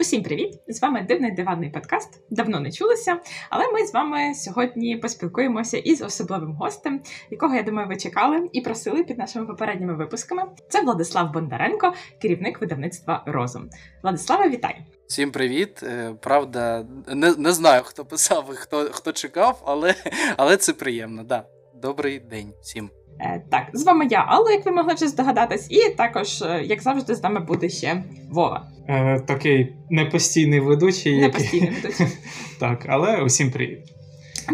Усім привіт! З вами дивний диванний подкаст. Давно не чулися, але ми з вами сьогодні поспілкуємося із особливим гостем, якого я думаю, ви чекали і просили під нашими попередніми випусками. Це Владислав Бондаренко, керівник видавництва Розум. Владиславе, вітаю! Всім привіт! Е, правда, не не знаю, хто писав і хто хто чекав, але але це приємно. Да. Добрий день всім. Е, так, з вами я, Алла, як ви могли вже здогадатись, і також, е, як завжди, з нами буде ще Вова. Е, Такий непостійний ведучий. Непостійний ведучий. Так, але усім привіт.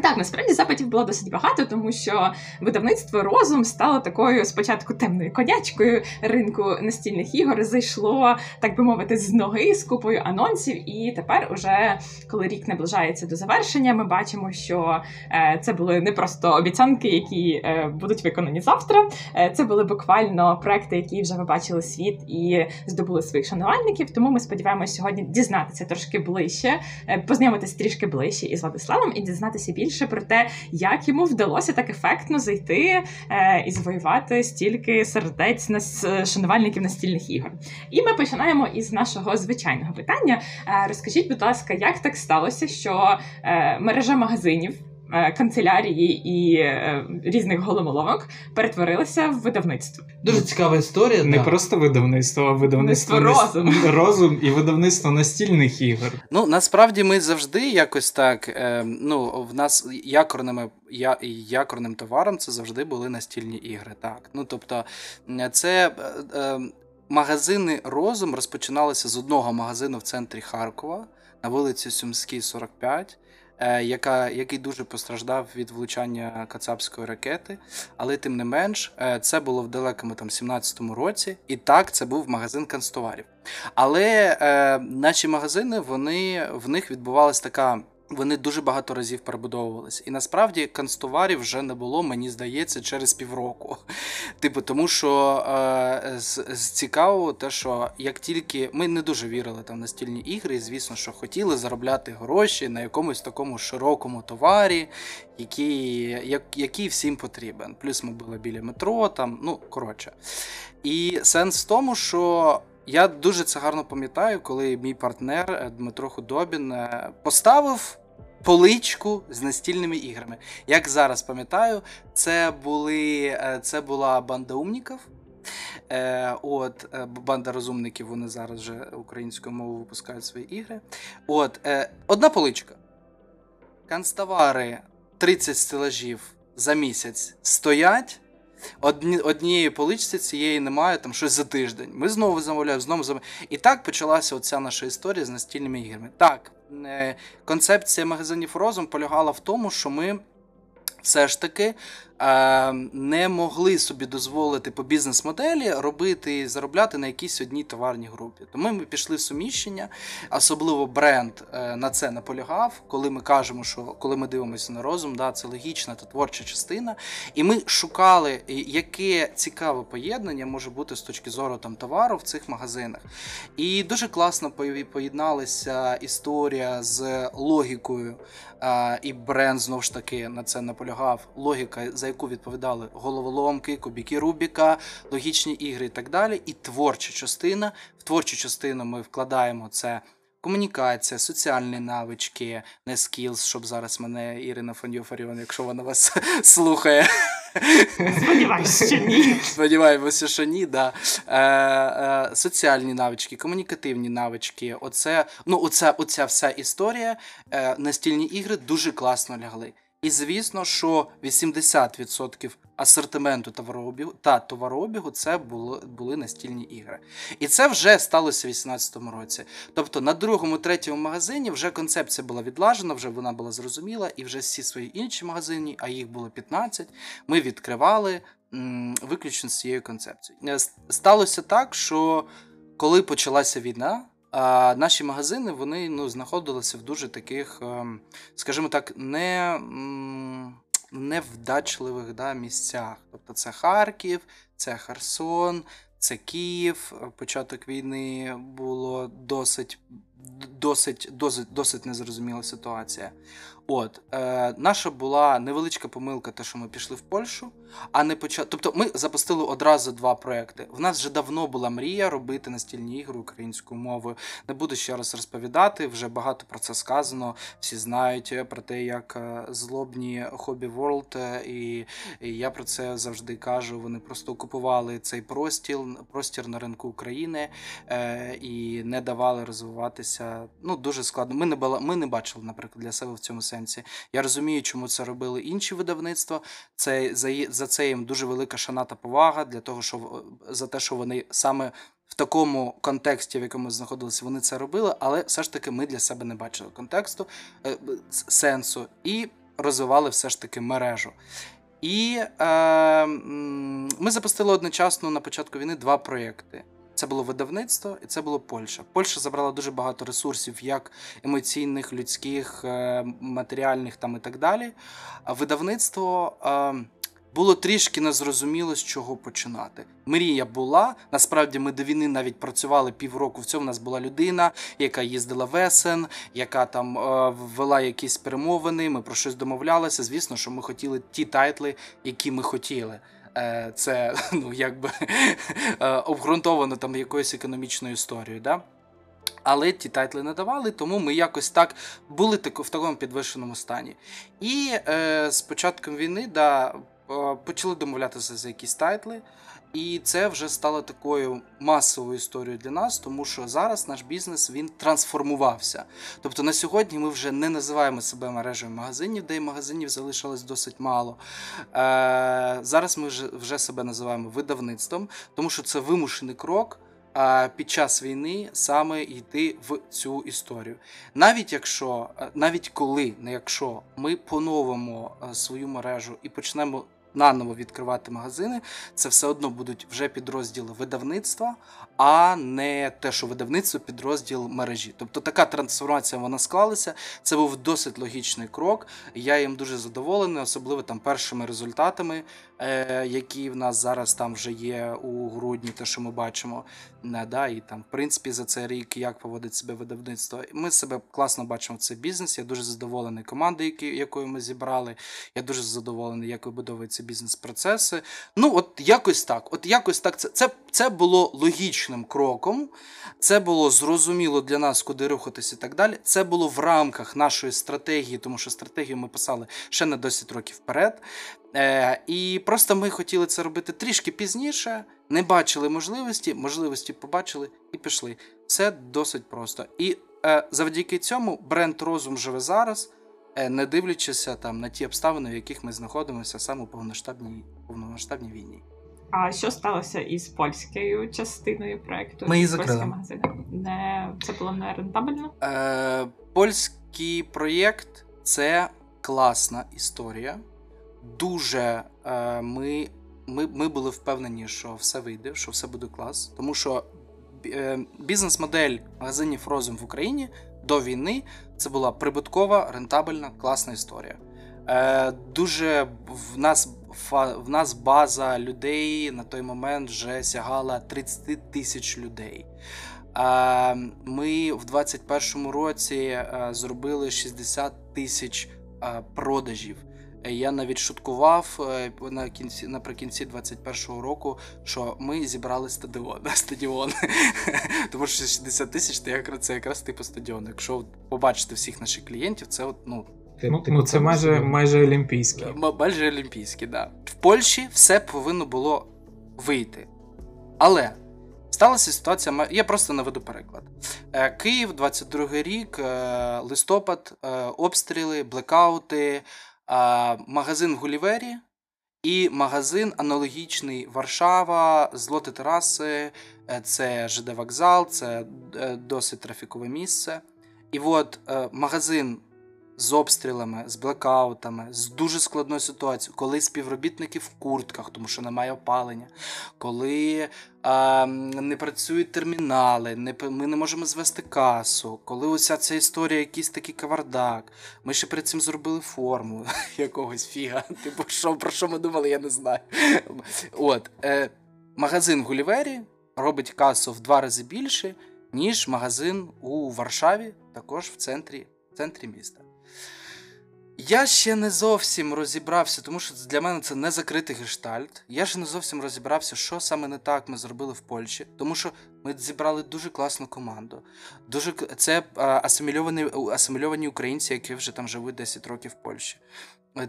Так, насправді запитів було досить багато, тому що видавництво розум стало такою спочатку темною конячкою ринку настільних ігор. Зайшло, так би мовити, з ноги з купою анонсів. І тепер, уже коли рік наближається до завершення, ми бачимо, що е, це були не просто обіцянки, які е, будуть виконані завтра. Е, це були буквально проекти, які вже побачили світ і здобули своїх шанувальників. Тому ми сподіваємося сьогодні дізнатися трошки ближче, познайомитися трішки ближче із Владиславом і дізнатися більше більше про те, як йому вдалося так ефектно зайти е, і завоювати стільки сердець на шанувальників настільних ігор. І ми починаємо із нашого звичайного питання. Е, розкажіть, будь ласка, як так сталося, що е, мережа магазинів? Е, канцелярії і е, різних голомоловок перетворилися в видавництво. Дуже цікава історія. Не да. просто видавництво, а видавництво розум. розум і видавництво настільних ігор. Ну насправді ми завжди якось так. Е, ну в нас якорними я, якорним товаром це завжди були настільні ігри. Так, ну тобто, це. Е, е, Магазини розум розпочиналися з одного магазину в центрі Харкова на вулиці Сумській, 45. Е, яка, який дуже постраждав від влучання кацапської ракети. Але тим не менш, е, це було в далекому там 17-му році, і так це був магазин канцтоварів. Але е, наші магазини вони в них відбувалася така. Вони дуже багато разів перебудовувалися. І насправді канцтоварів вже не було, мені здається, через півроку. Типу, тому що е, з, з цікавого, те, що як тільки ми не дуже вірили там настільні ігри, і звісно, що хотіли заробляти гроші на якомусь такому широкому товарі, який як, який всім потрібен. Плюс ми були біля метро, там, ну коротше. І сенс в тому, що. Я дуже це гарно пам'ятаю, коли мій партнер е, Дмитро Худобін е, поставив поличку з настільними іграми. Як зараз пам'ятаю, це були, е, це була банда умніків. Е, от, Банда розумників, вони зараз вже українською мовою випускають свої ігри. От, е, Одна поличка. Канцтовари 30 стелажів за місяць стоять. Одні, Однієї поличці цієї немає, там щось за тиждень. Ми знову замовляємо, знову замовляємо. І так почалася оця наша історія з настільними іграми. Так, е, концепція магазинів розум полягала в тому, що ми все ж таки е, не могли собі дозволити по бізнес-моделі робити і заробляти на якійсь одній товарній групі. Тому ми пішли в суміщення, особливо бренд е, на це наполягав, коли ми кажемо, що коли ми дивимося на розум, да, це логічна та творча частина. І ми шукали, яке цікаве поєднання може бути з точки зору там товару в цих магазинах. І дуже класно поєдналася історія з логікою. І бренд знову ж таки на це наполягав. Логіка, за яку відповідали головоломки, кубіки Рубіка, логічні ігри і так далі. І творча частина. В творчу частину ми вкладаємо це. Комунікація, соціальні навички, не скілз, щоб зараз мене Ірина Фаньофаріон, якщо вона вас слухає. Сподіваюся, що ні. Сподіваємося, що ні, да. Е, е, Соціальні навички, комунікативні навички. Оце, ну, оця, оця вся історія. Е, Настільні ігри дуже класно лягли. І звісно, що 80% асортименту товарообігу та товарообігу це були, були настільні ігри. І це вже сталося в 2018 році. Тобто на другому, третьому магазині вже концепція була відлажена, вже вона була зрозуміла, і вже всі свої інші магазини, а їх було 15, ми відкривали м, виключно з цією концепцією. Е, сталося так, що коли почалася війна. А наші магазини вони ну, знаходилися в дуже таких, ем, скажімо так, не невдачливих да, місцях. Тобто це Харків, це Херсон, Це Київ, початок війни було досить досить досить, досить незрозуміла ситуація. От, е, Наша була невеличка помилка, те, що ми пішли в Польщу, а не почали. Тобто ми запустили одразу два проекти. В нас вже давно була мрія робити настільні ігри українською мовою. Не буду ще раз розповідати, вже багато про це сказано. Всі знають е, про те, як е, злобні хобі е, і, і я про це завжди кажу. Вони просто окупували цей простір простір на ринку України і не давали розвиватися. Ну, дуже складно. Ми не ми не бачили, наприклад, для себе в цьому сенсі. Я розумію, чому це робили інші видавництва. Це за, за це їм дуже велика шана та повага для того, що за те, що вони саме. В такому контексті, в якому знаходилися, вони це робили, але все ж таки ми для себе не бачили контексту, е, сенсу і розвивали все ж таки мережу. І е, ми запустили одночасно на початку війни два проєкти. Це було видавництво, і це було Польща. Польща забрала дуже багато ресурсів, як емоційних, людських, е, матеріальних там і так далі. А видавництво е, було трішки незрозуміло, з чого починати. Мрія була. Насправді, ми до війни навіть працювали півроку. В цьому у нас була людина, яка їздила в Есен, яка там е, ввела якісь перемовини. Ми про щось домовлялися. Звісно, що ми хотіли ті тайтли, які ми хотіли. Е, це ну, якби е, обґрунтовано там якоюсь економічною історією. Да? Але ті тайтли не давали, тому ми якось так були в такому підвищеному стані. І е, з початком війни да, почали домовлятися за якісь тайтли. І це вже стало такою масовою історією для нас, тому що зараз наш бізнес він трансформувався. Тобто на сьогодні ми вже не називаємо себе мережею магазинів, де і магазинів залишилось досить мало. Е, Зараз ми вже, себе називаємо видавництвом, тому що це вимушений крок. Під час війни саме йти в цю історію, навіть якщо, е, навіть коли, не якщо ми поновимо е, свою мережу і почнемо наново відкривати магазини, це все одно будуть вже підрозділи видавництва, а не те, що видавництво підрозділ мережі. Тобто така трансформація вона склалася. Це був досить логічний крок. Я їм дуже задоволений, особливо там першими результатами, які в нас зараз там вже є у грудні, те, що ми бачимо. Да, І там, в принципі, за цей рік як поводить себе видавництво. Ми себе класно бачимо в цей бізнес. Я дуже задоволений командою, якою ми зібрали. Я дуже задоволений, як вибудовується бізнес-процеси. Ну, от якось так. От якось так. Це, це, Це було логічним кроком, це було зрозуміло для нас, куди рухатися і так далі. Це було в рамках нашої стратегії, тому що стратегію ми писали ще на 10 років вперед. Е, І просто ми хотіли це робити трішки пізніше, не бачили можливості, можливості побачили і пішли. Це досить просто. І е, завдяки цьому бренд розум живе зараз. Е, не дивлячися там на ті обставини, в яких ми знаходимося саме у повномасштабній повномасштабній війні. А що сталося із польською частиною проекту? Ми її закрили. Не це було не рентабельно? Е, Польський проєкт це класна історія. Дуже е, ми, ми, ми були впевнені, що все вийде, що все буде клас, тому що е, бізнес-модель магазинів розум в Україні до війни це була прибуткова, рентабельна, класна історія. Е, Дуже в нас в нас база людей на той момент вже сягала 30 тисяч людей. Е, Ми в 2021 році е, зробили 60 тисяч е, продажів. Я навіть шуткував е, на кінці наприкінці 21-го року, що ми зібрали стадіон стадіон. Тому що 60 тисяч це якраз типу стадіон. Якщо побачити всіх наших клієнтів, це от, ну. Ну, ну це майже майже олімпійські. Майже олімпійські, да. В Польщі все повинно було вийти. Але сталася ситуація. Я просто наведу переклад. Е, Київ, 22 рік, е, листопад, обстріли, блекаути магазин Гулівері і магазин аналогічний Варшава, Злоти Тераси, е, це ЖД вокзал, це е, досить трафікове місце. І от е, магазин з обстрілами, з блекаутами, з дуже складною ситуацією, коли співробітники в куртках, тому що немає опалення, коли а, не працюють термінали, не, ми не можемо звести касу, коли уся ця історія, якийсь такий кавардак. Ми ще перед цим зробили форму якогось фіга. Типу, що, про що ми думали, я не знаю. От, е, Магазин в Гулівері робить касу в два рази більше, ніж магазин у Варшаві, також в центрі, в центрі міста. Я ще не зовсім розібрався, тому що для мене це не закритий гештальт. Я ще не зовсім розібрався, що саме не так ми зробили в Польщі, тому що ми зібрали дуже класну команду. Дуже Це асимільовані асимільовані українці, які вже там живуть 10 років в Польщі.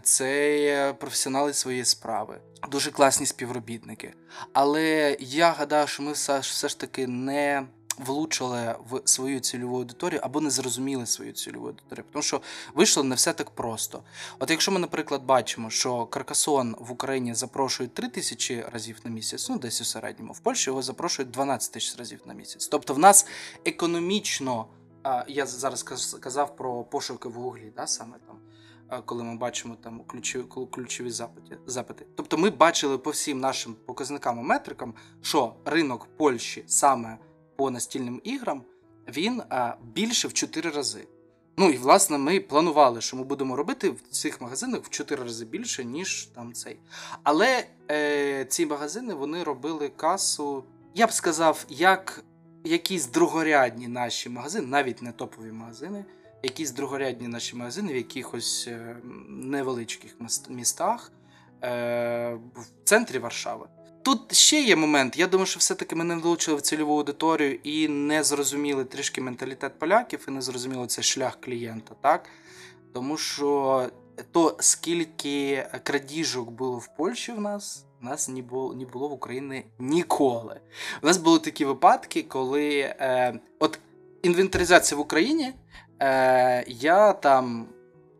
Це професіонали своєї справи, дуже класні співробітники. Але я гадаю, що ми все, ж таки не влучили в свою цільову аудиторію або не зрозуміли свою цільову аудиторію. Тому що вийшло не все так просто. От якщо ми, наприклад, бачимо, що Каркасон в Україні запрошують 3 тисячі разів на місяць, ну десь у середньому, в Польщі його запрошують 12 тисяч разів на місяць. Тобто, в нас економічно, я зараз казав про пошуки в Гуглі, да, саме там. Коли ми бачимо там ключові ключові запити, запити. Тобто ми бачили по всім нашим показникам і метрикам, що ринок Польщі саме по настільним іграм, він а, більше в 4 рази. Ну і власне ми планували, що ми будемо робити в цих магазинах в 4 рази більше, ніж там цей. Але е, ці магазини вони робили касу, я б сказав, як якісь другорядні наші магазини, навіть не топові магазини, якісь другорядні наші магазини в якихось е, невеличких містах е, в центрі Варшави. Тут ще є момент. Я думаю, що все-таки ми не влучили в цільову аудиторію і не зрозуміли трішки менталітет поляків, і не зрозуміли цей шлях клієнта, так? Тому що то, скільки крадіжок було в Польщі в нас, у нас не було не було в Україні ніколи. У нас були такі випадки, коли е, от інвентаризація в Україні, е, я там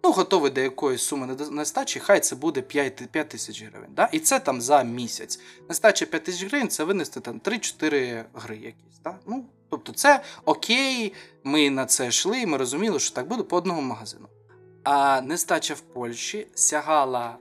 ну, готовий до якоїсь суми нестачі, хай це буде 5 5 тисяч гривень. Да? І це там за місяць. Нестача 5 тисяч гривень це винести там 3-4 гри якісь. Да? Ну, Тобто, це окей, ми на це йшли, ми розуміли, що так буде по одному магазину. А нестача в Польщі сягала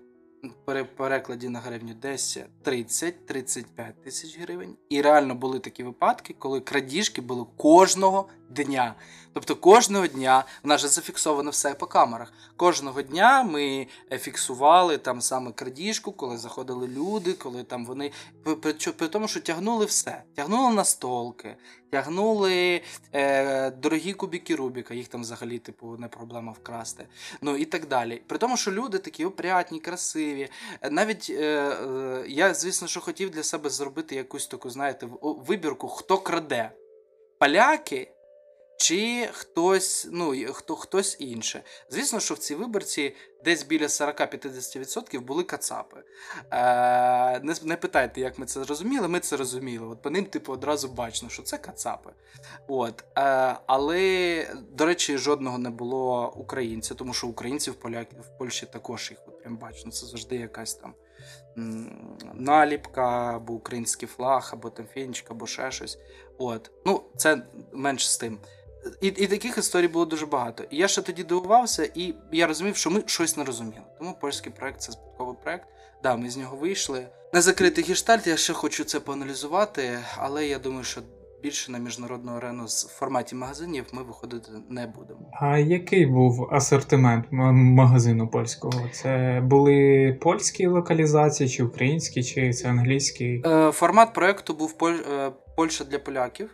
при перекладі на гривню десь 30-35 тисяч гривень. І реально були такі випадки, коли крадіжки були кожного дня. Тобто кожного дня в нас же зафіксовано все по камерах. Кожного дня ми е, фіксували там саме крадіжку, коли заходили люди, коли там вони при, тому, що тягнули все. Тягнули настолки, тягнули е, дорогі кубіки Рубіка, їх там взагалі типу не проблема вкрасти. Ну і так далі. При тому, що люди такі опрятні, красиві. Навіть е, е, я, звісно, що хотів для себе зробити якусь таку, знаєте, вибірку, хто краде. Поляки чи хтось ну, хто, хтось інше. Звісно, що в цій виборці десь біля 40-50% були кацапи. Е, Не не питайте, як ми це зрозуміли, ми це розуміли. От По ним, типу, одразу бачно, що це кацапи. От. Е, Але, до речі, жодного не було українця, тому що українців Поляки, в Польщі також їх от прям бачно. Це завжди якась там наліпка, або український флаг, або там фенічка, або ще щось. От. Ну, Це менш з тим. І і таких історій було дуже багато. І я ще тоді дивувався, і я розумів, що ми щось не розуміли. Тому польський проект це збитковий проект. Да, ми з нього вийшли. Не закритий гештальт, я ще хочу це поаналізувати, але я думаю, що більше на міжнародну арену з форматі магазинів ми виходити не будемо. А який був асортимент магазину польського? Це були польські локалізації, чи українські, чи це англійський? Е, формат проекту був е, Польща для поляків.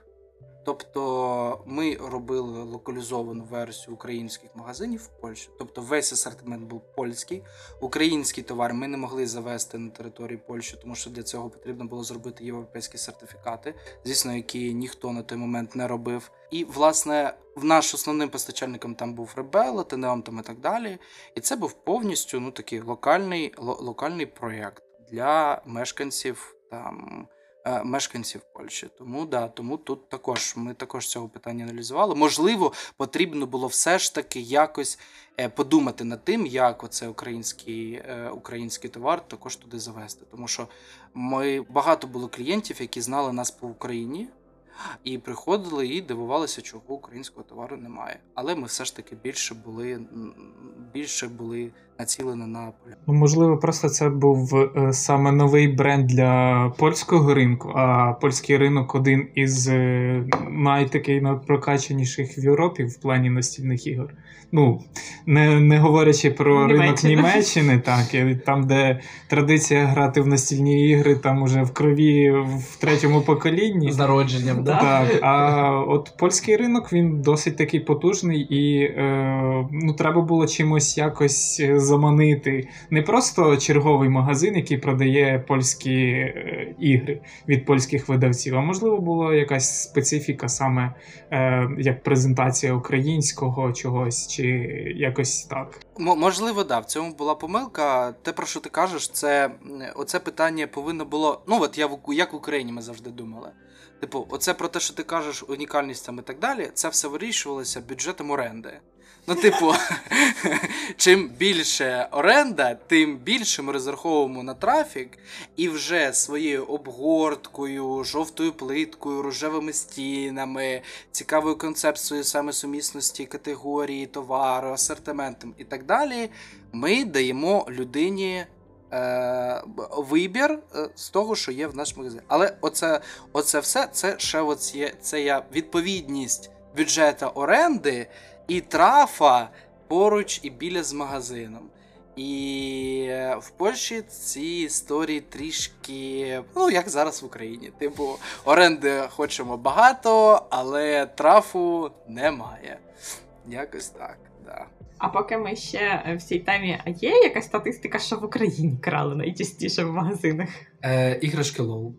Тобто ми робили локалізовану версію українських магазинів в Польщі. Тобто весь асортимент був польський. Український товар ми не могли завести на території Польщі, тому що для цього потрібно було зробити європейські сертифікати, звісно, які ніхто на той момент не робив. І, власне, в наш основним постачальником там був Ребело, Тенеом там і так далі. І це був повністю ну, такий локальний, локальний проєкт для мешканців там. Е, мешканців Польщі. Тому да, тому тут також ми також цього питання аналізували. Можливо, потрібно було все ж таки якось е, подумати над тим, як оце український е, український товар також туди завести. Тому що ми багато було клієнтів, які знали нас по Україні. І приходили і дивувалися, чого українського товару немає. Але ми все ж таки більше були більше були націлені на поля. Ну, можливо, просто це був е, саме новий бренд для польського ринку, а польський ринок один із е, найтакий найпрокачаніших в Європі в плані настільних ігор. Ну, не не говорячи про Німеччина. ринок Німеччини, так, і там, де традиція грати в настільні ігри, там уже в крові в третьому поколінні. З народженням, да? Так, а от польський ринок він досить такий потужний, і е, ну, треба було чимось якось заманити. Не просто черговий магазин, який продає польські е, ігри від польських видавців, а можливо, була якась специфіка, саме е, як презентація українського чогось, чи якось так. Можливо, да, в цьому була помилка. Те, про що ти кажеш, це оце питання повинно було. Ну, от я як в Україні ми завжди думали. Типу, оце про те, що ти кажеш, унікальність там і так далі, це все вирішувалося бюджетом оренди. Ну, типу, чим більше оренда, тим більше ми розраховуємо на трафік, і вже своєю обгорткою, жовтою плиткою, рожевими стінами, цікавою концепцією саме сумісності категорії, товару, асортиментом і так далі, ми даємо людині. Е, вибір е, з того, що є в нашому магазині. Але оце, оце все це ще є, це є відповідність бюджета оренди і трафа поруч і біля з магазином. І е, в Польщі ці історії трішки, ну як зараз в Україні. Типу, оренди хочемо багато, але трафу немає. Якось так, да. А поки ми ще в цій темі, а є якась статистика, що в Україні крали найчастіше в магазинах? Е, іграшки лол.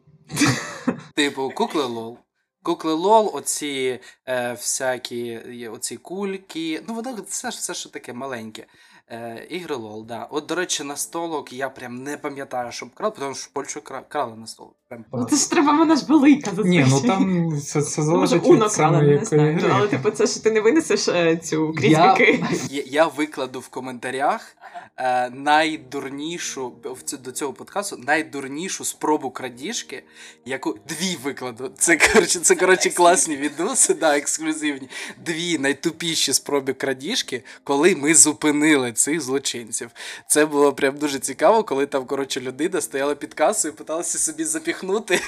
Типу, кукли лол. Кукли лол, оці е, всякі оці кульки. Ну, воно це ж все, що таке маленьке. Е, ігри лол, да. От, до речі, на столок я прям не пам'ятаю, щоб крали, тому що в Польщу крали на столок. Прям. Ну це ж треба, вона ж велика Ні, ну там це, це Може, залежить Уно від крала, самої не знаю. Але типу, це ж ти не винесеш е, цю крізь Я- віки. Я, я викладу в коментарях е, найдурнішу до цього подкасту найдурнішу спробу крадіжки, яку дві викладу. Це коротше, це коротше класні відоси, да, ексклюзивні. Дві найтупіші спроби крадіжки, коли ми зупинили цих злочинців. Це було прям дуже цікаво, коли там коротше людина стояла під касою, питалася собі запіхнути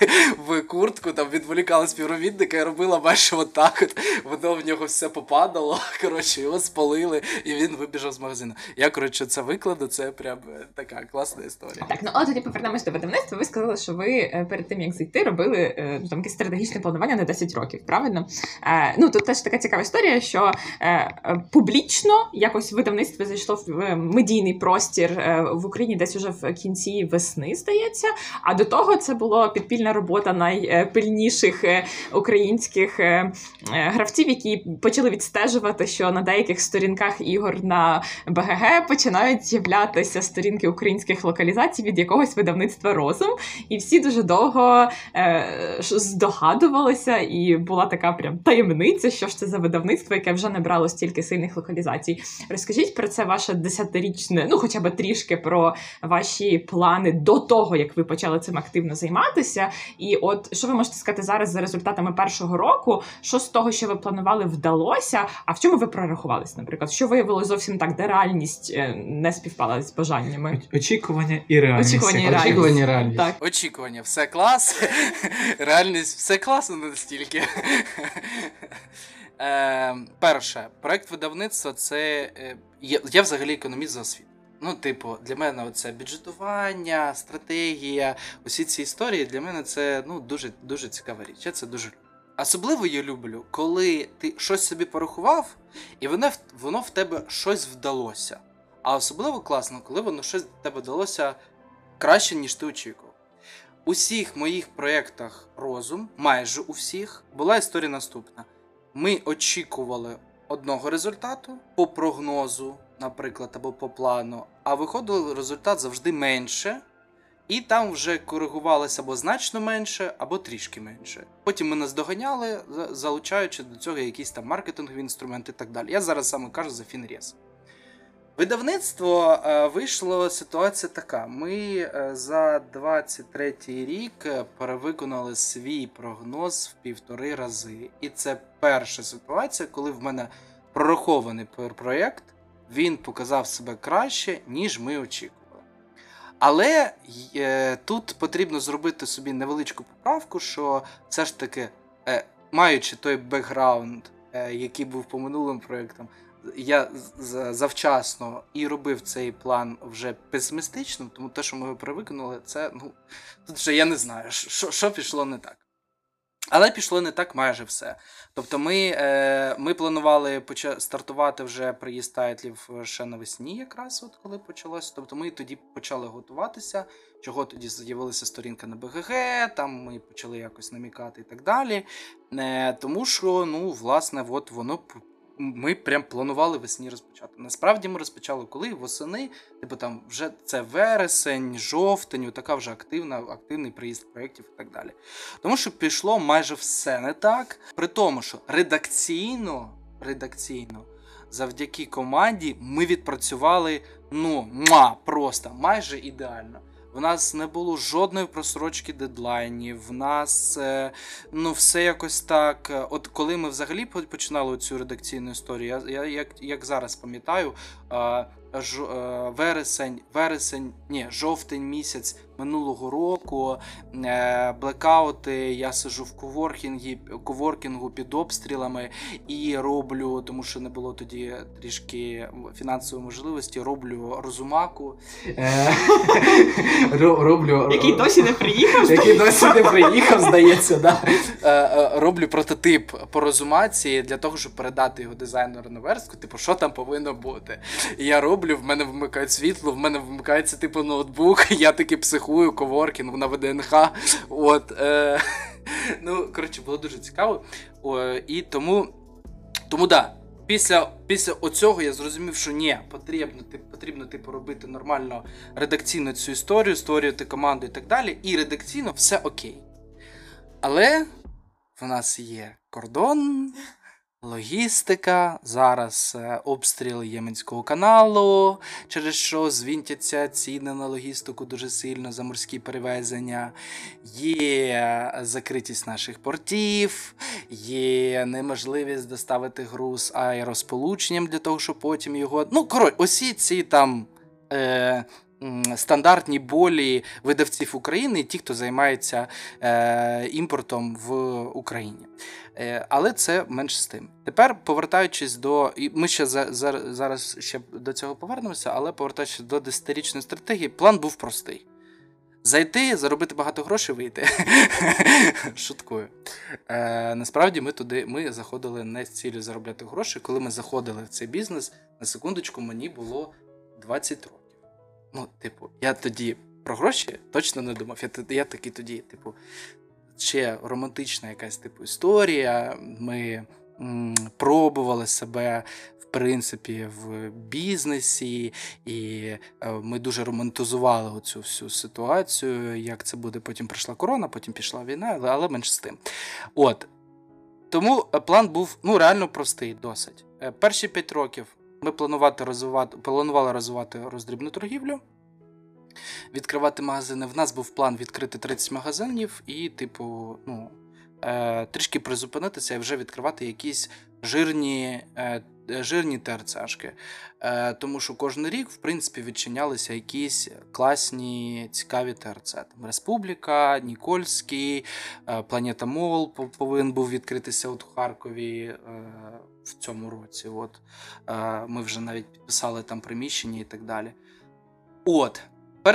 в куртку, там відволікала співробітника і робила майже отак. От воно в нього все попадало. Коротше, його спалили, і він вибіжав з магазину. Я коротше це викладу. Це прям е, така класна історія. Так, ну але тоді повернемось до видавництва. Ви сказали, що ви е, перед тим як зайти, робили е, ну, там якесь стратегічне планування на 10 років, правильно? Ну тут теж така цікава історія, що публічно якось видавництво зайшло в медійний простір в Україні десь уже в кінці весни, здається. А до того це була підпільна робота найпильніших українських гравців, які почали відстежувати, що на деяких сторінках ігор на БГГ починають з'являтися сторінки українських локалізацій від якогось видавництва розум, і всі дуже довго е, здогадувалися, і була така прям таємниця, що ж це за видавництво, яке вже не брало стільки сильних локалізацій. Розкажіть про це ваше десятирічне, ну хоча б трішки про ваші плани до того, як ви почали цим активно займатися. І от що ви можете сказати зараз за результатами першого року? Що з того, що ви планували, вдалося? А в чому ви прорахувались, наприклад? Що виявилося зовсім так, де реальність е, не співпала з бажаннями? Очікування і реальність. Очікування і реальність. Очікування реальність. Так. Очікування, все клас. Реальність, все класно настільки. Е, перше, проект видавництва це. е, Я, я взагалі економіст за освіту. Ну, типу, для мене це бюджетування, стратегія, усі ці історії для мене це ну, дуже, дуже цікава річ. Я це дуже люблю. Особливо я люблю, коли ти щось собі порахував, і воно, воно в тебе щось вдалося. А особливо класно, коли воно щось в тебе вдалося краще, ніж ти очікував. У всіх моїх проєктах розум, майже у всіх, була історія наступна. Ми очікували одного результату по прогнозу, наприклад, або по плану, а виходив результат завжди менше, і там вже коригувалося або значно менше, або трішки менше. Потім ми наздоганяли, за- залучаючи до цього якісь там маркетингові інструменти і так далі. Я зараз саме кажу за Фінрєс. Видавництво е, вийшло ситуація така. Ми е, за 23 рік е, перевиконали свій прогноз в півтори рази. І це перша ситуація, коли в мене прорахований проєкт він показав себе краще, ніж ми очікували. Але е, тут потрібно зробити собі невеличку поправку, що все ж таки, е, маючи той бекграунд, е, який був по минулим проєктам, я завчасно і робив цей план вже песимістичним, тому те, що ми його привикнули, це ну тут вже я не знаю, що, що пішло не так. Але пішло не так майже все. Тобто, ми е, ми планували поча- стартувати вже приїзд тайтлів ще навесні, якраз от коли почалося. Тобто ми тоді почали готуватися, чого тоді з'явилася сторінка на БГГ, там ми почали якось намікати і так далі. Е, Тому що, ну, власне, от воно ми прям планували весні розпочати. Насправді ми розпочали коли восени, типу там вже це вересень, жовтень, така вже активна, активний приїзд проєктів і так далі. Тому що пішло майже все не так. При тому, що редакційно, редакційно, завдяки команді, ми відпрацювали ну, ма, просто майже ідеально. В нас не було жодної просрочки дедлайнів. В нас е, ну все якось так. Е, от коли ми взагалі починали цю редакційну історію, я, я як як зараз пам'ятаю, ж, е, вересень, вересень, ні, жовтень місяць минулого року, е, блекаути. Я сижу в коворкінгі, коворкінгу під обстрілами і роблю, тому що не було тоді трішки фінансової можливості. Роблю розумаку. Е, роблю... Який досі не приїхав. Який досі не приїхав, здається, да. роблю прототип по розумації для того, щоб передати його дизайнеру на верстку. Типу, що там повинно бути. І я роблю, в мене вмикають світло, в мене вмикається типу ноутбук, я такий психую, коворкінг на ВДНХ. От, е, Ну, коротше, було дуже цікаво. О, І тому, тому да. Після після оцього я зрозумів, що ні, потрібно потрібно типу, робити нормально редакційно цю історію, створювати команду і так далі. І редакційно все окей. Але в нас є кордон, Логістика, зараз е, обстріл Єменського каналу, через що звінтяться ціни на логістику дуже сильно за морські перевезення, є закритість наших портів, є неможливість доставити груз аеросполученням для того, щоб потім його. Ну, коротше, усі ці там. Е, Стандартні болі видавців України, ті, хто займається е, імпортом в Україні. Е, але це менш з тим. Тепер повертаючись до. І Ми ще за, за, зараз ще до цього повернемося, але повертаючись до десятирічної стратегії, план був простий. Зайти, заробити багато грошей, вийти. Шуткую. Е, Насправді ми туди ми заходили не з цілею заробляти гроші. Коли ми заходили в цей бізнес, на секундочку, мені було 20 років. Ну, типу, я тоді про гроші точно не думав. Я я такий тоді, типу, ще романтична якась типу історія. Ми м, пробували себе. В принципі, в бізнесі, і е, ми дуже романтизували оцю всю ситуацію. Як це буде? Потім прийшла корона, потім пішла війна, але, менш з тим. От. Тому е, план був ну, реально простий, досить. Е, перші 5 років ми планувати розвивати, планували розвивати роздрібну торгівлю відкривати магазини. В нас був план відкрити 30 магазинів і, типу, ну, е, трішки призупинитися і вже відкривати якісь жирні е, жирні ТРЦшки. Е, Тому що кожен рік, в принципі, відчинялися якісь класні, цікаві ТРЦ. Там Республіка, Нікольський, е, Планета Мол повинен був відкритися от у Харкові. Е, в цьому році, от е, ми вже навіть підписали там приміщення і так далі. От,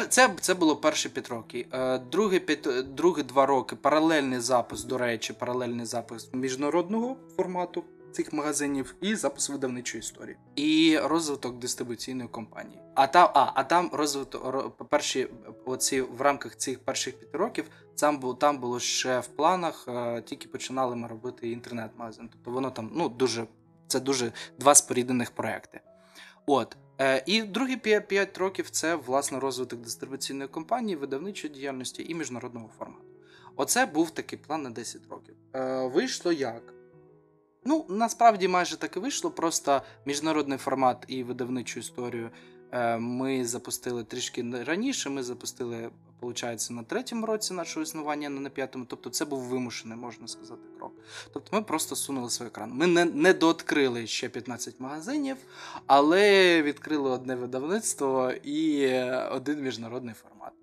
це це було перші 5 років. Е, другі, п'ять, другі два роки паралельний запис, до речі, паралельний запис міжнародного формату цих магазинів і запис видавничої історії. І розвиток дистрибуційної компанії. А там а, а там розвиток перші оці в рамках цих перших п'яти років там було там було ще в планах, е, тільки починали ми робити інтернет-магазин. Тобто воно там ну дуже це дуже два споріднених проекти. От. Е, і другі 5 років це власне розвиток дистрибуційної компанії, видавничої діяльності і міжнародного формату. Оце був такий план на 10 років. Е, вийшло як? Ну, насправді майже так і вийшло. Просто міжнародний формат і видавничу історію Ми запустили трішки раніше. Ми запустили, виходить, на третьому році нашого існування, не на п'ятому. Тобто, це був вимушений, можна сказати, крок. Тобто, ми просто сунули свій екран. Ми не, не дооткрили ще 15 магазинів, але відкрили одне видавництво і е, один міжнародний формат.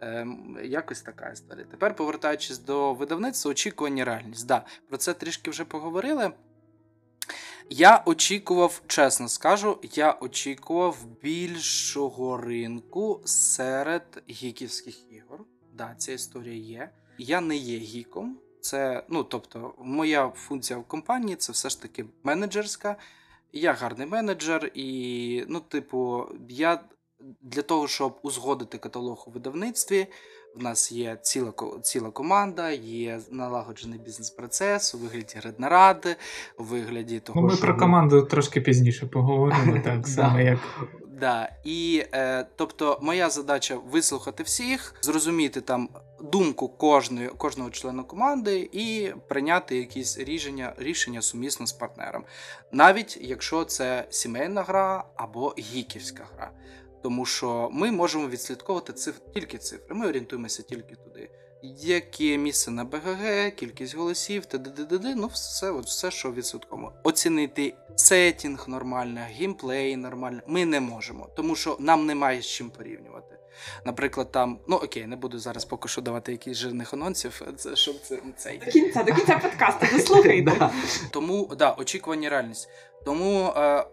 Ем, якось така історія. Тепер, повертаючись до видавництва, очікування реальність. Да, про це трішки вже поговорили. Я очікував, чесно скажу, я очікував більшого ринку серед гіківських ігор. Да, ця історія є. Я не є гіком. Це, ну, тобто, моя функція в компанії це все ж таки менеджерська. Я гарний менеджер, і, ну, типу, я для того, щоб узгодити каталог у видавництві, в нас є ціла ціла команда, є налагоджений бізнес-процес у вигляді граднаради, у вигляді того, Ну, ми що про команду трошки пізніше поговоримо, так само як. Да. І е, тобто, моя задача вислухати всіх, зрозуміти там думку кожної, кожного члена команди і прийняти якісь рішення, рішення сумісно з партнером, навіть якщо це сімейна гра або гіківська гра. Тому що ми можемо відслідковувати циф... тільки цифри. Ми орієнтуємося тільки туди. Яке місце на БГГ, кількість голосів, т.д. ну все, от все, що відсотково. Оцінити сетінг нормально, геймплей нормально. Ми не можемо, тому що нам немає з чим порівнювати. Наприклад, там, ну окей, не буду зараз поки що давати якісь жирних анонсів, це щоб це цей. До кінця, до кінця подкасту, дослухайте. Тому да, очікування реальність. Тому е,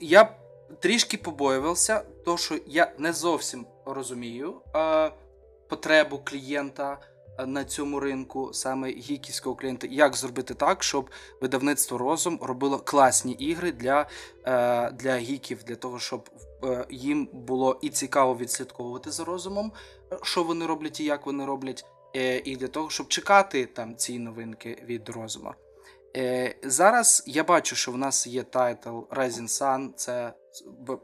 я трішки побоювався, то що я не зовсім розумію е, потребу клієнта на цьому ринку, саме гіківського клієнта, як зробити так, щоб видавництво розум робило класні ігри для, е, для гіків, для того, щоб е, їм було і цікаво відслідковувати за розумом, що вони роблять і як вони роблять, е, і для того, щоб чекати там ці новинки від розуму. Е, зараз я бачу, що в нас є тайтл Rising Sun, це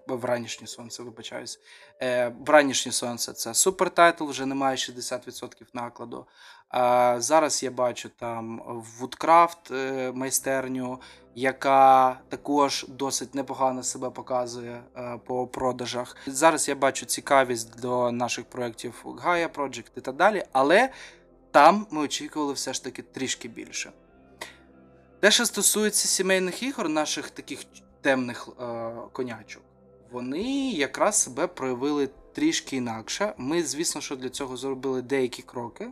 вранішнє сонце, вибачаюсь. Е, вранішнє сонце це супер тайтл, вже немає 60% накладу. А зараз я бачу там Woodcraft е, майстерню, яка також досить непогано себе показує е, по продажах. Зараз я бачу цікавість до наших проєктів Gaia Project і так далі, але там ми очікували все ж таки трішки більше. Те, що стосується сімейних ігор, наших таких темних е, конячок, вони якраз себе проявили трішки інакше. Ми, звісно, що для цього зробили деякі кроки,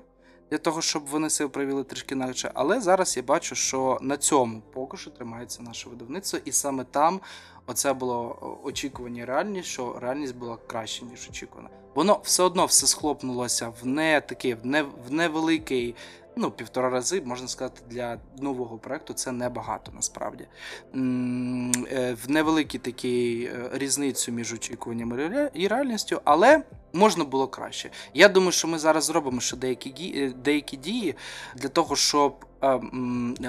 для того, щоб вони себе проявили трішки інакше. Але зараз я бачу, що на цьому поки що тримається наше видавництво, і саме там оце було очікування реальність, що реальність була краще, ніж очікувана. Воно все одно все схлопнулося в не такий, в, не, в невеликий ну, півтора рази, можна сказати, для нового проекту це небагато насправді. Е, В невеликій такій е, різницю між очікуваннями і реальністю, але можна було краще. Я думаю, що ми зараз зробимо ще деякі, е, деякі дії для того, щоб. е,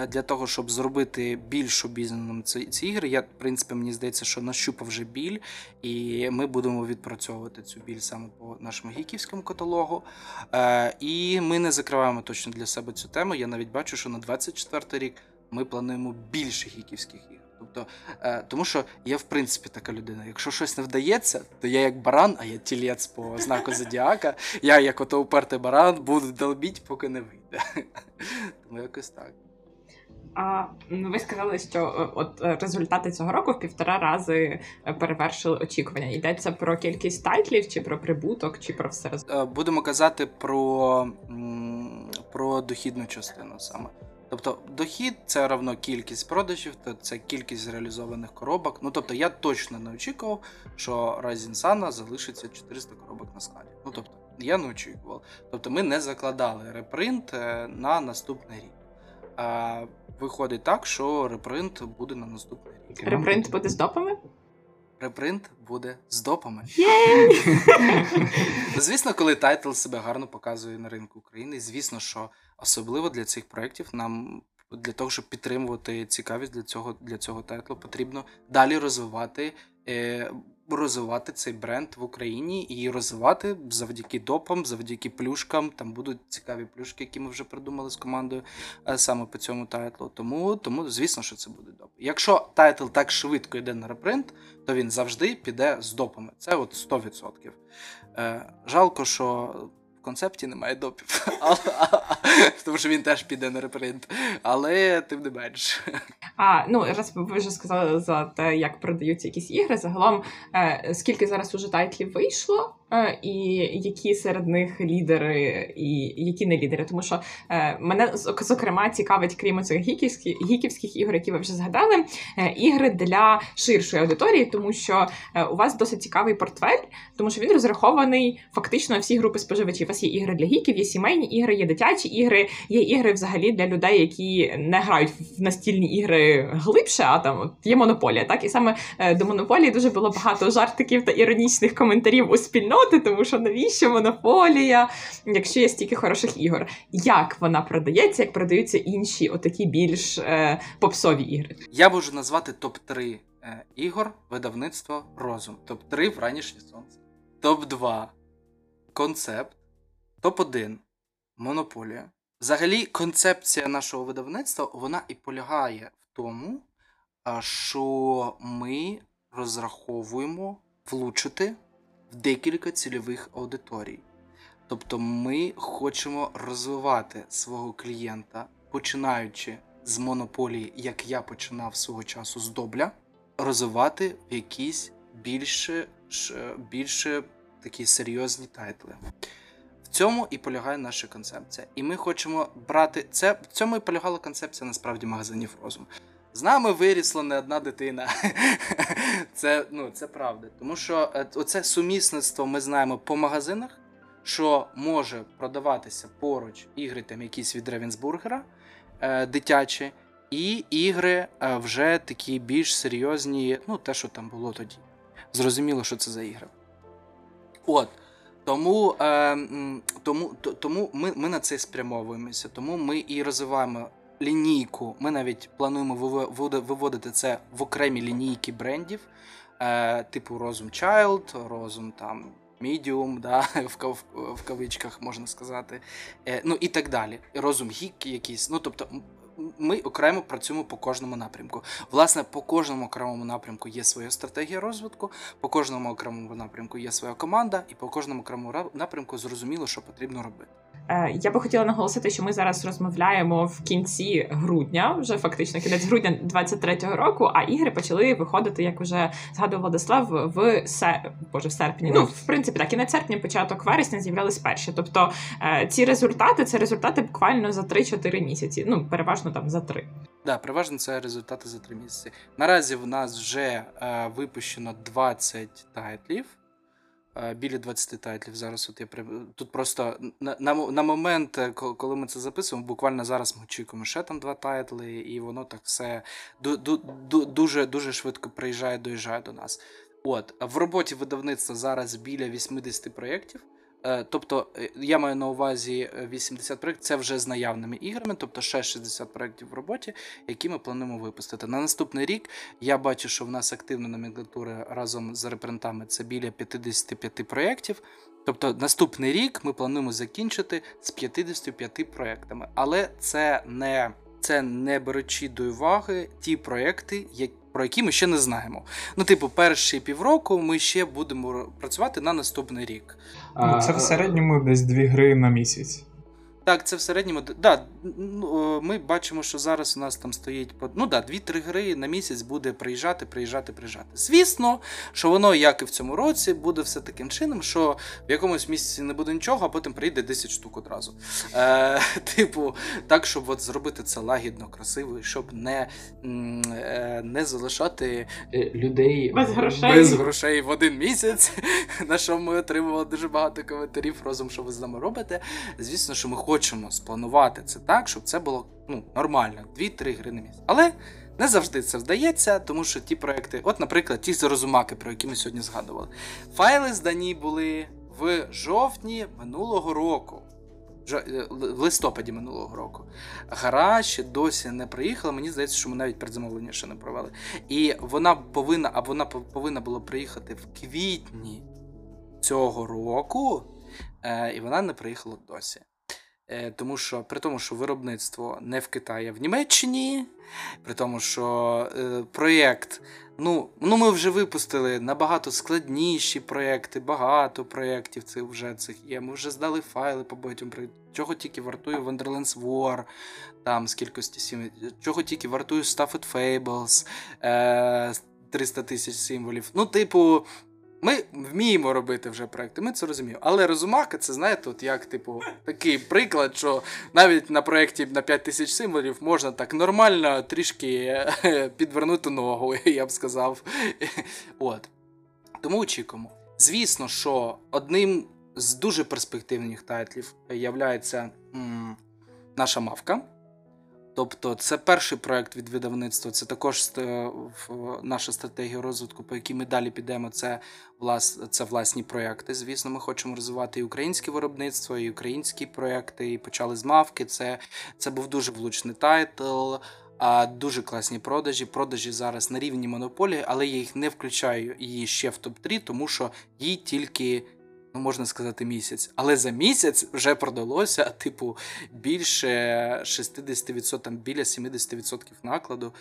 Для того, щоб зробити більш обізнаним ці, ці ігри, я, в принципі, мені здається, що нащупав вже біль, і ми будемо відпрацьовувати цю біль саме по нашому гіківському каталогу. Е, і ми не закриваємо точно для себе цю тему. Я навіть бачу, що на 24 рік ми плануємо більше гіківських ігор. Тобто, е, тому що я, в принципі, така людина. Якщо щось не вдається, то я як баран, а я тілець по знаку Зодіака, я, як ото упертий баран, буду долбіть, поки не вийде. Тому якось так. А ну, ви сказали, що е, от е, результати цього року в півтора рази е, перевершили очікування. Йдеться про кількість тайтлів, чи про прибуток, чи про все? Будемо казати про, про дохідну частину саме. Тобто дохід це равно кількість продажів, то це кількість реалізованих коробок. Ну тобто я точно не очікував, що Rising Sun залишиться 400 коробок на складі. Ну тобто я не очікував. Тобто ми не закладали репринт е, на наступний рік. А виходить так, що репринт буде на наступний рік. Репринт буде з допами? Репринт буде з допами. Звісно, коли тайтл себе гарно показує на ринку України, звісно, що особливо для цих проєктів нам для того, щоб підтримувати цікавість для цього, для цього тайтлу, потрібно далі розвивати е, розвивати цей бренд в Україні і розвивати завдяки допам, завдяки плюшкам. Там будуть цікаві плюшки, які ми вже придумали з командою е, саме по цьому тайтлу. Тому, тому звісно, що це буде доп. Якщо тайтл так швидко йде на репринт, то він завжди піде з допами. Це от 100%. Е, Жалко, що концепті немає допів, тому що він теж піде на репринт. Але тим не менш. А ну раз ви вже сказали за те, як продаються якісь ігри. Загалом е, скільки зараз уже тайтлів вийшло, і які серед них лідери, і які не лідери. Тому що е, мене зокрема цікавить, крім цих гіківських гіківських ігор, які ви вже згадали, е, ігри для ширшої аудиторії, тому що е, у вас досить цікавий портфель, тому що він розрахований фактично на всі групи споживачів. У вас є ігри для гіків, є сімейні ігри, є дитячі ігри, є ігри взагалі для людей, які не грають в настільні ігри глибше, а там є монополія. Так і саме до монополії дуже було багато жартиків та іронічних коментарів у спільноти, тому що навіщо монополія, якщо є стільки хороших ігор, як вона продається, як продаються інші, отакі більш е, попсові ігри? Я можу назвати топ 3 е, ігор видавництва розум. Топ 3 вранішнє сонце. Топ 2 концепт. Топ 1 монополія. Взагалі, концепція нашого видавництва вона і полягає в тому, що ми розраховуємо влучити в декілька цільових аудиторій. Тобто ми хочемо розвивати свого клієнта, починаючи з монополії, як я починав свого часу з добля, розвивати в якісь більше, більше такі серйозні тайтли В цьому і полягає наша концепція. І ми хочемо брати це. В цьому і полягала концепція насправді магазинів розум. З нами вирісла не одна дитина. Це ну, це правда. Тому що е, оце сумісництво ми знаємо по магазинах, що може продаватися поруч ігри, там якісь від Ревенсбургера дитячі, і ігри е, вже такі більш серйозні, ну, те, що там було тоді. Зрозуміло, що це за ігри. От. Тому е, тому, тому ми ми на це спрямовуємося, тому ми і розвиваємо лінійку. Ми навіть плануємо виводити це в окремі лінійки брендів, е, типу Розум Child, Розум там Medium, да, в, кавичках можна сказати, е, ну і так далі. Розум Гік якийсь. Ну, тобто, ми окремо працюємо по кожному напрямку. Власне, по кожному окремому напрямку є своя стратегія розвитку, по кожному окремому напрямку є своя команда, і по кожному окремому напрямку зрозуміло, що потрібно робити. Е, я би хотіла наголосити, що ми зараз розмовляємо в кінці грудня, вже фактично кінець грудня 23-го року. А ігри почали виходити, як вже згадував Владислав, в се... Боже, в серпні. Ну в принципі, так кінець серпня, початок вересня з'являлись перші. Тобто е, ці результати це результати буквально за 3-4 місяці. Ну переважно там за 3. Да, переважно це результати за 3 місяці. Наразі в нас вже е, випущено 20 тайтлів. Е, біля 20 тайтлів зараз. От я при... Тут просто на, на на, момент, е, коли ми це записуємо, буквально зараз ми очікуємо ще там два тайтли, і воно так все дуже дуже швидко приїжджає, доїжджає до нас. От в роботі видавництва зараз біля 80 проєктів. Е, тобто, е, я маю на увазі 80 е, проєктів, це вже з наявними іграми, тобто ще 60 проєктів в роботі, які ми плануємо випустити. На наступний рік я бачу, що в нас активна номенклатура разом з репринтами це біля 55 проєктів. Тобто наступний рік ми плануємо закінчити з 55 проєктами. Але це не це не беручи до уваги ті проєкти, які про які ми ще не знаємо. Ну, типу, перші півроку ми ще будемо працювати на наступний рік. Ну, Це в середньому десь дві гри на місяць. Так, це в середньому. Да, ну, Ми бачимо, що зараз у нас там стоїть ну да, 2-3 гри на місяць буде приїжджати, приїжджати, приїжджати. Звісно, що воно, як і в цьому році, буде все таким чином, що в якомусь місяці не буде нічого, а потім прийде 10 штук одразу. Е, Типу, так, щоб от зробити це лагідно, красиво, і щоб не е, не залишати е, людей без грошей без грошей в один місяць, на що ми отримували дуже багато коментарів розум, що ви з нами робите. Звісно, що ми хочемо хочемо спланувати це так, щоб це було ну, нормально, 2-3 гри на місяць. Але не завжди це вдається, тому що ті проекти, от, наприклад, ті зарозумаки, про які ми сьогодні згадували. Файли здані були в жовтні минулого року. Е, в листопаді минулого року. Гра ще досі не приїхала. Мені здається, що ми навіть передзамовлення ще не провели. І вона повинна, а вона повинна була приїхати в квітні цього року, е, і вона не приїхала досі. Е, тому що при тому, що виробництво не в Китаї, а в Німеччині, при тому, що е, проєкт, ну, ну ми вже випустили набагато складніші проєкти, багато проєктів це вже цих є. Ми вже здали файли по багатьом. Чого тільки вартує Wonderlands War, там з кількості сім, чого тільки вартує Stuffed Fables, е, 300 тисяч символів. Ну, типу, ми вміємо робити вже проекти, ми це розуміємо. Але розумака, це знаєте, от як, типу, такий приклад, що навіть на проєкті на 5 тисяч символів можна так нормально трішки підвернути ногу, я б сказав. От. Тому очікуємо. Звісно, що одним з дуже перспективних тайтлів є наша мавка. Тобто це перший проект від видавництва, це також наша стратегія розвитку, по якій ми далі підемо. Це влас, це власні проекти. Звісно, ми хочемо розвивати і українське виробництво, і українські проекти. І почали з мавки. Це це був дуже влучний тайтл, а дуже класні продажі. Продажі зараз на рівні монополії, але я їх не включаю її ще в топ 3 тому що їй тільки ну можна сказати, місяць. Але за місяць вже продалося, типу, більше 60%, там біля 70% накладу.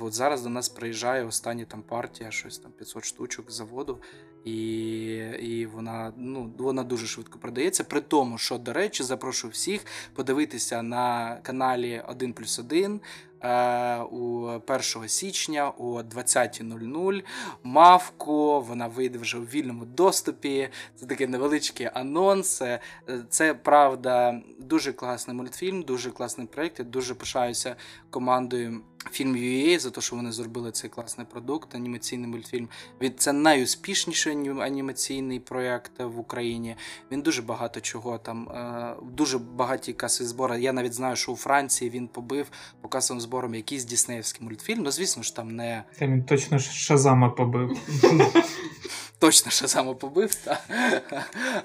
От зараз до нас приїжджає остання там партія, щось там 500 штучок заводу. І і вона ну, вона дуже швидко продається. При тому, що, до речі, запрошую всіх подивитися на каналі 1 плюс 1 Е, у 1 січня о 20.00 мавку. Вона вийде вже у вільному доступі. Це такий невеличкий анонс. Е, це правда дуже класний мультфільм, дуже класний проєкт. Я дуже пишаюся командою. Фільм UA за те, що вони зробили цей класний продукт, анімаційний мультфільм. Це найуспішніший анімаційний проєкт в Україні. Він дуже багато чого там, е, дуже багаті каси збори. Я навіть знаю, що у Франції він побив по касовим зборам якийсь діснеївський мультфільм. Ну, звісно ж, там не. Та він точно Шазама побив. Точно Шазама побив, так.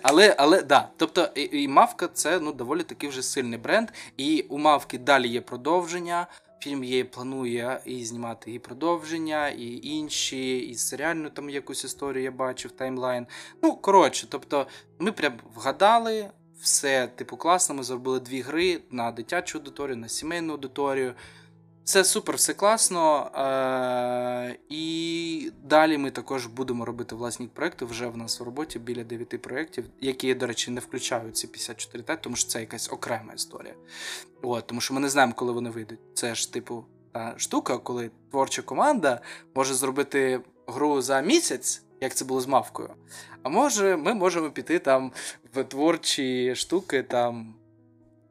Але, але да. Тобто, і, і Мавка це ну, доволі такий вже сильний бренд. І у Мавки далі є продовження. Фільм є, планує і знімати і продовження, і інші, і серіальну там якусь історію я бачив, таймлайн. Ну, коротше, тобто, ми прям вгадали, все типу класно. Ми зробили дві гри на дитячу аудиторію, на сімейну аудиторію. Все супер, все класно. Е- І далі ми також будемо робити власні проекти. Вже в нас в роботі біля 9 проєктів, які, до речі, не включають ці 54 т тому що це якась окрема історія. От, Тому що ми не знаємо, коли вони вийдуть. Це ж, типу, та штука, коли творча команда може зробити гру за місяць, як це було з мавкою. А може, ми можемо піти там в творчі штуки там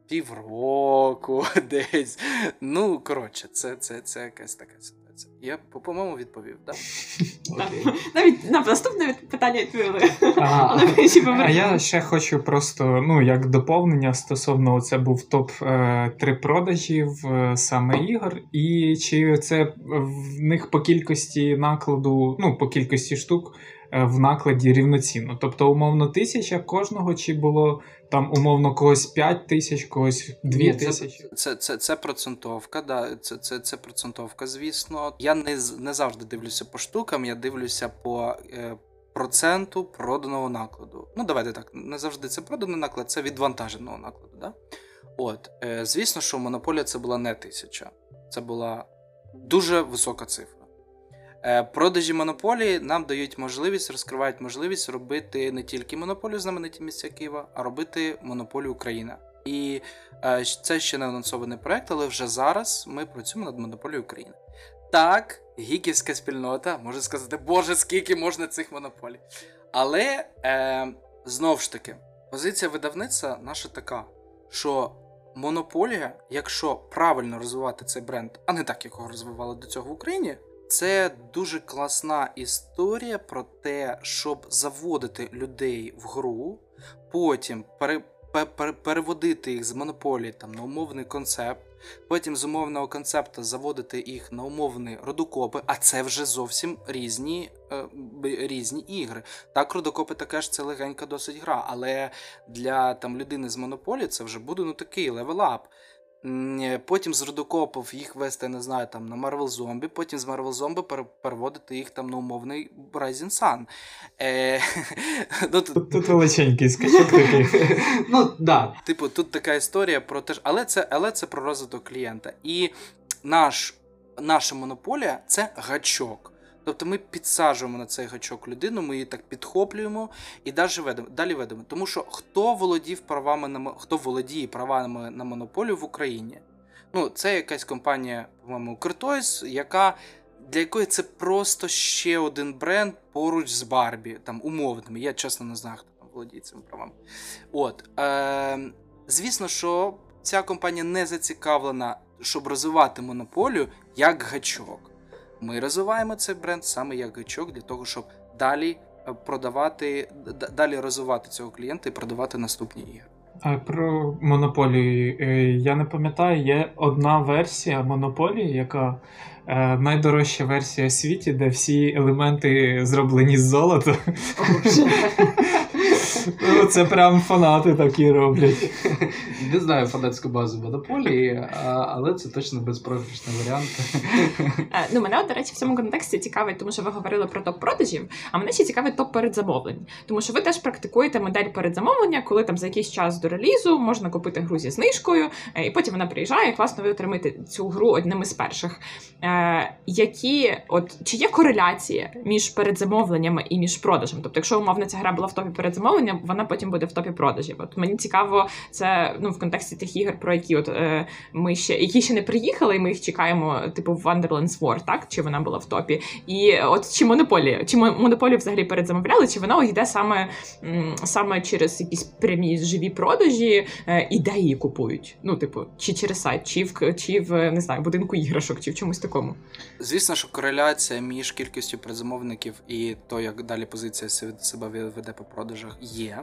півроку десь. Ну, коротше, це це, це якась така ситуація. Я, по-моєму, відповів, так? Навіть на наступне питання відповіли. А я ще хочу просто, ну, як доповнення стосовно це був топ-3 е, продажів е, саме ігор, і чи це в них по кількості накладу, ну, по кількості штук. Е, в накладі рівноцінно. Тобто, умовно, тисяча кожного, чи було там умовно когось 5 тисяч, когось 2 тисячі. Це це, це, це процентовка, да, це це, це процентовка, звісно. Я не не завжди дивлюся по штукам, я дивлюся по. Е, Проценту проданого накладу. Ну, давайте так, не завжди це проданий наклад, це відвантаженого накладу. Да? От, е, Звісно, що монополія це була не тисяча, це була дуже висока цифра. Е, продажі монополії нам дають можливість, розкривають можливість робити не тільки монополію знамениті місця Києва, а робити монополію Україна. І е, це ще не анонсований проект, але вже зараз ми працюємо над монополією України. Так, гіківська спільнота може сказати, Боже, скільки можна цих монополій. Але е, знову ж таки, позиція видавництва наша така, що монополія, якщо правильно розвивати цей бренд, а не так, як його розвивали до цього в Україні, це дуже класна історія про те, щоб заводити людей в гру, потім пере, пере, переводити їх з монополії там, на умовний концепт, Потім з умовного концепту заводити їх на умовні родокопи, а це вже зовсім різні е, різні ігри. Так, родокопи таке ж це легенька досить гра, але для там людини з монополії це вже буде ну такий level up. Е, Потім з родокопів їх вести, не знаю, там на Marvel Zombie, потім з Marvel Zombie пере- переводити їх там на умовний Rising Sun. Е, ну, тут, Тут, величенький скачок такий. Ну, да. Типу, тут така історія про те, але це, але це про розвиток клієнта. І наш, наша монополія це гачок. Тобто ми підсаджуємо на цей гачок людину, ми її так підхоплюємо і далі ведемо. Далі ведемо. Тому що хто володів правами на хто володіє правами на монополію в Україні? Ну, це якась компанія, по-моєму, Укртойс, яка для якої це просто ще один бренд поруч з Барбі, там умовними. Я чесно не знаю, хто там володіє цими правами. От. Е, звісно, що ця компанія не зацікавлена, щоб розвивати монополію як гачок. Ми розвиваємо цей бренд саме як гачок для того, щоб далі е, продавати, д- далі розвивати цього клієнта і продавати наступні ігри. Про монополію е, я не пам'ятаю, є одна версія монополії, яка е, найдорожча версія у світі, де всі елементи зроблені з золота. Ну, Це прям фанати такі роблять. Не знаю фанатську базу монополії, але це точно безпрограшний варіант. Е, Ну, мене, до речі, в цьому контексті цікавить, тому що ви говорили про топ продажів, а мене ще цікавить топ передзамовлень. Тому що ви теж практикуєте модель передзамовлення, коли там за якийсь час до релізу можна купити гру зі знижкою, е, і потім вона приїжджає, і класно ви отримаєте цю гру одним із перших. Е, які, от, чи є кореляція між передзамовленнями і між продажем? Тобто, якщо умовно ця гра була в топі передзамовлення, вона потім буде в топі продажів. От мені цікаво, це ну в контексті тих ігор, про які от е, ми ще які ще не приїхали, і ми їх чекаємо, типу в Wonderlands War, так? Чи вона була в топі? І от чи монополія, чи мо- монополію взагалі передзамовляли, чи вона йде саме, саме через якісь прямі живі продажі, е, і купують? Ну, типу, чи через сайт, чи в чи в не знаю, будинку іграшок, чи в чомусь такому. Звісно, що кореляція між кількістю призамовників і то, як далі позиція се- себе веде по продажах, є.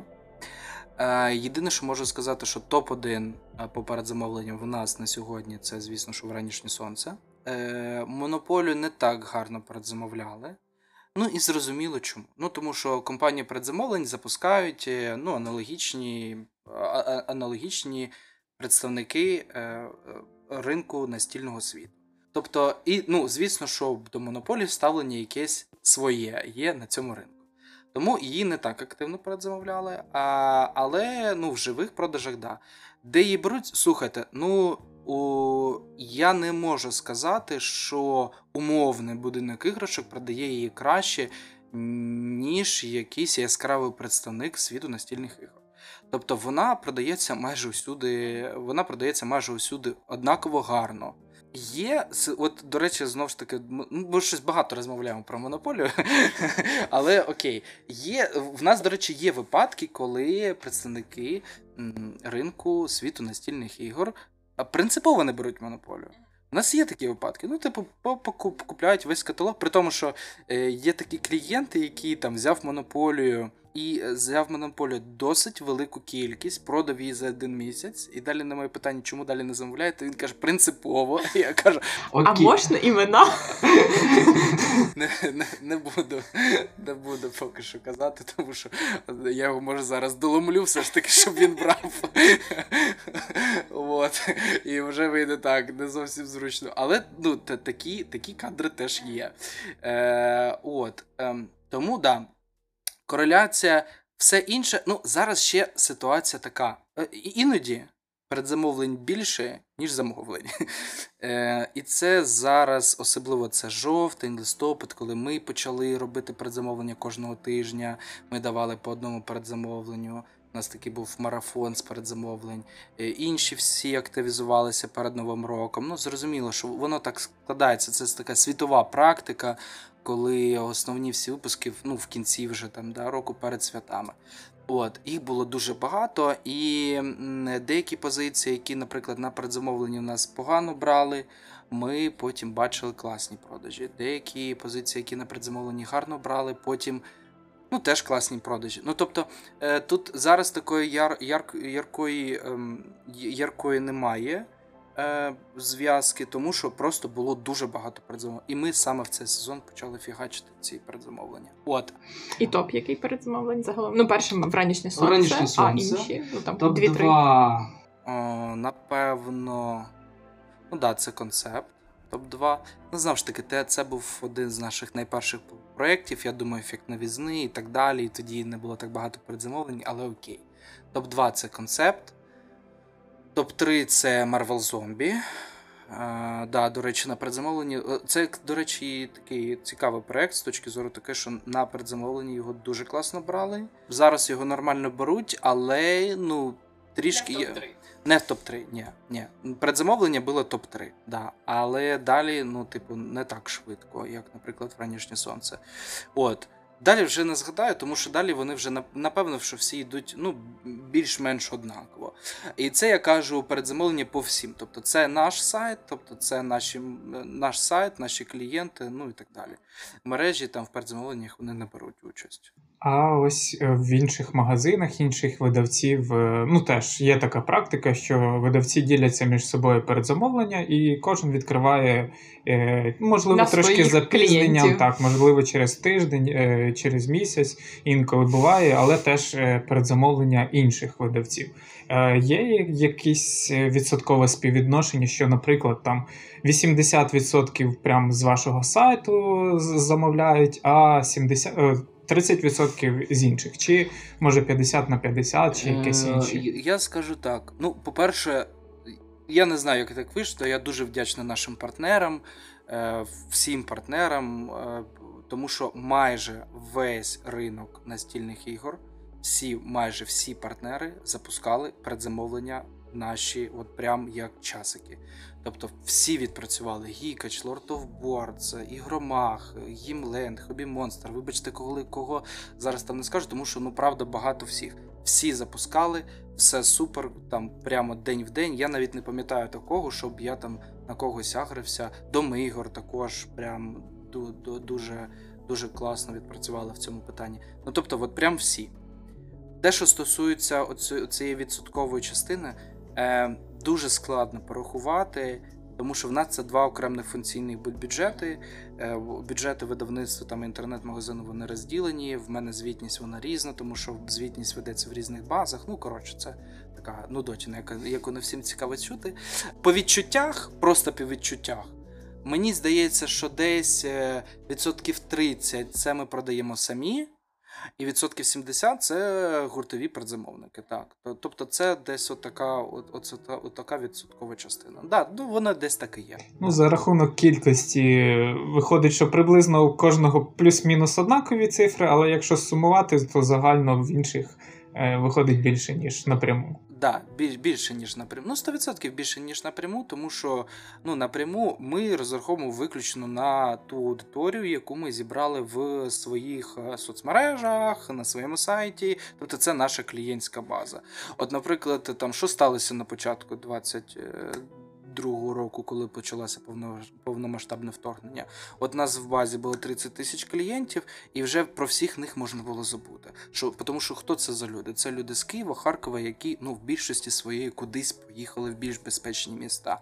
Е, Єдине, що можу сказати, що топ-1 е, по передзамовленням в нас на сьогодні це, звісно, що вранішнє сонце. Е, Монополію не так гарно передзамовляли. Ну і зрозуміло чому. Ну тому що компанії передзамовлень запускають ну, аналогічні, аналогічні представники ринку настільного світу. Тобто, і, ну, звісно, що до монополії ставлення якесь своє є на цьому ринку. Тому її не так активно передзамовляли, а, але ну, в живих продажах, да. Де її беруть, слухайте, ну у, я не можу сказати, що умовний будинок іграшок продає її краще, ніж якийсь яскравий представник світу настільних ігор. Тобто вона продається майже усюди, вона продається майже усюди однаково гарно. Є, от, до речі, знову ж таки, ну, ми щось багато розмовляємо про монополію, але окей, є, в нас, до речі, є випадки, коли представники ринку світу настільних ігор принципово не беруть монополію. У нас є такі випадки. Ну, типу, по- покуп- весь каталог, при тому, що е, є такі клієнти, які там взяв монополію і взяв монополію досить велику кількість, продав її за один місяць. І далі на моє питання, чому далі не замовляєте, він каже, принципово. Я кажу, А можна імена? не, не, не буду, не буду поки що казати, тому що я його може зараз доломлю, все ж таки, щоб він брав. От. І вже вийде так, не зовсім зручно. Але ну, такі, такі кадри теж є. Е, от. Ем, тому да. Кореляція, все інше. Ну, зараз ще ситуація така. Е, іноді передзамовлень більше, ніж замовлень. Е, і це зараз, особливо це жовтень, листопад, коли ми почали робити передзамовлення кожного тижня. Ми давали по одному передзамовленню. У нас такий був марафон з передзамовлень. Е, Інші всі активізувалися перед Новим роком. Ну, зрозуміло, що воно так складається. Це така світова практика, коли основні всі випуски ну, в кінці вже там, да, року перед святами. От, їх було дуже багато, і деякі позиції, які, наприклад, на передзамовленні у нас погано брали, ми потім бачили класні продажі. Деякі позиції, які на предзамовленні гарно брали, потім ну, теж класні продажі. Ну, тобто, е, тут зараз такої яр, яр, яркої, ем, яркої немає е, зв'язки, тому що просто було дуже багато передзамовлень. І ми саме в цей сезон почали фігачити ці передзамовлення. От. І топ, який передзамовлень загалом. Ну, першим вранішнє сонце, Вранішнє а інші, ну там дві-три. Топ-2. О, напевно. Ну да, це концепт. Топ-2. Ну, знову ж таки, це був один з наших найперших проєктів. Я думаю, ефект новізни і так далі. І тоді не було так багато передзамовлень, але окей. Топ-2 це концепт. Топ-3 це Marvel Zombie. А, да, до речі, на передзамовленні. е, Це, до речі, такий цікавий проект з точки зору таке, що на передзамовленні його дуже класно брали. Зараз його нормально беруть, але ну, трішки є. Не в топ-3, ні, ні. Предзамовлення було топ-3, да. Але далі, ну, типу, не так швидко, як, наприклад, вранішнє сонце. От. Далі вже не згадаю, тому що далі вони вже напевно, що всі йдуть ну, більш-менш однаково. І це я кажу передзамовлення по всім. Тобто, це наш сайт, тобто це наші, наш сайт, наші клієнти, ну і так далі. Мережі там в передзамовленнях вони не беруть участь. А ось е, в інших магазинах, інших видавців, е, ну теж є така практика, що видавці діляться між собою передзамовлення, і кожен відкриває, е, можливо, На трошки запізненням, так, можливо, через тиждень, через місяць, інколи буває, але теж передзамовлення інших видавців. Є якесь е, відсоткове співвідношення, що, наприклад, там 80% прямо з вашого сайту замовляють, а 70, е, 30% з інших, чи може 50 на 50, чи якесь Е, інше. Я скажу так. Ну, по-перше, я не знаю, як так вийшло. Я дуже вдячний нашим партнерам, е, всім партнерам, е, тому що майже весь ринок настільних ігор, всі, майже всі партнери запускали предзамовлення наші, от прям як часики. Тобто всі відпрацювали Гікач, Lord of Boards, Ігромах, Гімленд, Хобі Монстр. Вибачте, кого, кого зараз там не скажу, тому що ну правда багато всіх. Всі запускали, все супер, там прямо день в день. Я навіть не пам'ятаю такого, щоб я там на когось агрився. Домигор також прям ду- ду- дуже, дуже класно відпрацювали в цьому питанні. Ну тобто, от прям всі. Те, що стосується оцю- цієї відсоткової частини, е, дуже складно порахувати, тому що в нас це два окремих функційних бюджети. Е, бюджети видавництва там інтернет-магазину вони розділені. В мене звітність вона різна, тому що звітність ведеться в різних базах. Ну, коротше, це така нудотіна, яка, яку не всім цікаво чути. По відчуттях, просто по відчуттях. Мені здається, що десь е, відсотків 30 це ми продаємо самі, і відсотків 70 це гуртові предзамовники. Так. Тобто це десь отака, от, от, от, отака відсоткова частина. Да, ну вона десь так і є. Ну, за рахунок кількості виходить, що приблизно у кожного плюс-мінус однакові цифри, але якщо сумувати, то загально в інших е, виходить більше, ніж напряму. Да, біль, більше, ніж напряму. Ну, 100% більше, ніж напряму, тому що ну, напряму ми розраховуємо виключно на ту аудиторію, яку ми зібрали в своїх е, соцмережах, на своєму сайті. Тобто це наша клієнтська база. От, наприклад, там що сталося на початку 22 року, коли почалося повномасштабне вторгнення. От нас в базі було 30 тисяч клієнтів, і вже про всіх них можна було забути. Що, тому що хто це за люди? Це люди з Києва, Харкова, які ну, в більшості своєї кудись поїхали в більш безпечні міста.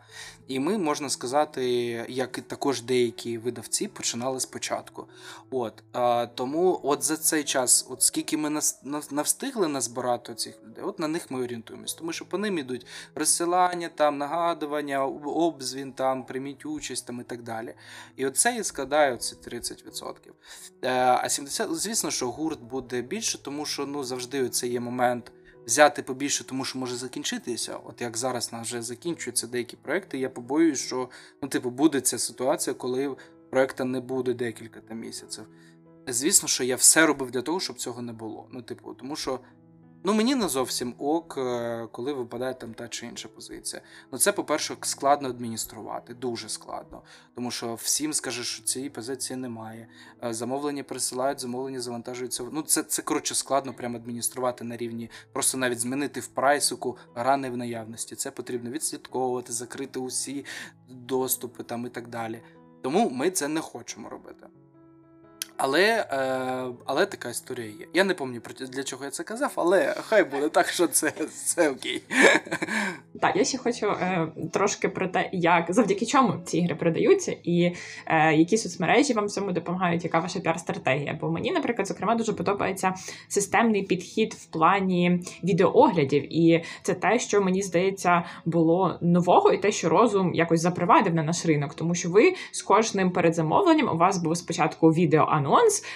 І ми, можна сказати, як і також деякі видавці, починали спочатку. От, а, тому от за цей час, от скільки ми нас, навстигли назбирати цих людей, от на них ми орієнтуємось. Тому що по ним ідуть розсилання, там, нагадування, об- обзвін, там, прийміть участь там, і так далі. І оце і складає оці 30%. Е, А 70, звісно, що гурт буде більше, тому що ну, завжди це є момент взяти побільше, тому що може закінчитися. От як зараз нас вже закінчуються деякі проекти, я побоююсь, що ну, типу, буде ця ситуація, коли проекта не буде декілька там місяців. Звісно, що я все робив для того, щоб цього не було. Ну, типу, тому що ну, мені не зовсім ок, е, коли випадає там та чи інша позиція. Ну, це, по-перше, складно адмініструвати, дуже складно. Тому що всім скажеш, що цієї позиції немає. Е, Замовлення присилають, замовлення завантажуються. Ну, це, це коротше складно прямо адмініструвати на рівні, просто навіть змінити в прайсику рани в наявності. Це потрібно відслідковувати, закрити усі доступи там і так далі. Тому ми це не хочемо робити. Але, е, але така історія є. Я не пам'ятаю, для чого я це казав, але хай буде так, що це, це окей. Так, я ще хочу е, трошки про те, як завдяки чому ці ігри продаються, і е, які соцмережі вам цьому допомагають, яка ваша піар-стратегія. Бо мені, наприклад, зокрема, дуже подобається системний підхід в плані відеооглядів, і це те, що мені здається було нового, і те, що розум якось запровадив на наш ринок, тому що ви з кожним передзамовленням у вас був спочатку відеоанонс,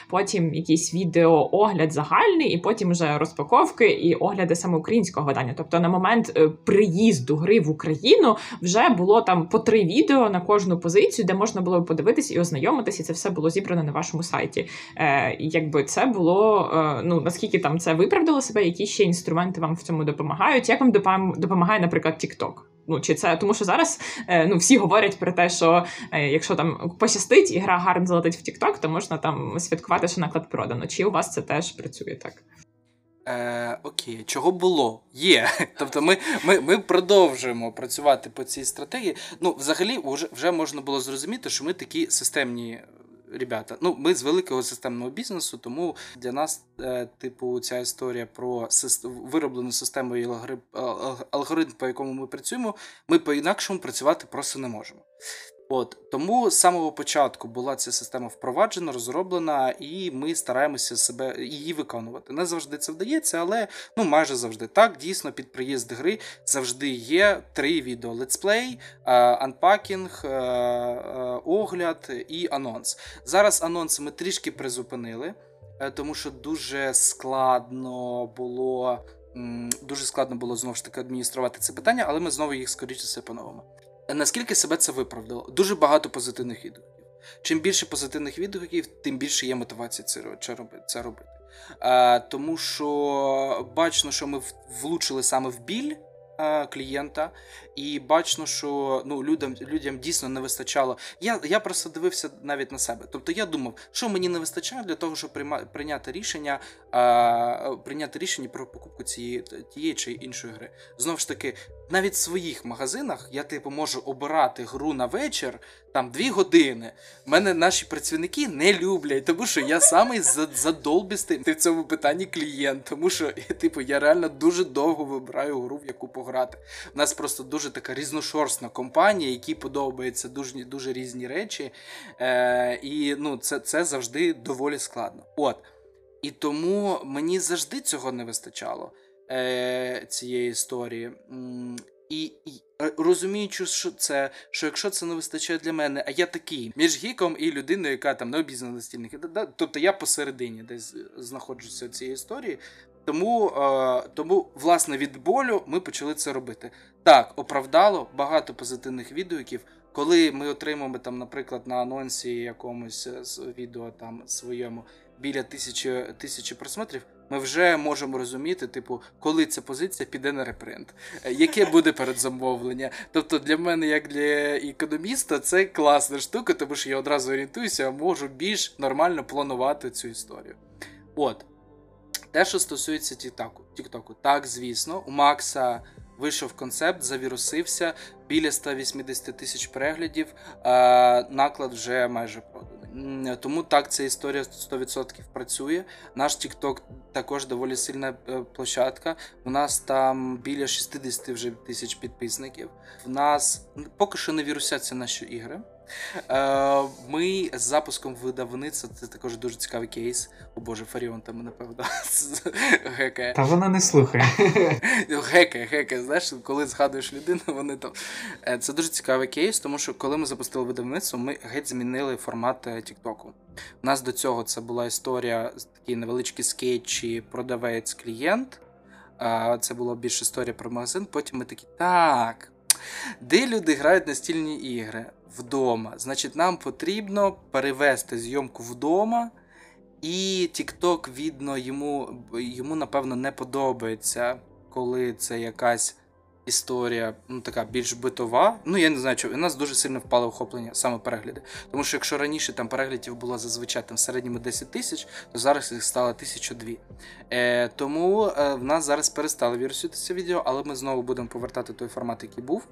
потім якийсь відеоогляд загальний, і потім вже розпаковки і огляди саме українського видання. Тобто на момент е, приїзду гри в Україну вже було там по три відео на кожну позицію, де можна було подивитись і ознайомитись, і це все було зібрано на вашому сайті. Е, Якби це було е, ну наскільки там це виправдало себе, які ще інструменти вам в цьому допомагають? Як вам допомагає, наприклад, TikTok? Ну, чи це тому, що зараз е, ну всі говорять про те, що е, якщо там пощастить і гра гарно залетить в TikTok, то можна там святкувати, що наклад продано. Чи у вас це теж працює так? Е, Окей, чого було? Є. Тобто ми ми, ми продовжуємо працювати по цій стратегії. Ну, взагалі, вже вже можна було зрозуміти, що ми такі системні ребята. Ну, ми з великого системного бізнесу, тому для нас, е, типу, ця історія про вироблену систему і алгоритм, по якому ми працюємо, ми по-інакшому працювати просто не можемо. От Тому з самого початку була ця система впроваджена, розроблена, і ми стараємося себе її виконувати. Не завжди це вдається, але ну майже завжди. Так, дійсно, під приїзд гри завжди є три відео: let's play, unpacking, огляд і анонс. Зараз анонси ми трішки призупинили, е, тому що дуже складно було. Дуже складно було знову ж таки адмініструвати це питання, але ми знову їх скоріше все по-новому. Наскільки себе це виправдало? Дуже багато позитивних відгуків. Чим більше позитивних відгуків, тим більше є мотивація це робити. А, Тому що бачно, що ми влучили саме в біль клієнта, і бачно, що ну, людям людям дійсно не вистачало. Я я просто дивився навіть на себе. Тобто я думав, що мені не вистачає для того, щоб прийняти рішення а, прийняти рішення про покупку цієї тієї чи іншої гри. Знову ж таки, навіть в своїх магазинах я типу можу обирати гру на вечір там дві години. Мене наші працівники не люблять, тому що я самий задолбістий в цьому питанні клієнт, тому що типу я реально дуже довго вибираю гру, в яку пограти. У нас просто дуже така різношорстна компанія, якій подобаються дуже дуже різні речі. Е, І ну, це, це завжди доволі складно. От. І тому мені завжди цього не вистачало е, цієї історії. І, і е, розуміючи, що це, що якщо це не вистачає для мене, а я такий між гіком і людиною, яка там не обізнана настільних, тобто я посередині десь знаходжуся в цій історії. Тому, е, тому, власне, від болю ми почали це робити. Так, оправдало багато позитивних відгуків. Коли ми отримаємо там, наприклад, на анонсі якомусь е, відео там своєму біля тисячі тисячі просмотрів, ми вже можемо розуміти, типу, коли ця позиція піде на репринт, е, яке буде передзамовлення. Тобто для мене, як для економіста, це класна штука, тому що я одразу орієнтуюся, можу більш нормально планувати цю історію. От. Те, що стосується Тіктоку, так, звісно, у Макса вийшов концепт, завірусився біля 180 тисяч переглядів, наклад вже майже проданий. Тому так ця історія 100% працює. Наш TikTok також доволі сильна е, площадка. У нас там біля 60 вже тисяч підписників. В нас поки що не вірусяться наші ігри. Е, ми з запуском видавництва, це також дуже цікавий кейс. О Боже, Фаріон там, напевно, гекає. Та вона не слухає. Гекає, гекає. Знаєш, коли згадуєш людину, вони там. Е, це дуже цікавий кейс, тому що коли ми запустили видавництво, ми геть змінили формат е, Тіктоку. У нас до цього це була історія, такі невеличкі скетчі, продавець-клієнт. Це була більш історія про магазин. Потім ми такі, так. Де люди грають настільні ігри? Вдома. Значить, нам потрібно перевести зйомку вдома. І TikTok, видно, йому, йому, напевно, не подобається, коли це якась історія, ну така більш битова. Ну, я не знаю, чого. У нас дуже сильно впало охоплення саме перегляди. Тому що якщо раніше там переглядів було зазвичай там в середньому 10 тисяч, то зараз їх стало 1002. Е, Тому е, в нас зараз перестали віруситися відео, але ми знову будемо повертати той формат, який був.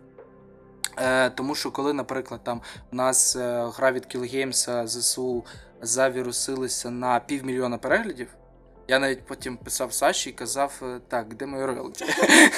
Е, Тому що, коли, наприклад, там у нас е, гра від Killgames ЗСУ завірусилися на півмільйона переглядів, Я навіть потім писав Саші і казав: е, так, де моє роялті?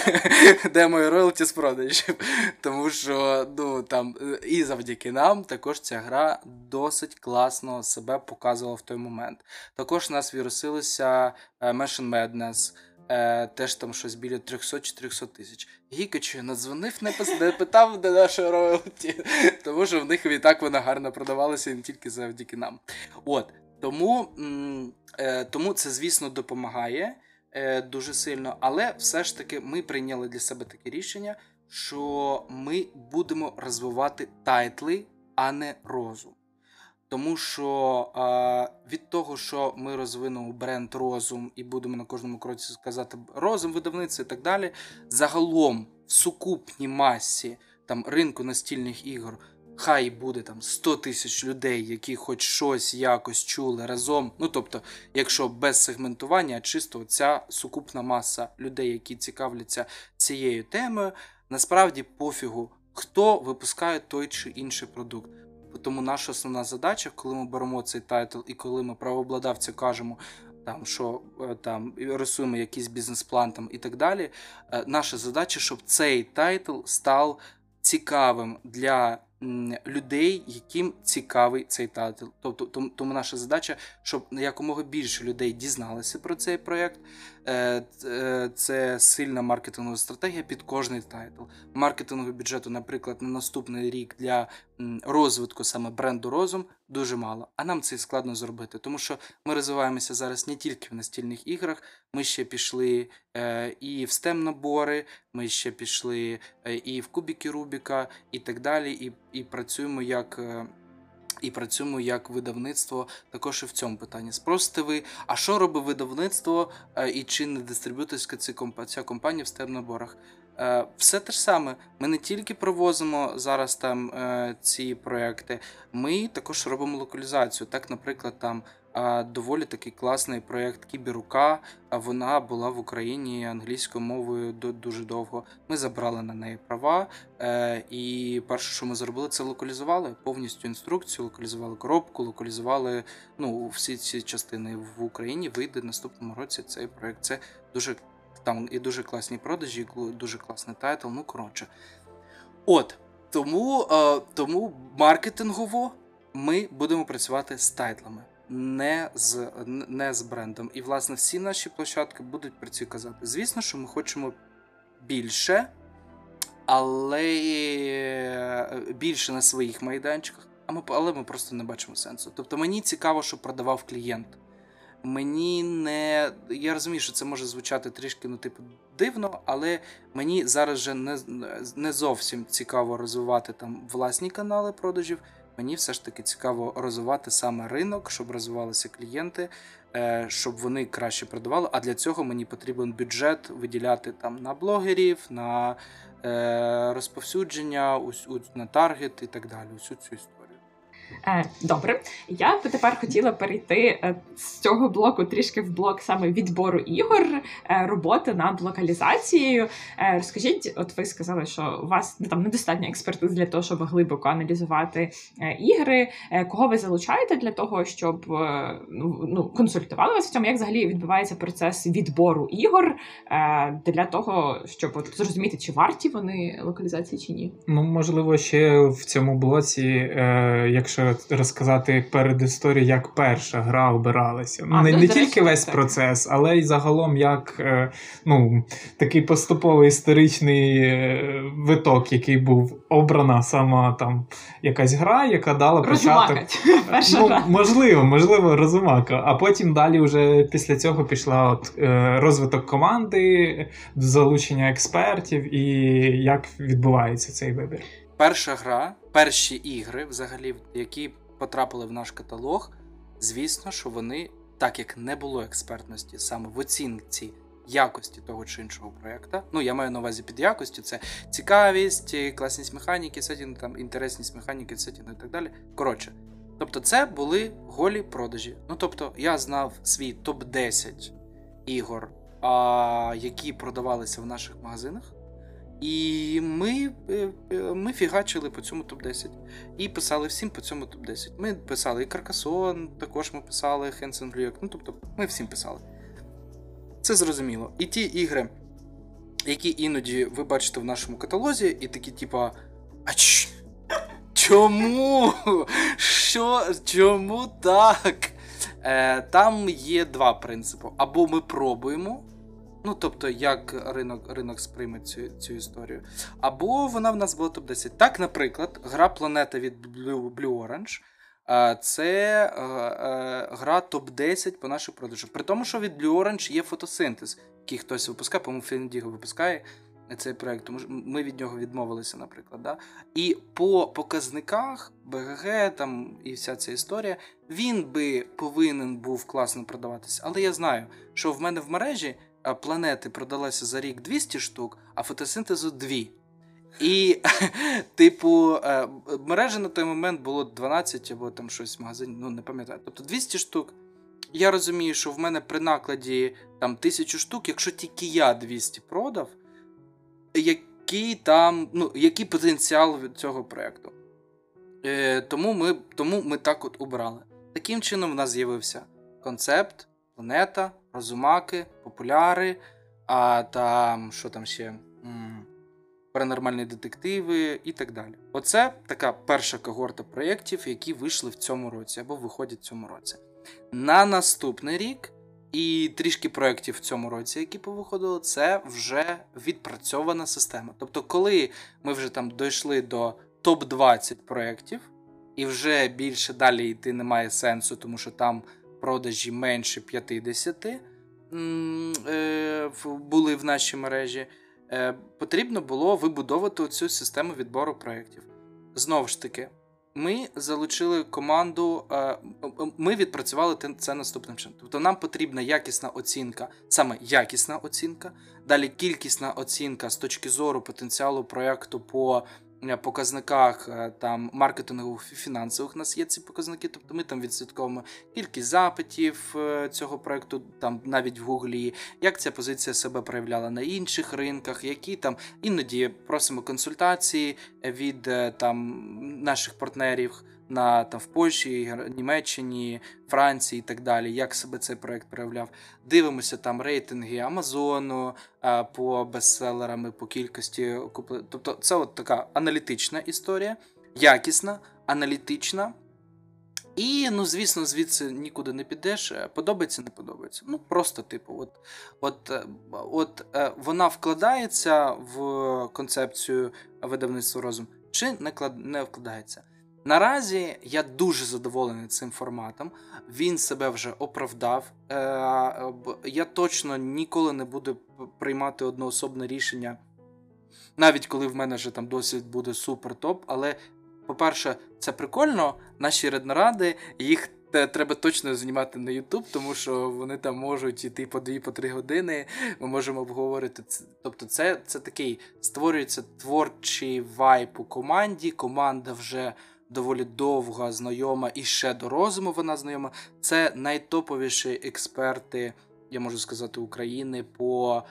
Де моє роялті з продажів? Тому що ну, там е, і завдяки нам також ця гра досить класно себе показувала в той момент. Також нас вірусилися Machine Madness, Е, Теж там щось біля 300-400 тисяч. Гікачу надзвонив, не, питав, де наша роялті, тому що в них і так вона гарно продавалася і не тільки завдяки нам. От, Тому е, тому це, звісно, допомагає е, дуже сильно, але все ж таки ми прийняли для себе таке рішення, що ми будемо розвивати тайтли, а не розум. Тому що а, від того, що ми розвинемо бренд розум і будемо на кожному кроці сказати розум, видавництво і так далі, загалом в сукупній масі там ринку настільних ігор. Хай буде там 100 тисяч людей, які хоч щось якось чули разом. Ну тобто, якщо без сегментування, а чисто ця сукупна маса людей, які цікавляться цією темою, насправді пофігу, хто випускає той чи інший продукт. Тому наша основна задача, коли ми беремо цей тайтл і коли ми правообладавцю кажемо, там що е, там рисуємо якийсь бізнес-план там і так далі. Е, наша задача, щоб цей тайтл став цікавим для людей, яким цікавий цей тайтл. Тобто, тому наша задача, щоб якомога більше людей дізналися про цей проєкт. Е, е, це сильна маркетингова стратегія під кожний тайтл. Маркетингового бюджету, наприклад, на наступний рік для розвитку саме бренду розум дуже мало. А нам це складно зробити, тому що ми розвиваємося зараз не тільки в настільних іграх. Ми ще пішли е, і в stem набори, ми ще пішли і в кубіки Рубіка, і так далі. І, і працюємо як і працюємо як видавництво також і в цьому питанні. Спросите ви, а що робить видавництво е, і чи не дистриб'юторська ця компанія в степ-наборах? Е, все те ж саме. Ми не тільки провозимо зараз там е, ці проекти, ми також робимо локалізацію. Так, наприклад, там доволі такий класний проєкт Кіберука. Вона була в Україні англійською мовою дуже довго. Ми забрали на неї права. Е, і перше, що ми зробили, це локалізували повністю інструкцію, локалізували коробку, локалізували ну, всі ці частини в Україні. Вийде в наступному році цей проєкт. Це дуже там і дуже класні продажі, дуже класний тайтл. Ну коротше. От. Тому, е, тому маркетингово ми будемо працювати з тайтлами не з не з брендом. І, власне, всі наші площадки будуть про це казати. Звісно, що ми хочемо більше, але більше на своїх майданчиках, а ми, але ми просто не бачимо сенсу. Тобто мені цікаво, щоб продавав клієнт. Мені не. Я розумію, що це може звучати трішки ну, типу, дивно, але мені зараз вже не не зовсім цікаво розвивати там власні канали продажів. Мені все ж таки цікаво розвивати саме ринок, щоб розвивалися клієнти, е, щоб вони краще продавали. А для цього мені потрібен бюджет виділяти там на блогерів, на е, розповсюдження, на таргет і так далі. Усю цю історію. Е, добре, я би тепер хотіла перейти е, з цього блоку трішки в блок саме відбору ігор, е, роботи над локалізацією. Розкажіть, от ви сказали, що у вас ну, там недостатньо експертиз для того, щоб глибоко аналізувати ігри. Кого ви залучаєте для того, щоб ну, ну, консультували вас в цьому? Як взагалі відбувається процес відбору ігор для того, щоб от, зрозуміти, чи варті вони локалізації чи ні? Ну можливо, ще в цьому блоці, якщо розказати перед історією, як перша гра обиралася. А, не не тільки весь так. процес, але й загалом як е, ну, такий поступовий історичний е, виток, який був обрана сама там якась гра, яка дала початок. Ну, Можливо, можливо, розумака. А потім далі, вже після цього пішла от е, розвиток команди, залучення експертів і як відбувається цей вибір. Перша гра, перші ігри, взагалі, які потрапили в наш каталог, звісно, що вони, так як не було експертності саме в оцінці якості того чи іншого проєкта. Ну, я маю на увазі під якостю, це цікавість, класність механіки, сетінг, там, інтересність механіки, сетінг і так далі. Коротше, тобто, це були голі продажі. Ну, тобто, я знав свій топ-10 ігор, а, які продавалися в наших магазинах. І ми е, е, ми фігачили по цьому топ-10. І писали всім по цьому топ-10. Ми писали і Каркасон, також ми писали Хенсен Блюк. Ну, тобто, ми всім писали. Це зрозуміло. І ті ігри, які іноді ви бачите в нашому каталозі, і такі, типа, а ч... чому? Що? Чому так? Е, Там є два принципи. Або ми пробуємо. Ну, тобто, як ринок ринок сприйме цю цю історію. Або вона в нас була топ-10. Так, наприклад, гра Планета від Blue, Blue Orange. Це гра топ-10 по наших продажах. При тому, що від Blue Orange є фотосинтез, який хтось випускає, по-моєму, Фіндіго випускає цей проект, тому ми від нього відмовилися, наприклад. Да? І по показниках БГГ там і вся ця історія, він би повинен був класно продаватися. Але я знаю, що в мене в мережі планети продалося за рік 200 штук, а фотосинтезу 2. І, типу, е, мережі на той момент було 12 або там щось в магазині, ну не пам'ятаю. Тобто 200 штук. Я розумію, що в мене при накладі там 1000 штук, якщо тільки я 200 продав, який там, ну, який потенціал від цього проєкту. Е, Тому ми тому ми так от обрали. Таким чином, в нас з'явився концепт, планета, розумаки, популяри, а там, що там ще? Паранормальні детективи і так далі. Оце така перша когорта проєктів, які вийшли в цьому році або виходять в цьому році. На наступний рік і трішки проєктів в цьому році, які повиходили, це вже відпрацьована система. Тобто, коли ми вже там дійшли до топ-20 проєктів, і вже більше далі йти немає сенсу, тому що там продажі менше 50 е, були в нашій мережі. Е, потрібно було вибудовувати цю систему відбору проєктів. Знову ж таки, ми залучили команду, е, ми відпрацювали це наступним чином. Тобто нам потрібна якісна оцінка, саме якісна оцінка, далі кількісна оцінка з точки зору потенціалу проєкту по Е, показниках е, там маркетингових фінансових у нас є ці показники. Тобто ми там відслідковуємо кількість запитів е, цього проекту, там навіть в Гуглі, як ця позиція себе проявляла на інших ринках, які там іноді просимо консультації від там наших партнерів на там в Польщі, Німеччині, Франції і так далі, як себе цей проект проявляв. Дивимося там рейтинги Амазону по бестселерам, по кількості. Тобто, це от така аналітична історія, якісна, аналітична. І, ну, звісно, звідси нікуди не підеш. Подобається, не подобається. Ну, просто, типу, от от, е, от е, вона вкладається в концепцію видавництва розум, чи не, не вкладається. Наразі я дуже задоволений цим форматом. Він себе вже оправдав. Е, я точно ніколи не буду приймати одноособне рішення, навіть коли в мене вже там досвід буде супер топ. Але, по-перше, це прикольно. Наші реднаради, їх треба точно знімати на YouTube, тому що вони там можуть іти по 2-3 години. Ми можемо обговорити. Тобто, це, це такий створюється творчий вайп у команді. Команда вже доволі довга знайома і ще до розуму вона знайома. Це найтоповіші експерти, я можу сказати, України, по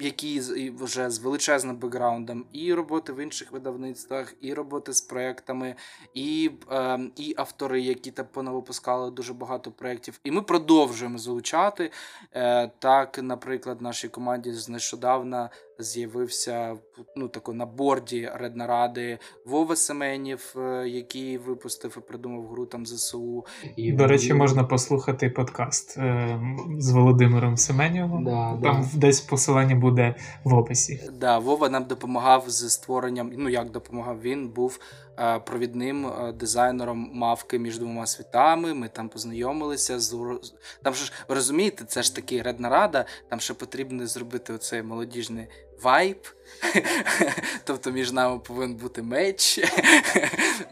які вже з величезним бекграундом і роботи в інших видавництвах, і роботи з проектами, і е, і автори, які там понавипускали дуже багато проєктів. І ми продовжуємо залучати. Е, Так, наприклад, нашій команді з нещодавна з'явився ну, тако, на борді Реднаради Вова Семенів, е, який випустив і придумав гру там ЗСУ. І До речі, можна послухати подкаст е, з Володимиром Семенєвим. Да, Там да. десь посилання буде в описі. Да, Вова нам допомагав з створенням. Ну як допомагав, він був Е, провідним е, дизайнером мавки між двома світами. Ми там познайомилися з там ж розумієте, це ж таки редна рада. Там ще потрібно зробити оцей молодіжний вайб. Тобто між нами повинен бути меч.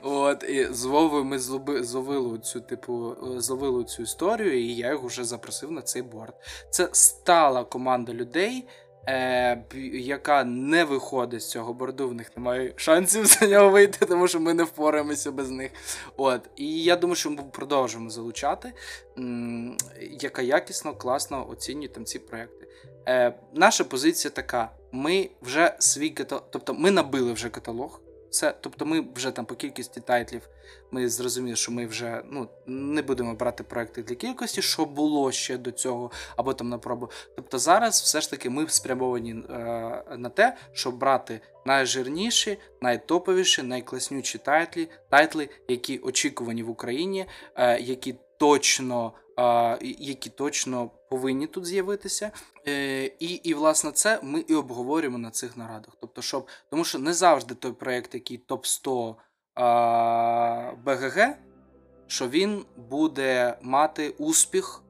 От, І з Вовою ми зловили цю типу, зловили цю історію, і я їх вже запросив на цей борт. Це стала команда людей е, яка не виходить з цього борду, в них немає шансів за нього вийти, тому що ми не впораємося без них. От. І я думаю, що ми продовжимо залучати, м- яка якісно, класно оцінює там ці проекти. Е, Наша позиція така: ми вже свій каталог, тобто ми набили вже каталог. Все, тобто, ми вже там по кількості тайтлів ми зрозуміли, що ми вже ну, не будемо брати проекти для кількості, що було ще до цього, або там на пробу. Тобто зараз все ж таки ми спрямовані е, на те, щоб брати найжирніші, найтоповіші, найкласніші тайтлі, тайтли, які очікувані в Україні, е, які точно. Які точно повинні тут з'явитися, Е, і, і власне це ми і обговорюємо на цих нарадах. Тобто, щоб тому що не завжди той проєкт, який топ 100 БГГ, що він буде мати успіх,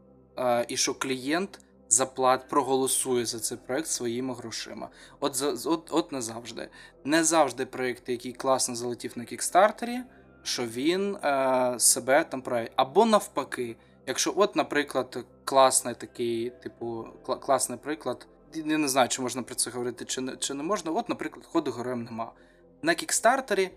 і що клієнт заплат проголосує за цей проект своїми грошима. От от, от не завжди. Не завжди проєкт, який класно залетів на кікстартері, що він е, себе там проявить. Або навпаки, якщо, от, наприклад, класний такий, типу, класний приклад. Я не знаю, чи можна про це говорити, чи не, чи не можна. От, наприклад, ходу героєм нема. На кікстартері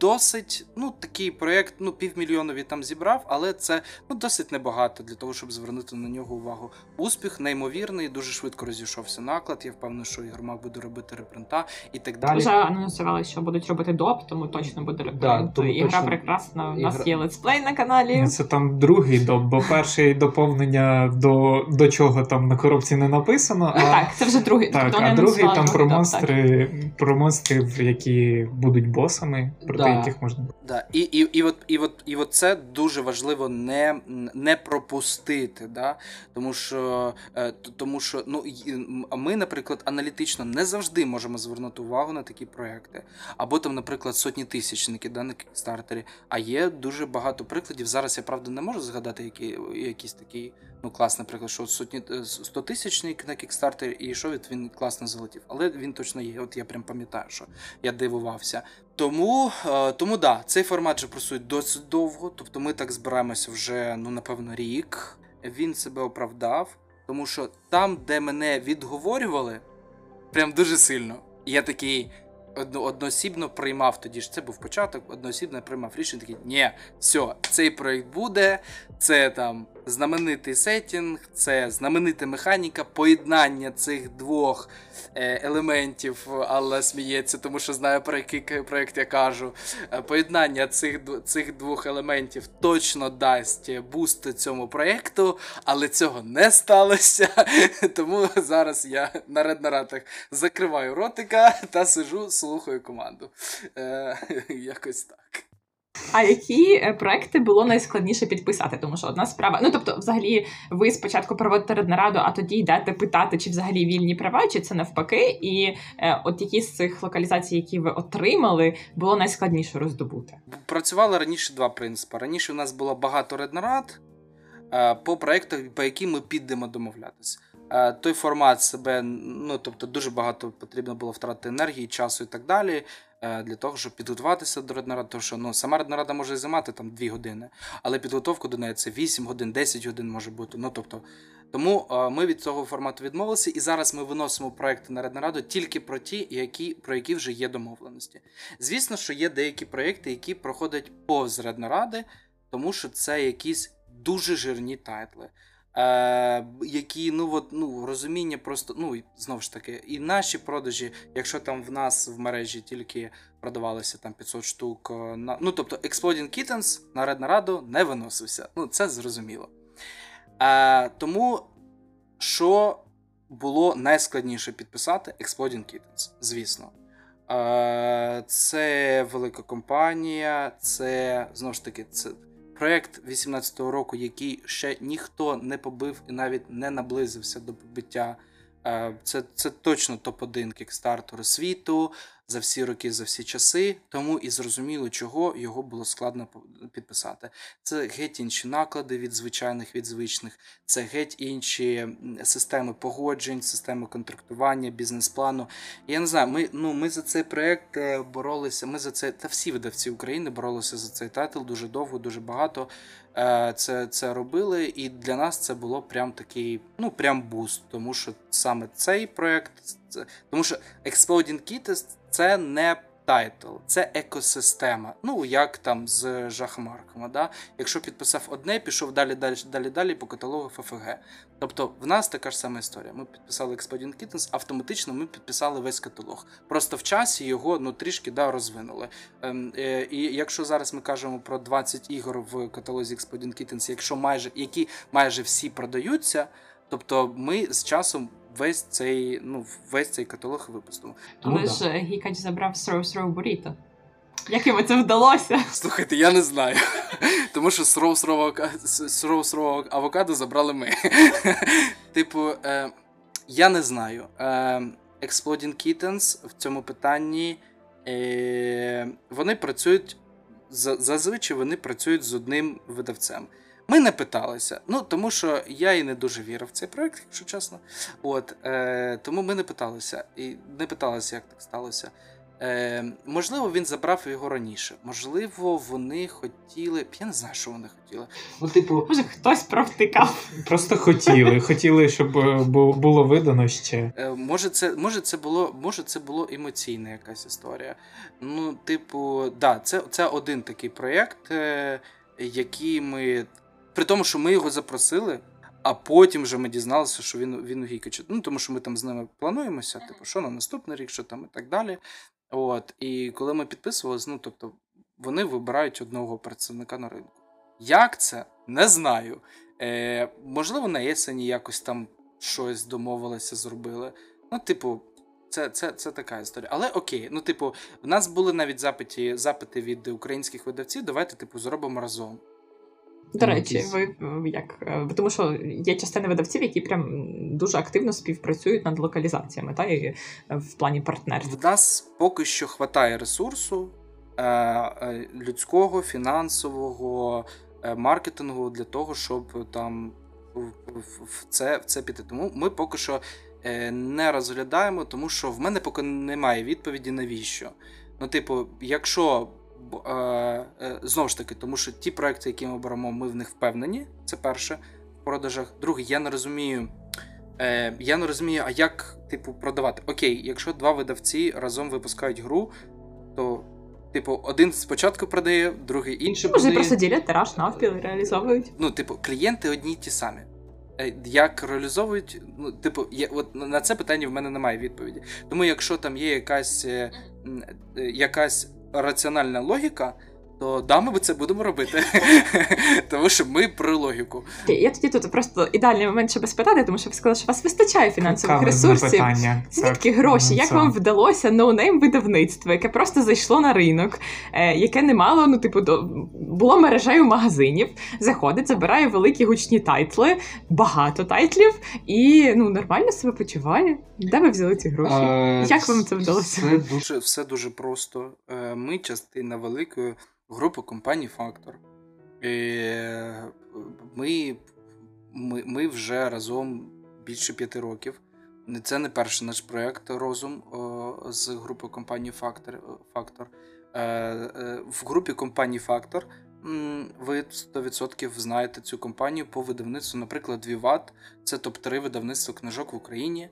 досить ну, такий проєкт, ну, півмільйона він там зібрав, але це ну, досить небагато для того, щоб звернути на нього увагу. Успіх неймовірний, дуже швидко розійшовся наклад. Я впевнений, що Ігромак буде робити репринта і так далі. Вже анонсували, що будуть робити доп, тому точно буде репринт. Да, тому Ігра точно... прекрасна. У нас Ігра... є летсплей на каналі. Ну, це там другий доп, бо перший доповнення до до чого там на коробці не написано. А так, це вже другий. Так, тобто а другий там про монстри, про монстрів, які будуть босами. Про да. яких можна. Да. І і, і, от і, от, і от це дуже важливо не не пропустити. Да? Тому що, е, тому що ну, ми, наприклад, аналітично не завжди можемо звернути увагу на такі проекти. Або там, наприклад, сотні тисячники да, на кікстартері. А є дуже багато прикладів. Зараз я правда не можу згадати які, якісь такі ну, класний приклад, що сотні 100 тисячник на кікстартері, і що від він класно залетів. Але він точно є. От я прям пам'ятаю, що я дивувався. Тому е, тому да, цей формат же просують досить довго. Тобто ми так збираємося вже, ну, напевно, рік. Він себе оправдав, тому що там, де мене відговорювали, прям дуже сильно. Я такий одно, одноосібно приймав тоді ж. Це був початок, одноосібно приймав рішення такий, ні, все, цей проєкт буде, це там знаменитий сетінг, це знаменита механіка, поєднання цих двох е, елементів, але сміється, тому що знаю, про який проєкт я кажу. Е, поєднання цих цих двох елементів точно дасть буст цьому проєкту, але цього не сталося. Тому зараз я на реднаратах закриваю ротика та сижу, слухаю команду. Е, Якось так. А які е, проекти було найскладніше підписати? Тому що одна справа, ну тобто, взагалі, ви спочатку проводите реднараду, а тоді йдете питати, чи взагалі вільні права, чи це навпаки. І е, от які з цих локалізацій, які ви отримали, було найскладніше роздобути? Працювали раніше два принципи. Раніше у нас було багато реднарад е, по проектах, по яким ми підемо домовлятися. Е, той формат себе, ну тобто, дуже багато потрібно було втратити енергії, часу і так далі. Е, для того, щоб підготуватися до реднаради, тому що ну, сама реднарада може займати там 2 години, але підготовка до неї це 8 годин, 10 годин може бути. Ну, тобто, Тому е, ми від цього формату відмовилися, і зараз ми виносимо проекти на реднараду тільки про ті, які, про які вже є домовленості. Звісно, що є деякі проекти, які проходять повз реднаради, тому що це якісь дуже жирні тайтли е, які ну от, ну, розуміння просто, ну знову ж таки, і наші продажі, якщо там в нас в мережі тільки продавалося там 500 штук, е, на, ну тобто Exploding Kittens на Red Раду не виносився. Ну, це зрозуміло. Е, Тому що було найскладніше підписати Exploding Kittens, звісно. Е, це велика компанія, це знову ж таки, це Проект 18-го року, який ще ніхто не побив і навіть не наблизився до побиття. Е, це це точно топ-1 Kickstarter світу за всі роки, за всі часи, тому і зрозуміло, чого його було складно підписати. Це геть інші наклади від звичайних від звичних, це геть інші системи погоджень, системи контрактування, бізнес-плану. Я не знаю, ми ну, ми за цей проект е, боролися. Ми за це та всі видавці України боролися за цей тайтл дуже довго, дуже багато. Е, це це робили, і для нас це було прям такий, ну прям буст, тому що саме цей проект, тому що Exploding Kittens це не тайтл, це екосистема. Ну, як там з Жахом Аркхема. Да? Якщо підписав одне, пішов далі, далі, далі, далі по каталогу FFG. Тобто в нас така ж сама історія. Ми підписали Exploding Kittens, автоматично ми підписали весь каталог. Просто в часі його ну, трішки да, розвинули. Ем, е, І якщо зараз ми кажемо про 20 ігор в каталозі Exploding Kittens, якщо майже, які майже всі продаються, тобто ми з часом весь цей ну, весь цей каталог випустимо. Але да. ж Гікач забрав Throw Throw Burrito. Як йому це вдалося? Слухайте, я не знаю. Тому що сроу авокадо забрали ми. Типу, е, я не знаю. Е, Exploding Kittens в цьому питанні е, вони працюють зазвичай вони працюють з одним видавцем. Ми не питалися. Ну, тому що я і не дуже вірив в цей проект, якщо чесно. От, е, Тому ми не питалися. І не питалися, як так сталося. Е, Можливо, він забрав його раніше. Можливо, вони хотіли. Я не знаю, що вони хотіли. Ну, типу, Може, хтось провтикав. Просто хотіли. Хотіли, щоб е, було видано ще. Е, Може, це може, це було може, це було емоційна якась історія. Ну, типу, да, це це один такий проєкт, е, який ми при тому, що ми його запросили, а потім вже ми дізналися, що він він у Гікачу. Ну, тому що ми там з ними плануємося, типу, що на наступний рік, що там і так далі. От, І коли ми підписувалися, ну тобто вони вибирають одного представника на ринку. Як це? Не знаю. Е, Можливо, на Єсені якось там щось домовилися, зробили. Ну, типу, це це, це така історія. Але окей, ну, типу, в нас були навіть запити запити від українських видавців. Давайте, типу, зробимо разом. До речі, ви е, як е, тому, що є частина видавців, які прям дуже активно співпрацюють над локалізаціями, та і е, в плані партнерства. В нас поки що хватає ресурсу людського, фінансового, маркетингу для того, щоб там в це в це піти. Тому ми поки що не розглядаємо, тому що в мене поки немає відповіді навіщо. Ну, типу, якщо Е, е, знову ж таки, тому що ті проекти, які ми беремо, ми в них впевнені. Це перше в продажах. Друге, я не розумію. Е, Я не розумію, а як, типу, продавати. Окей, якщо два видавці разом випускають гру, то, типу, один спочатку продає, другий інший продає. Може, просто ділять тираж навпіл і реалізовують. Ну, типу, клієнти одні й ті самі. Е, як реалізовують, ну, типу, є, от на це питання в мене немає відповіді. Тому, якщо там є якась якась раціональна логіка, то да, ми це будемо робити. Тому що ми про логіку. Я тоді тут просто ідеальний момент, щоб спитати, тому що ви сказали, що у вас вистачає фінансових ресурсів. Питання. Звідки так, гроші? Як це... вам вдалося ноунейм видавництво, яке просто зайшло на ринок, е, яке не мало, ну, типу, до... було мережею магазинів, заходить, забирає великі гучні тайтли, багато тайтлів і ну, нормально себе почуває. Де ви взяли ці гроші? А, Як вам це вдалося? Все дуже, все дуже просто. Е, ми частина великої групи компаній Фактор. Ми ми, ми вже разом більше п'яти років. Це не перший наш проєкт розум з групи компанії Фактор. Е, е, в групі компанії Фактор ви 100% знаєте цю компанію по видавництву, наприклад, Віват це топ-3 видавництво книжок в Україні.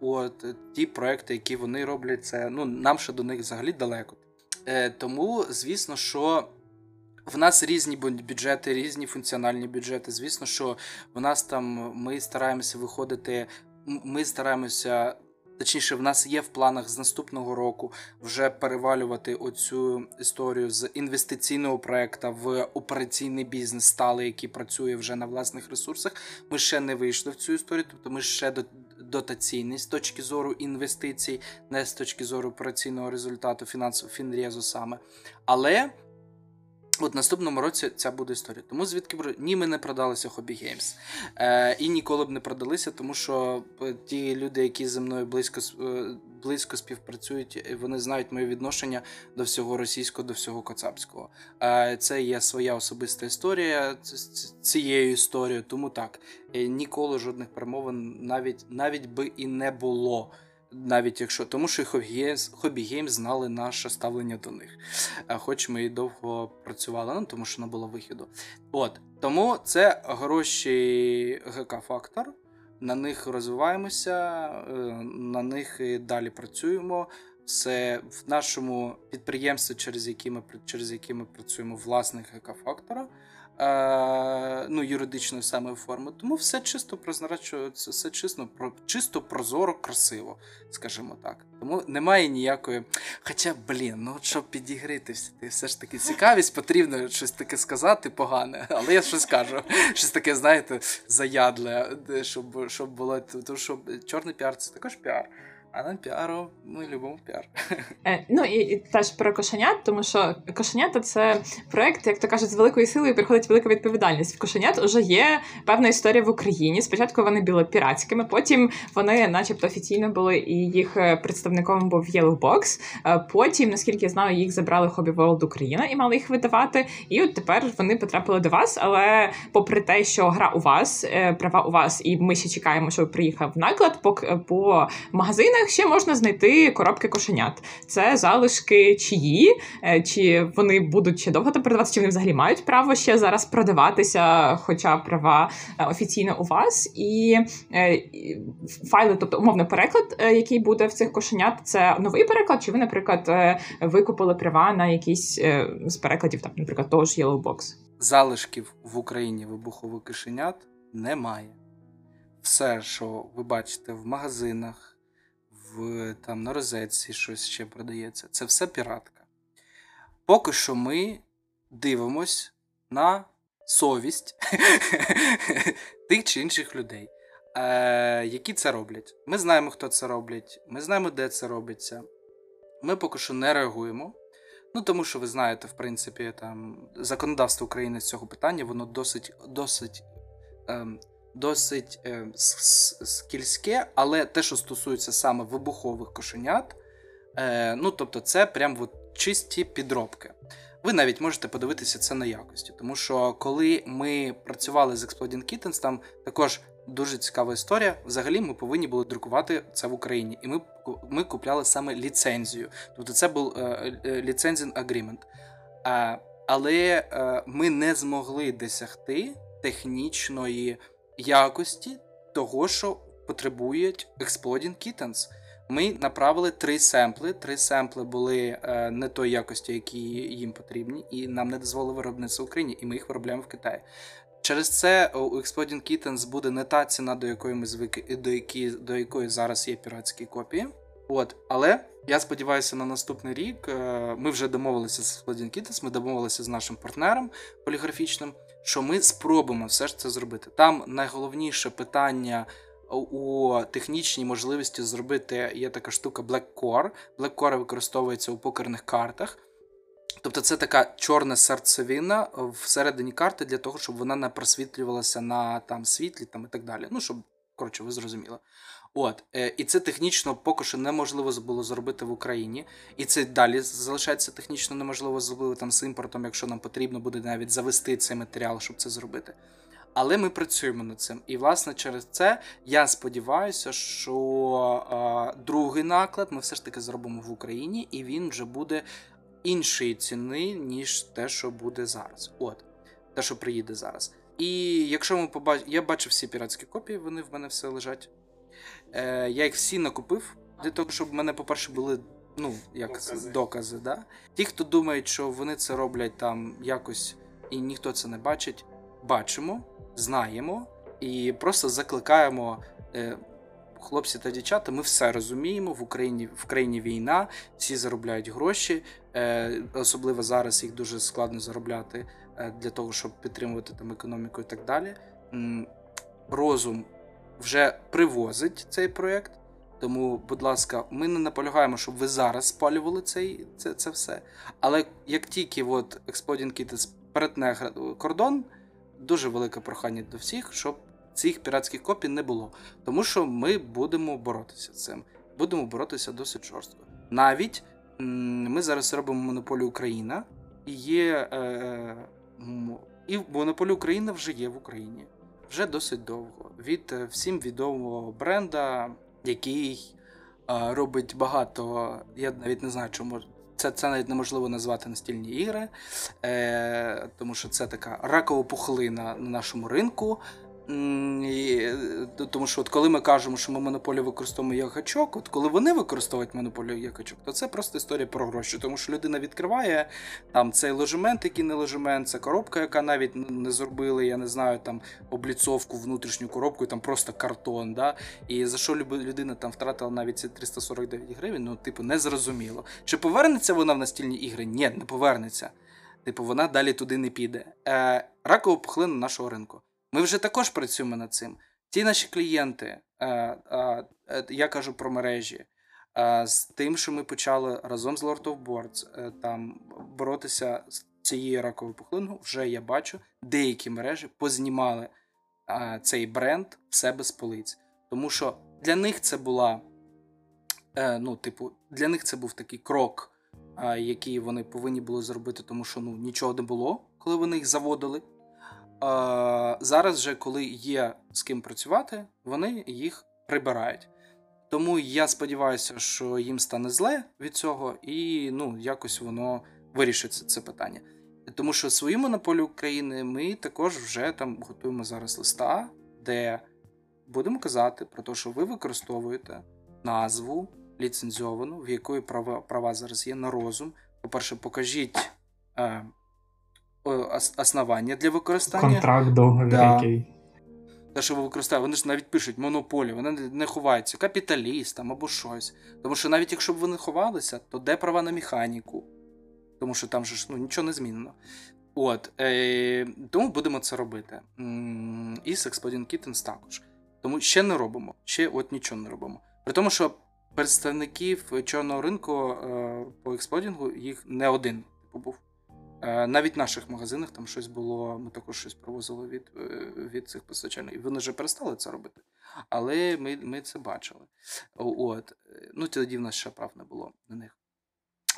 От Ті проекти, які вони роблять, це ну, нам ще до них взагалі далеко. Е, Тому, звісно, що в нас різні бюджети, різні функціональні бюджети. Звісно, що в нас там ми стараємося виходити, ми стараємося. Точніше, в нас є в планах з наступного року вже перевалювати оцю історію з інвестиційного проекту в операційний бізнес сталий, який працює вже на власних ресурсах. Ми ще не вийшли в цю історію, тобто ми ще до дотаційний з точки зору інвестицій, не з точки зору операційного результату фінансового фінрезу саме. Але. От наступному році ця буде історія. Тому звідки ні, ми не продалися Hobby Games. Е, І ніколи б не продалися, тому що е, ті люди, які зі мною близько е, близько співпрацюють, вони знають моє відношення до всього російського, до всього коцапського. Це є своя особиста історія цією історією. Тому так ніколи жодних перемовин навіть навіть би і не було навіть якщо тому, що Хобі Геймс знали наше ставлення до них, хоч ми і довго працювали, ну тому що не було вихіду. От тому це гроші ГК Фактор. На них розвиваємося, е, на них і далі працюємо. Це в нашому підприємстві, через які ми через які ми працюємо, власник екофактора, е, ну, юридичної саме форми. Тому все чисто прозрачується, все чисто, чисто прозоро, красиво, скажімо так. Тому немає ніякої. Хоча, блін, ну щоб підігрити все ж таки цікавість, потрібно щось таке сказати погане, але я щось кажу. Щось таке, знаєте, заядле, щоб щоб було. Тому що чорний піар це також піар. А на піару ми любимо піар. Е, Ну і, і теж про кошенят, тому що кошенята це проект, як то кажуть, з великою силою приходить велика відповідальність. В кошенят вже є певна історія в Україні. Спочатку вони були піратськими, потім вони, начебто, офіційно були, і їх е, представником був Yellow Box. Е, потім, наскільки я знаю, їх забрали Hobby World Україна і мали їх видавати. І от тепер вони потрапили до вас. Але попри те, що гра у вас, е, права у вас, і ми ще чекаємо, щоб приїхав наклад по, по магазинах магазинах ще можна знайти коробки кошенят. Це залишки чиї, е, чи вони будуть ще довго продаватися, чи вони взагалі мають право ще зараз продаватися, хоча права е, офіційно у вас. І е, файли, тобто умовний переклад, який буде в цих кошенят, це новий переклад, чи ви, наприклад, викупили права на якісь з перекладів, там, наприклад, того ж Yellow Box? Залишків в Україні вибухових кишенят немає. Все, що ви бачите в магазинах, в там на розетці щось ще продається. Це все піратка. Поки що ми дивимось на совість тих чи інших людей, е, які це роблять. Ми знаємо, хто це робить, ми знаємо, де це робиться. Ми поки що не реагуємо. Ну, тому що ви знаєте, в принципі, там законодавство України з цього питання, воно досить досить ем, досить е, скільське, але те, що стосується саме вибухових кошенят, е, ну тобто, це прям от чисті підробки. Ви навіть можете подивитися це на якості, тому що коли ми працювали з Exploding Kittens, там також дуже цікава історія. Взагалі, ми повинні були друкувати це в Україні, і ми ми купляли саме ліцензію. Тобто, це був е, е, ліцензін агрімент. Але е, ми не змогли досягти технічної якості того, що потребують Exploding Kittens. Ми направили три семпли. Три семпли були е, не тої якості, які їм потрібні, і нам не дозволили виробництво в Україні, і ми їх виробляємо в Китаї. Через це у Exploding Kittens буде не та ціна, до якої ми звикли, до які, до якої зараз є піратські копії. От, але я сподіваюся, на наступний рік е, ми вже домовилися з Exploding Kittens, ми домовилися з нашим партнером поліграфічним що ми спробуємо все ж це зробити. Там найголовніше питання. У технічній можливості зробити є така штука Black Core. Black Core використовується у покерних картах. Тобто це така чорна серцевина всередині карти для того, щоб вона не просвітлювалася на там світлі там, і так далі. Ну, щоб, коротше, ви зрозуміли. От, е, І це технічно поки що неможливо було зробити в Україні. І це далі залишається технічно неможливо особливо там з імпортом, якщо нам потрібно буде навіть завести цей матеріал, щоб це зробити. Але ми працюємо над цим. І, власне, через це я сподіваюся, що е, другий наклад ми все ж таки зробимо в Україні, і він вже буде іншої ціни, ніж те, що буде зараз. От, те, що приїде зараз. І якщо ми побачимо, я бачив всі піратські копії, вони в мене все лежать. Е, Я їх всі накупив для того, щоб в мене, по-перше, були ну, як докази. докази да? Ті, хто думають, що вони це роблять там якось і ніхто це не бачить, бачимо, знаємо і просто закликаємо. Е, Хлопці та дівчата, ми все розуміємо. В Україні в країні війна, всі заробляють гроші. Е, Особливо зараз їх дуже складно заробляти е, для того, щоб підтримувати там економіку і так далі. Розум вже привозить цей проєкт. Тому, будь ласка, ми не наполягаємо, щоб ви зараз спалювали цей, це це все. Але як тільки от Exploding Kittens перетне кордон, дуже велике прохання до всіх, щоб цих піратських копій не було. Тому що ми будемо боротися з цим. Будемо боротися досить жорстко. Навіть ми зараз робимо монополію Україна, і є. Е, і монополія Україна вже є в Україні вже досить довго. Від е, всім відомого бренда, який е, робить багато. Я навіть не знаю, чому це це навіть неможливо назвати настільні ігри, е, тому що це така ракова пухлина на нашому ринку. І, Тому що от коли ми кажемо, що ми монополію використовуємо як гачок, от коли вони використовують монополію як гачок, то це просто історія про гроші. Тому що людина відкриває там цей ложемент, який не ложемент, це коробка, яка навіть не зробили, я не знаю, там обліцовку, внутрішню коробку, там просто картон. Да? І за що людина там втратила навіть ці 349 гривень, ну, типу, не зрозуміло. Чи повернеться вона в настільні ігри? Ні, не повернеться. Типу, вона далі туди не піде. Е, Ракова пухлина нашого ринку. Ми вже також працюємо над цим. Ті наші клієнти, е, е, е, я кажу про мережі, з тим, що ми почали разом з Lord of Boards там боротися з цією раковою пухлиною, вже я бачу, деякі мережі познімали цей бренд в себе з полиць. Тому що для них це була, ну, типу, для них це був такий крок, який вони повинні були зробити, тому що ну, нічого не було, коли вони їх заводили. Зараз, же, коли є з ким працювати, вони їх прибирають. Тому я сподіваюся, що їм стане зле від цього, і ну, якось воно вирішиться це питання. Тому що свою монополію України ми також вже там готуємо зараз листа, де будемо казати про те, що ви використовуєте назву ліцензіовану, в якої права права зараз є на розум. По-перше, покажіть е, основання для використання. Контракт договір да. який. Те, що ви використовуєте, вони ж навіть пишуть монополію, вони не ховаються, капіталіст там або щось. Тому що навіть якщо б вони ховалися, то де права на механіку? Тому що там же ж ну, нічого не змінено. От, е, Тому будемо це робити. І з Exploding Kittens також. Тому ще не робимо, ще от нічого не робимо. При тому, що представників чорного ринку е, по експлодінгу їх не один типу, був. Е, навіть в наших магазинах там щось було, ми також щось привозили від е, від цих постачальників. Вони вже перестали це робити, але ми ми це бачили. От. Ну, тоді в нас ще прав не було на них.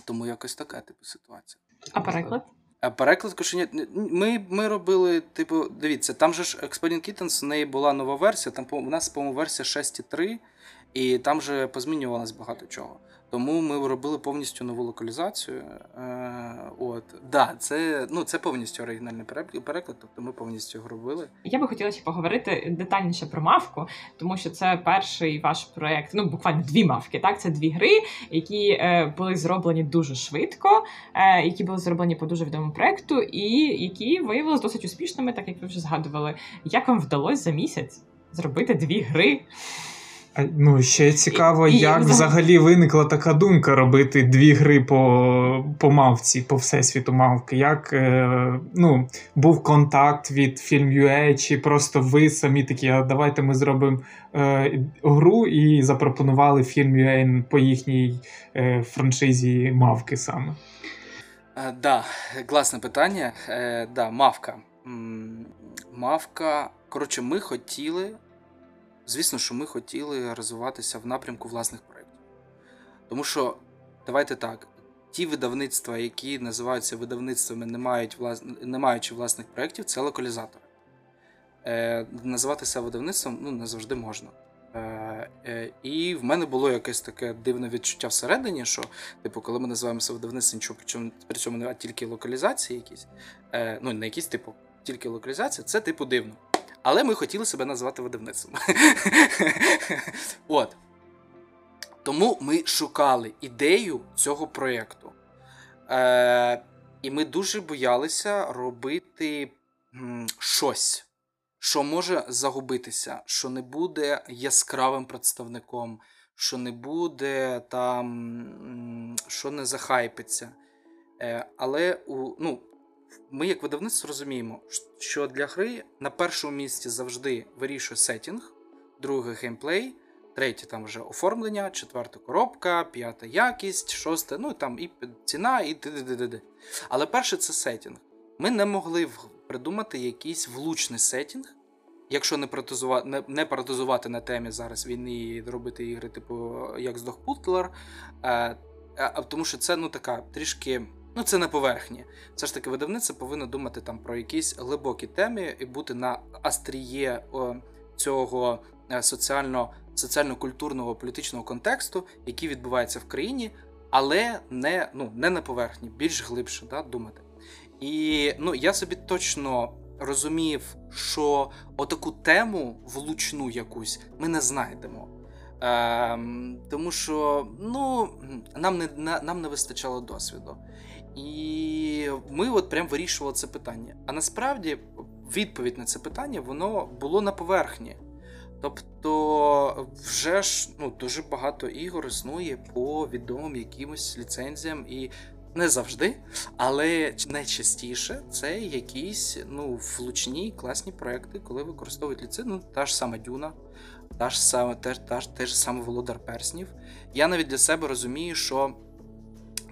Тому якось така типу ситуація. А переклад? А переклад кошеня. Ми ми робили, типу, дивіться, там же ж Expanding Kittens, в неї була нова версія, там у нас, по-моєму, версія 6.3, і там же позмінювалось багато чого. Тому ми робили повністю нову локалізацію. Е, от да, це ну це повністю оригінальний переклад, тобто ми повністю його робили. Я би хотіла ще поговорити детальніше про мавку, тому що це перший ваш проект. Ну буквально дві мавки. Так, це дві гри, які е, були зроблені дуже швидко, е, які були зроблені по дуже відомому проекту, і які виявилися досить успішними, так як ви вже згадували. Як вам вдалося за місяць зробити дві гри? Ну, ще цікаво, і, як і... взагалі виникла така думка робити дві гри по по мавці, по всесвіту мавки. Як е, ну, був контакт від Film.ua, чи просто ви самі такі, а давайте ми зробимо е, гру і запропонували Film.ua по їхній е, франшизі мавки саме? Так, е, да, класне питання. Е, да, Мавка. Мавка. Коротше, ми хотіли. Звісно, що ми хотіли розвиватися в напрямку власних проєктів. Тому що, давайте так, ті видавництва, які називаються видавництвами, не мають влас... не маючи власних проєктів, це локалізатори. Е, Називатися видавництвом ну, не завжди можна. Е, е, І в мене було якесь таке дивне відчуття всередині, що, типу, коли ми називаємося видавництвом, нічого причому при цьому не тільки локалізації якісь, е, ну не якісь, типу, тільки локалізація, це типу дивно. Але ми хотіли себе назвати видавництвом. От. Тому ми шукали ідею цього проєкту. Е, І ми дуже боялися робити м, щось, що може загубитися, що не буде яскравим представником, що не буде там, що не захайпиться. Е, Але у, ну, ми, як видавництво, розуміємо, що для гри на першому місці завжди вирішує сетінг, друге геймплей, третє там вже оформлення, четверта коробка, п'ята якість, шосте, ну там і ціна, і т.д. Але перше це сетінг. Ми не могли придумати якийсь влучний сетінг. Якщо не протезувати, не, не протезувати на темі зараз війни і робити ігри, типу як здох Путлер, е, е, тому що це ну така трішки Ну, це на поверхні. Все ж таки, видавництво повинно думати там про якісь глибокі теми і бути на астріє цього е, соціально, соціально-культурного політичного контексту, який відбувається в країні, але не ну, не на поверхні, більш глибше да, думати. І ну, я собі точно розумів, що отаку тему влучну якусь ми не знайдемо. Е, Тому що ну, нам не на, нам не вистачало досвіду. І ми от прям вирішували це питання. А насправді відповідь на це питання воно було на поверхні. Тобто, вже ж ну, дуже багато ігор існує по відомим якимось ліцензіям, і не завжди, але найчастіше це якісь ну, влучні класні проекти, коли використовують ліцензію. Ну, та ж сама Дюна, та ж саме теж, та ж, теж саме Володар Перснів. Я навіть для себе розумію, що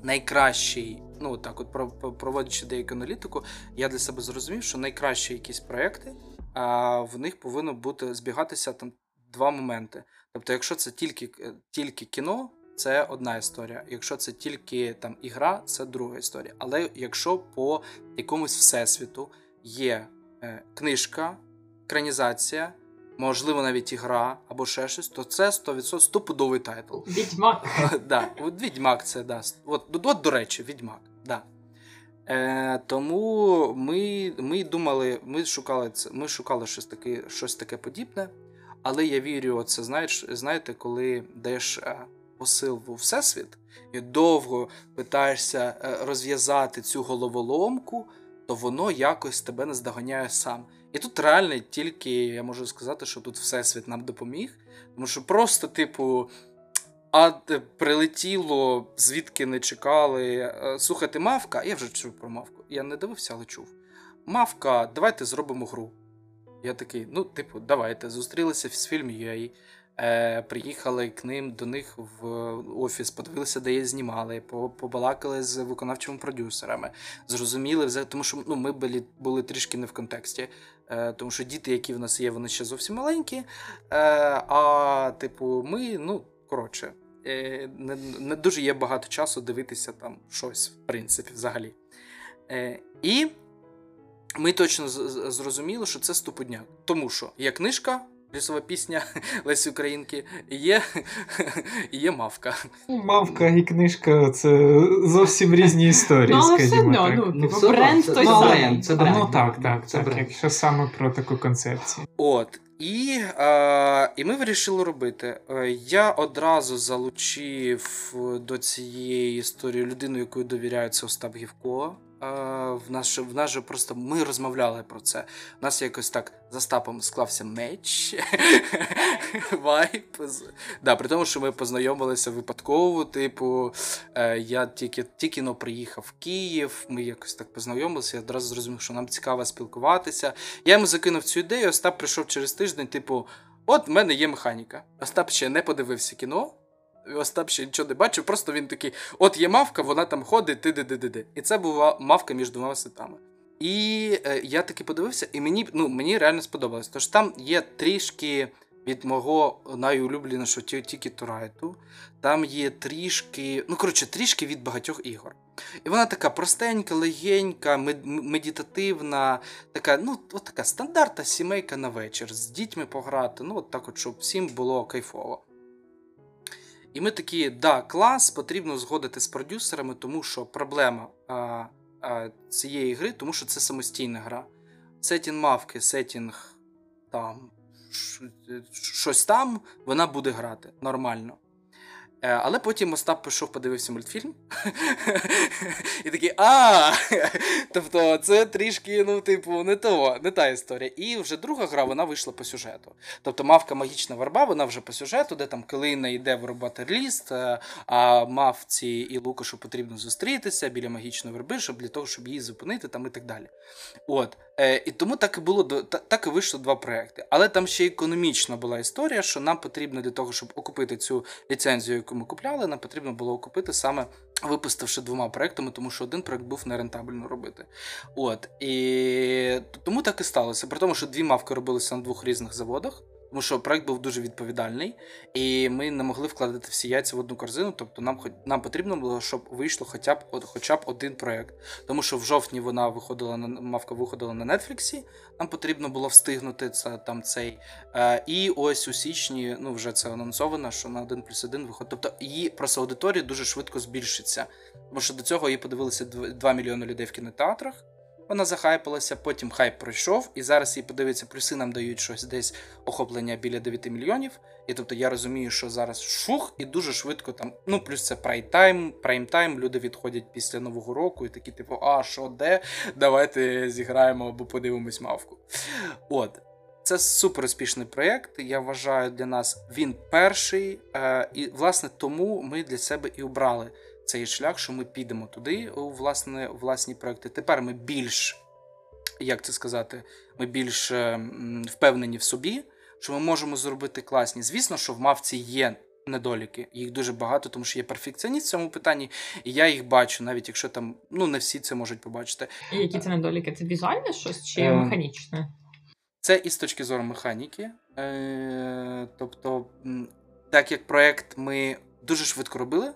найкращий, ну так, от проводячи деяку аналітику, я для себе зрозумів, що найкращі якісь проекти, а в них повинно бути збігатися там два моменти. Тобто, якщо це тільки, е, тільки кіно. Це одна історія. Якщо це тільки там ігра, це друга історія. Але якщо по якомусь всесвіту є е, книжка, екранізація, можливо, навіть ігра або ще щось, то це 100% стопудовий тайтл. Відьмак. да, Відьмак це да. От, от, до речі, Відьмак. Да. Е, Тому ми ми думали, ми шукали це, ми шукали щось таке щось таке подібне. Але я вірю, це знаєш, знаєте, коли даєш е, посил в всесвіт і довго питаєшся е, розв'язати цю головоломку, то воно якось тебе не здоганяє сам. І тут реально тільки я можу сказати, що тут Всесвіт нам допоміг, тому що просто, типу, а прилетіло, звідки не чекали. Е, слухайте, мавка, я вже чув про мавку. Я не дивився, але чув. Мавка, давайте зробимо гру. Я такий, ну, типу, давайте. Зустрілися з фільм. Е, Приїхали к ним до них в офіс, подивилися, де її знімали, побалакали з виконавчими продюсерами. Зрозуміли, тому що ну, ми були були трішки не в контексті, е, тому що діти, які в нас є, вони ще зовсім маленькі. Е, А, типу, ми, ну, коротше, е, не, не дуже є багато часу дивитися там щось, в принципі, взагалі. Е, І ми точно зрозуміли, що це ступудняк. Тому що є книжка. Лісова пісня Лесі Українки є є мавка. Мавка і книжка це зовсім різні історії. Ну, але все одно, так. ну, типу, бренд той самий. Це бренд. Ну так, так, це так, бренд. якщо саме про таку концепцію. От. І е, і ми вирішили робити. Е, я одразу залучив до цієї історії людину, якою довіряється Остап Гівко. В нас в нас же просто ми розмовляли про це. У нас якось так за стапом склався меч вайп. Да, При тому, що ми познайомилися випадково. Типу, е, я тільки тільки но приїхав в Київ, ми якось так познайомилися. Я одразу зрозумів, що нам цікаво спілкуватися. Я йому закинув цю ідею. Остап прийшов через тиждень, типу, от в мене є механіка. Остап ще не подивився кіно. Остап ще нічого не бачив, просто він такий: от є мавка, вона там ходить, ти де І це була мавка між двома світами. І е, я таки подивився, і мені ну, мені реально сподобалось. Тож там є трішки від мого найулюбленішого тільки Турайту. Там є трішки, ну коротше, трішки від багатьох ігор. І вона така простенька, легенька, медитативна, така, ну, от така стандартна сімейка на вечір, з дітьми пограти. Ну, от так от, щоб всім було кайфово. І ми такі, да, клас, потрібно згодити з продюсерами, тому що проблема а, а, цієї гри, тому що це самостійна гра. Сетінг мавки, сетінг там, щось там, вона буде грати нормально. Е, але потім Остап пішов, подивився мультфільм. І такий, а! Тобто, це трішки, ну, типу, не то, не та історія. І вже друга гра вона вийшла по сюжету. Тобто, мавка магічна верба, вона вже по сюжету, де там Килина йде вирубати ліст, е, а мавці і Лукашу потрібно зустрітися біля магічної верби, щоб для того, щоб її зупинити там і так далі. От. Е, І тому так і було так і вийшло два проекти. Але там ще економічна була історія, що нам потрібно для того, щоб окупити цю ліцензію, яку ми купляли, нам потрібно було окупити саме випустивши двома проектами, тому що один проект був нерентабельно робити. От і тому так і сталося. При тому, що дві мавки робилися на двох різних заводах. Тому що проект був дуже відповідальний, і ми не могли вкладати всі яйця в одну корзину. Тобто нам нам потрібно було, щоб вийшло хоча б хоча б один проект. Тому що в жовтні вона виходила на мавка виходила на Нетфліксі. Нам потрібно було встигнути це там цей. Е, І ось у січні, ну вже це анонсовано, що на 1 плюс 1 виходить. Тобто її просто аудиторія дуже швидко збільшиться. Тому що до цього її подивилися 2 мільйони людей в кінотеатрах. Вона захайпалася, потім хайп пройшов, і зараз їй подивиться, плюси нам дають щось десь охоплення біля 9 мільйонів. І тобто я розумію, що зараз шух, і дуже швидко там. Ну, плюс це прайм-тайм, прайм-тайм, люди відходять після Нового року і такі, типу, а що, де? Давайте зіграємо або подивимось мавку. От. Це супер успішний проєкт. Я вважаю, для нас він перший. Е, і, власне, тому ми для себе і обрали цей шлях, що ми підемо туди, у власне, власні проекти. Тепер ми більш, як це сказати, ми більш е, впевнені в собі, що ми можемо зробити класні. Звісно, що в мавці є. Недоліки, їх дуже багато, тому що є перфекціоніст в цьому питанні, і я їх бачу, навіть якщо там ну не всі це можуть побачити. І які це недоліки? Це візуальне щось чи Е, механічне? Це і з точки зору механіки. Е, Тобто, так як проект ми дуже швидко робили,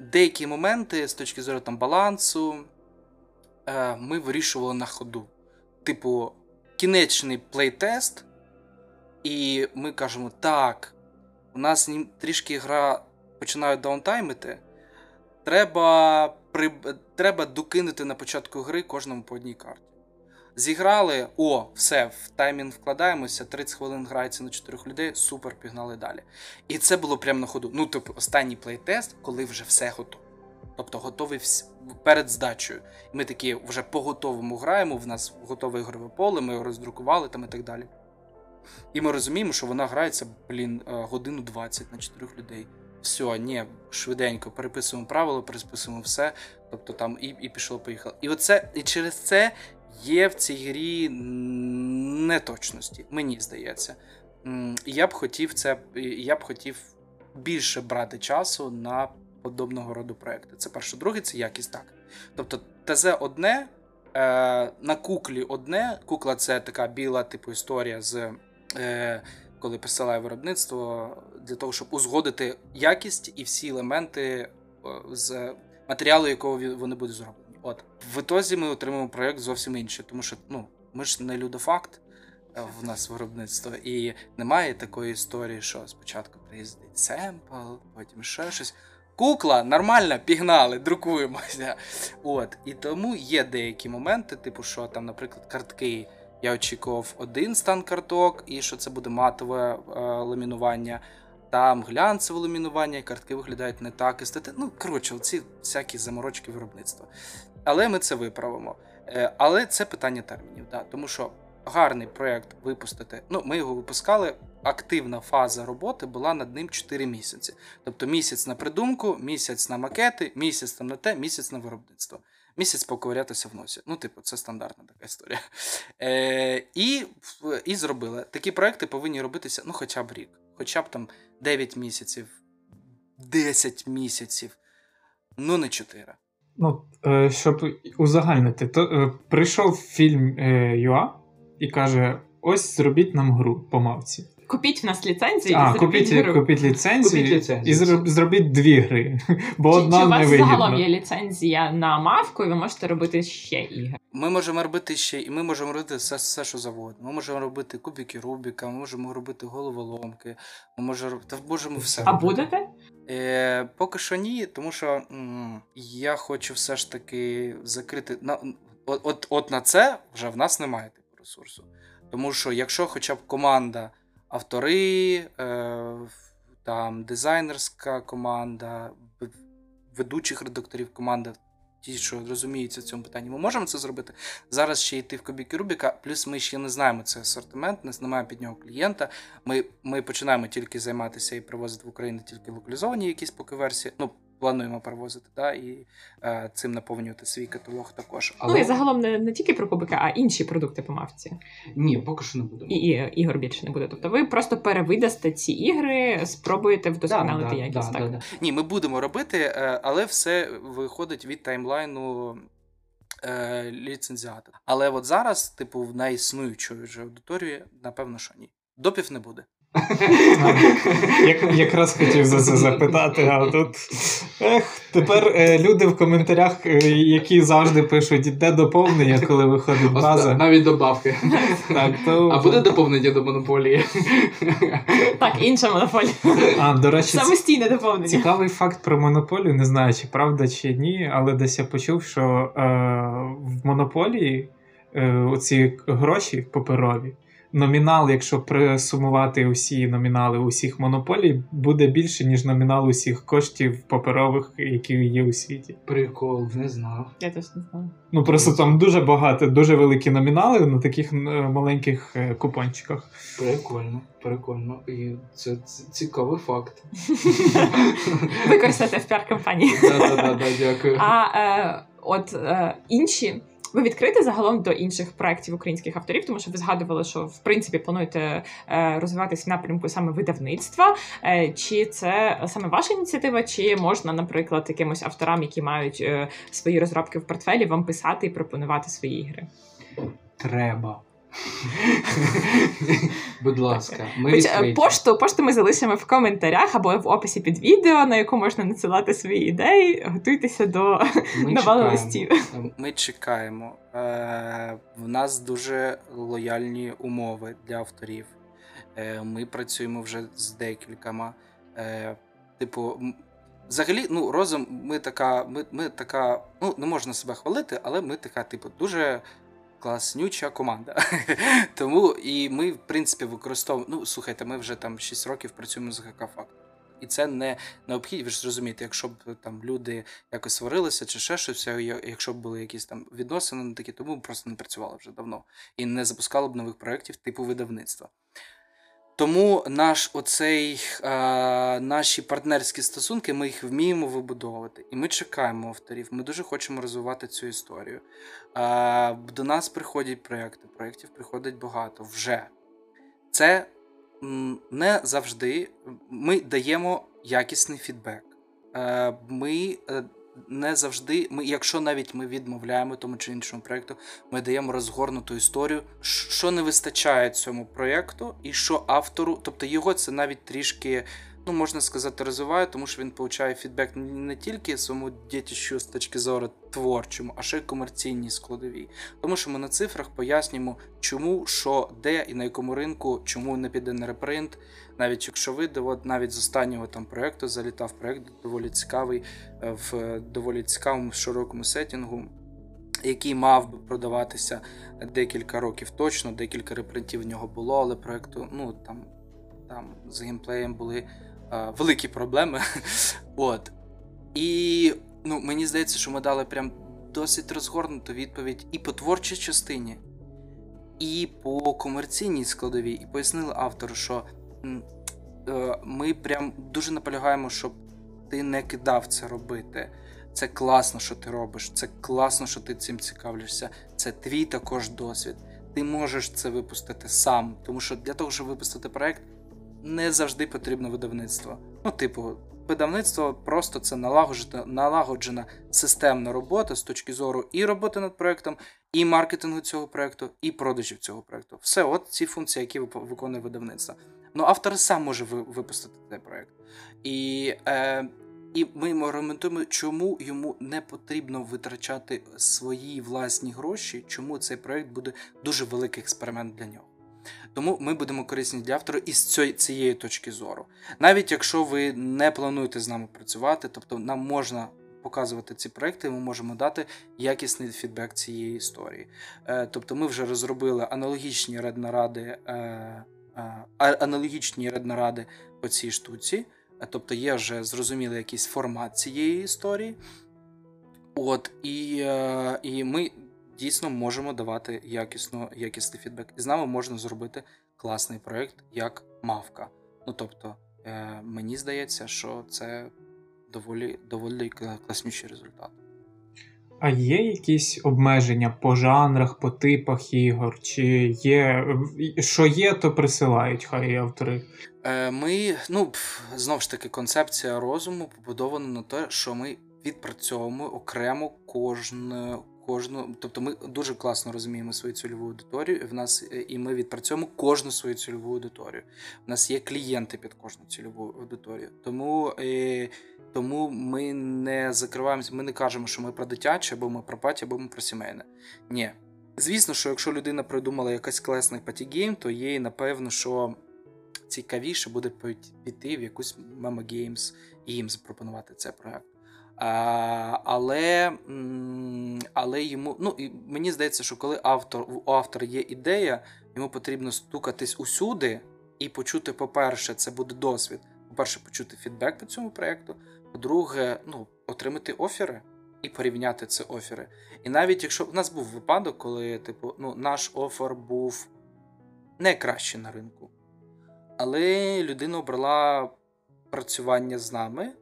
деякі моменти з точки зору там балансу е, ми вирішували на ходу. Типу, кінечний плейтест, і ми кажемо: так, у нас трішки гра починає даунтаймити. Треба, при... треба докинути на початку гри кожному по одній карті. Зіграли, о, все, в таймінг вкладаємося, 30 хвилин грається на 4 людей, супер, пігнали далі. І це було прямо на ходу. Ну, типу, останній плейтест, коли вже все готово. Тобто готовий перед здачею. Ми такі вже по готовому граємо, в нас готове ігрове поле, ми його роздрукували там і так далі. І ми розуміємо, що вона грається, блін, е, годину 20 на 4 людей. Все, ні, швиденько переписуємо правила, переписуємо все. Тобто там і, і пішло, поїхало. І оце, і через це є в цій грі неточності, мені здається. Я б хотів це, я б хотів більше брати часу на подобного роду проекти. Це перше. Друге, це якість так. Тобто, ТЗ одне, е, на куклі одне. Кукла це така біла, типу, історія з. Е, коли присилає виробництво, для того, щоб узгодити якість і всі елементи е, з матеріалу, якого вони будуть зроблені. От в ітозі ми отримаємо проєкт зовсім інший, тому що ну ми ж не людофакт е, в нас виробництво, і немає такої історії, що спочатку приїздить семпл, потім ще щось. Кукла, нормально, пігнали, друкуємося. От. І тому є деякі моменти, типу, що там, наприклад, картки. Я очікував один стан карток, і що це буде матове е, ламінування. Там глянцеве ламінування, і картки виглядають не так. І. Ну, коротше, ці всякі заморочки виробництва. Але ми це виправимо. Е, але це питання термінів, да, тому що гарний проєкт випустити. Ну, ми його випускали. Активна фаза роботи була над ним 4 місяці. Тобто місяць на придумку, місяць на макети, місяць там на те, місяць на виробництво. Місяць поковирятися в носі. Ну, типу, це стандартна така історія. Е, і, і зробили. Такі проекти повинні робитися ну, хоча б рік, хоча б там 9 місяців, 10 місяців, ну не 4. Ну, е, щоб узагальнити, то е, прийшов фільм е, ЮА і каже: ось зробіть нам гру по мавці. Купіть в нас ліцензію А, зробіть купіть, гру. купіть ліцензію Купіть ліцензію, і зроб- зробіть дві гри, бо Чи, одна чи у вас не загалом є ліцензія на мавку, і ви можете робити ще ігри? Ми можемо робити ще, і ми можемо робити все, все що завгодно. Ми можемо робити кубики Рубіка, ми можемо робити головоломки, ми можемо робити, та можемо все. А робити. будете? Е, поки що ні, тому що м, я хочу все ж таки закрити. На, от, от, от на це вже в нас немає типу ресурсу. Тому що якщо хоча б команда, автори, е, там дизайнерська команда, ведучих редакторів команда, ті, що розуміються в цьому питанні, ми можемо це зробити. Зараз ще йти в Кубіки Рубіка, плюс ми ще не знаємо цей асортимент, не знаємо під нього клієнта. Ми, ми починаємо тільки займатися і привозити в Україну тільки локалізовані якісь поки версії. Ну, плануємо перевозити, да, і е, цим наповнювати свій каталог також. Ну і загалом не, не тільки про кубики, а інші продукти по мавці. Ні, поки що не будемо. І, і ігор більше не буде. Тобто ви просто перевидасте ці ігри, спробуєте вдосконалити Да, да, якість. да, так? да, да. Ні, ми будемо робити, е, але все виходить від таймлайну е, ліцензіата. Але от зараз, типу, в неіснуючої вже аудиторії, напевно, що ні. Допів не буде. Як, Якраз хотів за це запитати, а тут ех, тепер е, люди в коментарях, е, які завжди пишуть, де доповнення, коли виходить база. Навіть добавки. Так, то... А буде доповнення до монополії? Так, інша монополія. А, до речі, Самостійне доповнення. Цікавий факт про монополію, не знаю, чи правда, чи ні, але десь я почув, що е, в монополії е, оці гроші паперові, номінал, якщо присумувати усі номінали усіх монополій, буде більше, ніж номінал усіх коштів паперових, які є у світі. Прикол, не знав. Я теж не знаю. Ну просто там дуже багато, дуже великі номінали на таких е, маленьких е, купончиках. Прикольно, прикольно. І це, це цікавий факт. Використати в піар-кампанії. Да-да-да, дякую. А е, от інші. Ви відкрити загалом до інших проєктів українських авторів, тому що ви згадували, що в принципі плануєте е, розвиватись в напрямку саме видавництва. Е, чи це саме ваша ініціатива, чи можна, наприклад, якимось авторам, які мають е, свої розробки в портфелі, вам писати і пропонувати свої ігри? Треба. Будь ласка, ми Хоч, е, відкриті. пошту, пошту ми залишимо в коментарях або в описі під відео, на яку можна надсилати свої ідеї. Готуйтеся до навалу листів. Ми чекаємо. Е, в нас дуже лояльні умови для авторів. Е, ми працюємо вже з декількома. Е, типу, взагалі, ну, розум, ми така, ми, ми така, ну, не можна себе хвалити, але ми така, типу, дуже класнюча команда. Тому і ми, в принципі, використовуємо. Ну, слухайте, ми вже там 6 років працюємо з ГК Факт. І це не необхідно, ви ж зрозумієте, якщо б там люди якось сварилися чи ще щось, якщо б були якісь там відносини такі, тому просто не працювали вже давно і не запускали б нових проєктів типу видавництва. Тому наш оцей, е, наші партнерські стосунки ми їх вміємо вибудовувати. І ми чекаємо авторів. Ми дуже хочемо розвивати цю історію. Е, до нас приходять проєкти, проєктів приходить багато вже. Це не завжди ми даємо якісний фідбек. Е, Ми е, не завжди, ми, якщо навіть ми відмовляємо тому чи іншому проєкту, ми даємо розгорнуту історію, що не вистачає цьому проєкту, і що автору, тобто його це навіть трішки, ну можна сказати, розвиває, тому що він получає фідбек не тільки своєму дітищу з точки зору творчому, а ще й комерційній складовій. Тому що ми на цифрах пояснюємо, чому, що, де і на якому ринку, чому не піде на репринт. Навіть якщо ви от навіть з останнього там проєкту залітав проєкт доволі цікавий е, в доволі цікавому широкому сетінгу, який мав би продаватися декілька років точно, декілька репринтів в нього було, але проєкту, ну там, там з геймплеєм були е, великі проблеми. От. І ну, мені здається, що ми дали прям досить розгорнуту відповідь і по творчій частині, і по комерційній складовій, і пояснили автору, що е, ми прям дуже наполягаємо, щоб ти не кидав це робити. Це класно, що ти робиш, це класно, що ти цим цікавишся. Це твій також досвід. Ти можеш це випустити сам, тому що для того, щоб випустити проект, не завжди потрібно видавництво. Ну, типу, видавництво просто це налагоджена, налагоджена системна робота з точки зору і роботи над проектом, і маркетингу цього проекту, і продажів цього проекту. Все, от ці функції, які виконує видавництво. Ну, автор сам може випустити цей проект. І, е, і ми йому аргументуємо, чому йому не потрібно витрачати свої власні гроші, чому цей проект буде дуже великий експеримент для нього. Тому ми будемо корисні для автора із цієї, точки зору. Навіть якщо ви не плануєте з нами працювати, тобто нам можна показувати ці проекти, ми можемо дати якісний фідбек цієї історії. Е, тобто ми вже розробили аналогічні реднаради, е, е, аналогічні реднаради по цій штуці. Тобто є вже зрозумілий якийсь формат цієї історії. От, і, і ми дійсно можемо давати якісно, якісний фідбек. І з нами можна зробити класний проєкт, як мавка. Ну тобто, е, мені здається, що це доволі, доволі класніший результат. А є якісь обмеження по жанрах, по типах ігор? Чи є що є, то присилають хай автори. Е, Ми, ну, знову ж таки, концепція розуму побудована на те, що ми відпрацьовуємо окремо кожне, кожну, тобто ми дуже класно розуміємо свою цільову аудиторію. В нас е, і ми відпрацьовуємо кожну свою цільову аудиторію. У нас є клієнти під кожну цільову аудиторію. Тому е, тому ми не закриваємося, ми не кажемо, що ми про дитяче, або ми про паті, або ми про сімейне. Ні. Звісно, що якщо людина придумала якийсь класний патігейм, то їй, напевно, що цікавіше буде піти в якусь Mama Games і їм запропонувати цей проект. Але але йому, ну, і мені здається, що коли автор, у автора є ідея, йому потрібно стукатись усюди і почути, по-перше, це буде досвід. По-перше, почути фідбек по цьому проєкту. По-друге, ну, отримати офери і порівняти це офери. І навіть якщо в нас був випадок, коли типу, ну, наш офер був найкращий на ринку, але людина обрала працювання з нами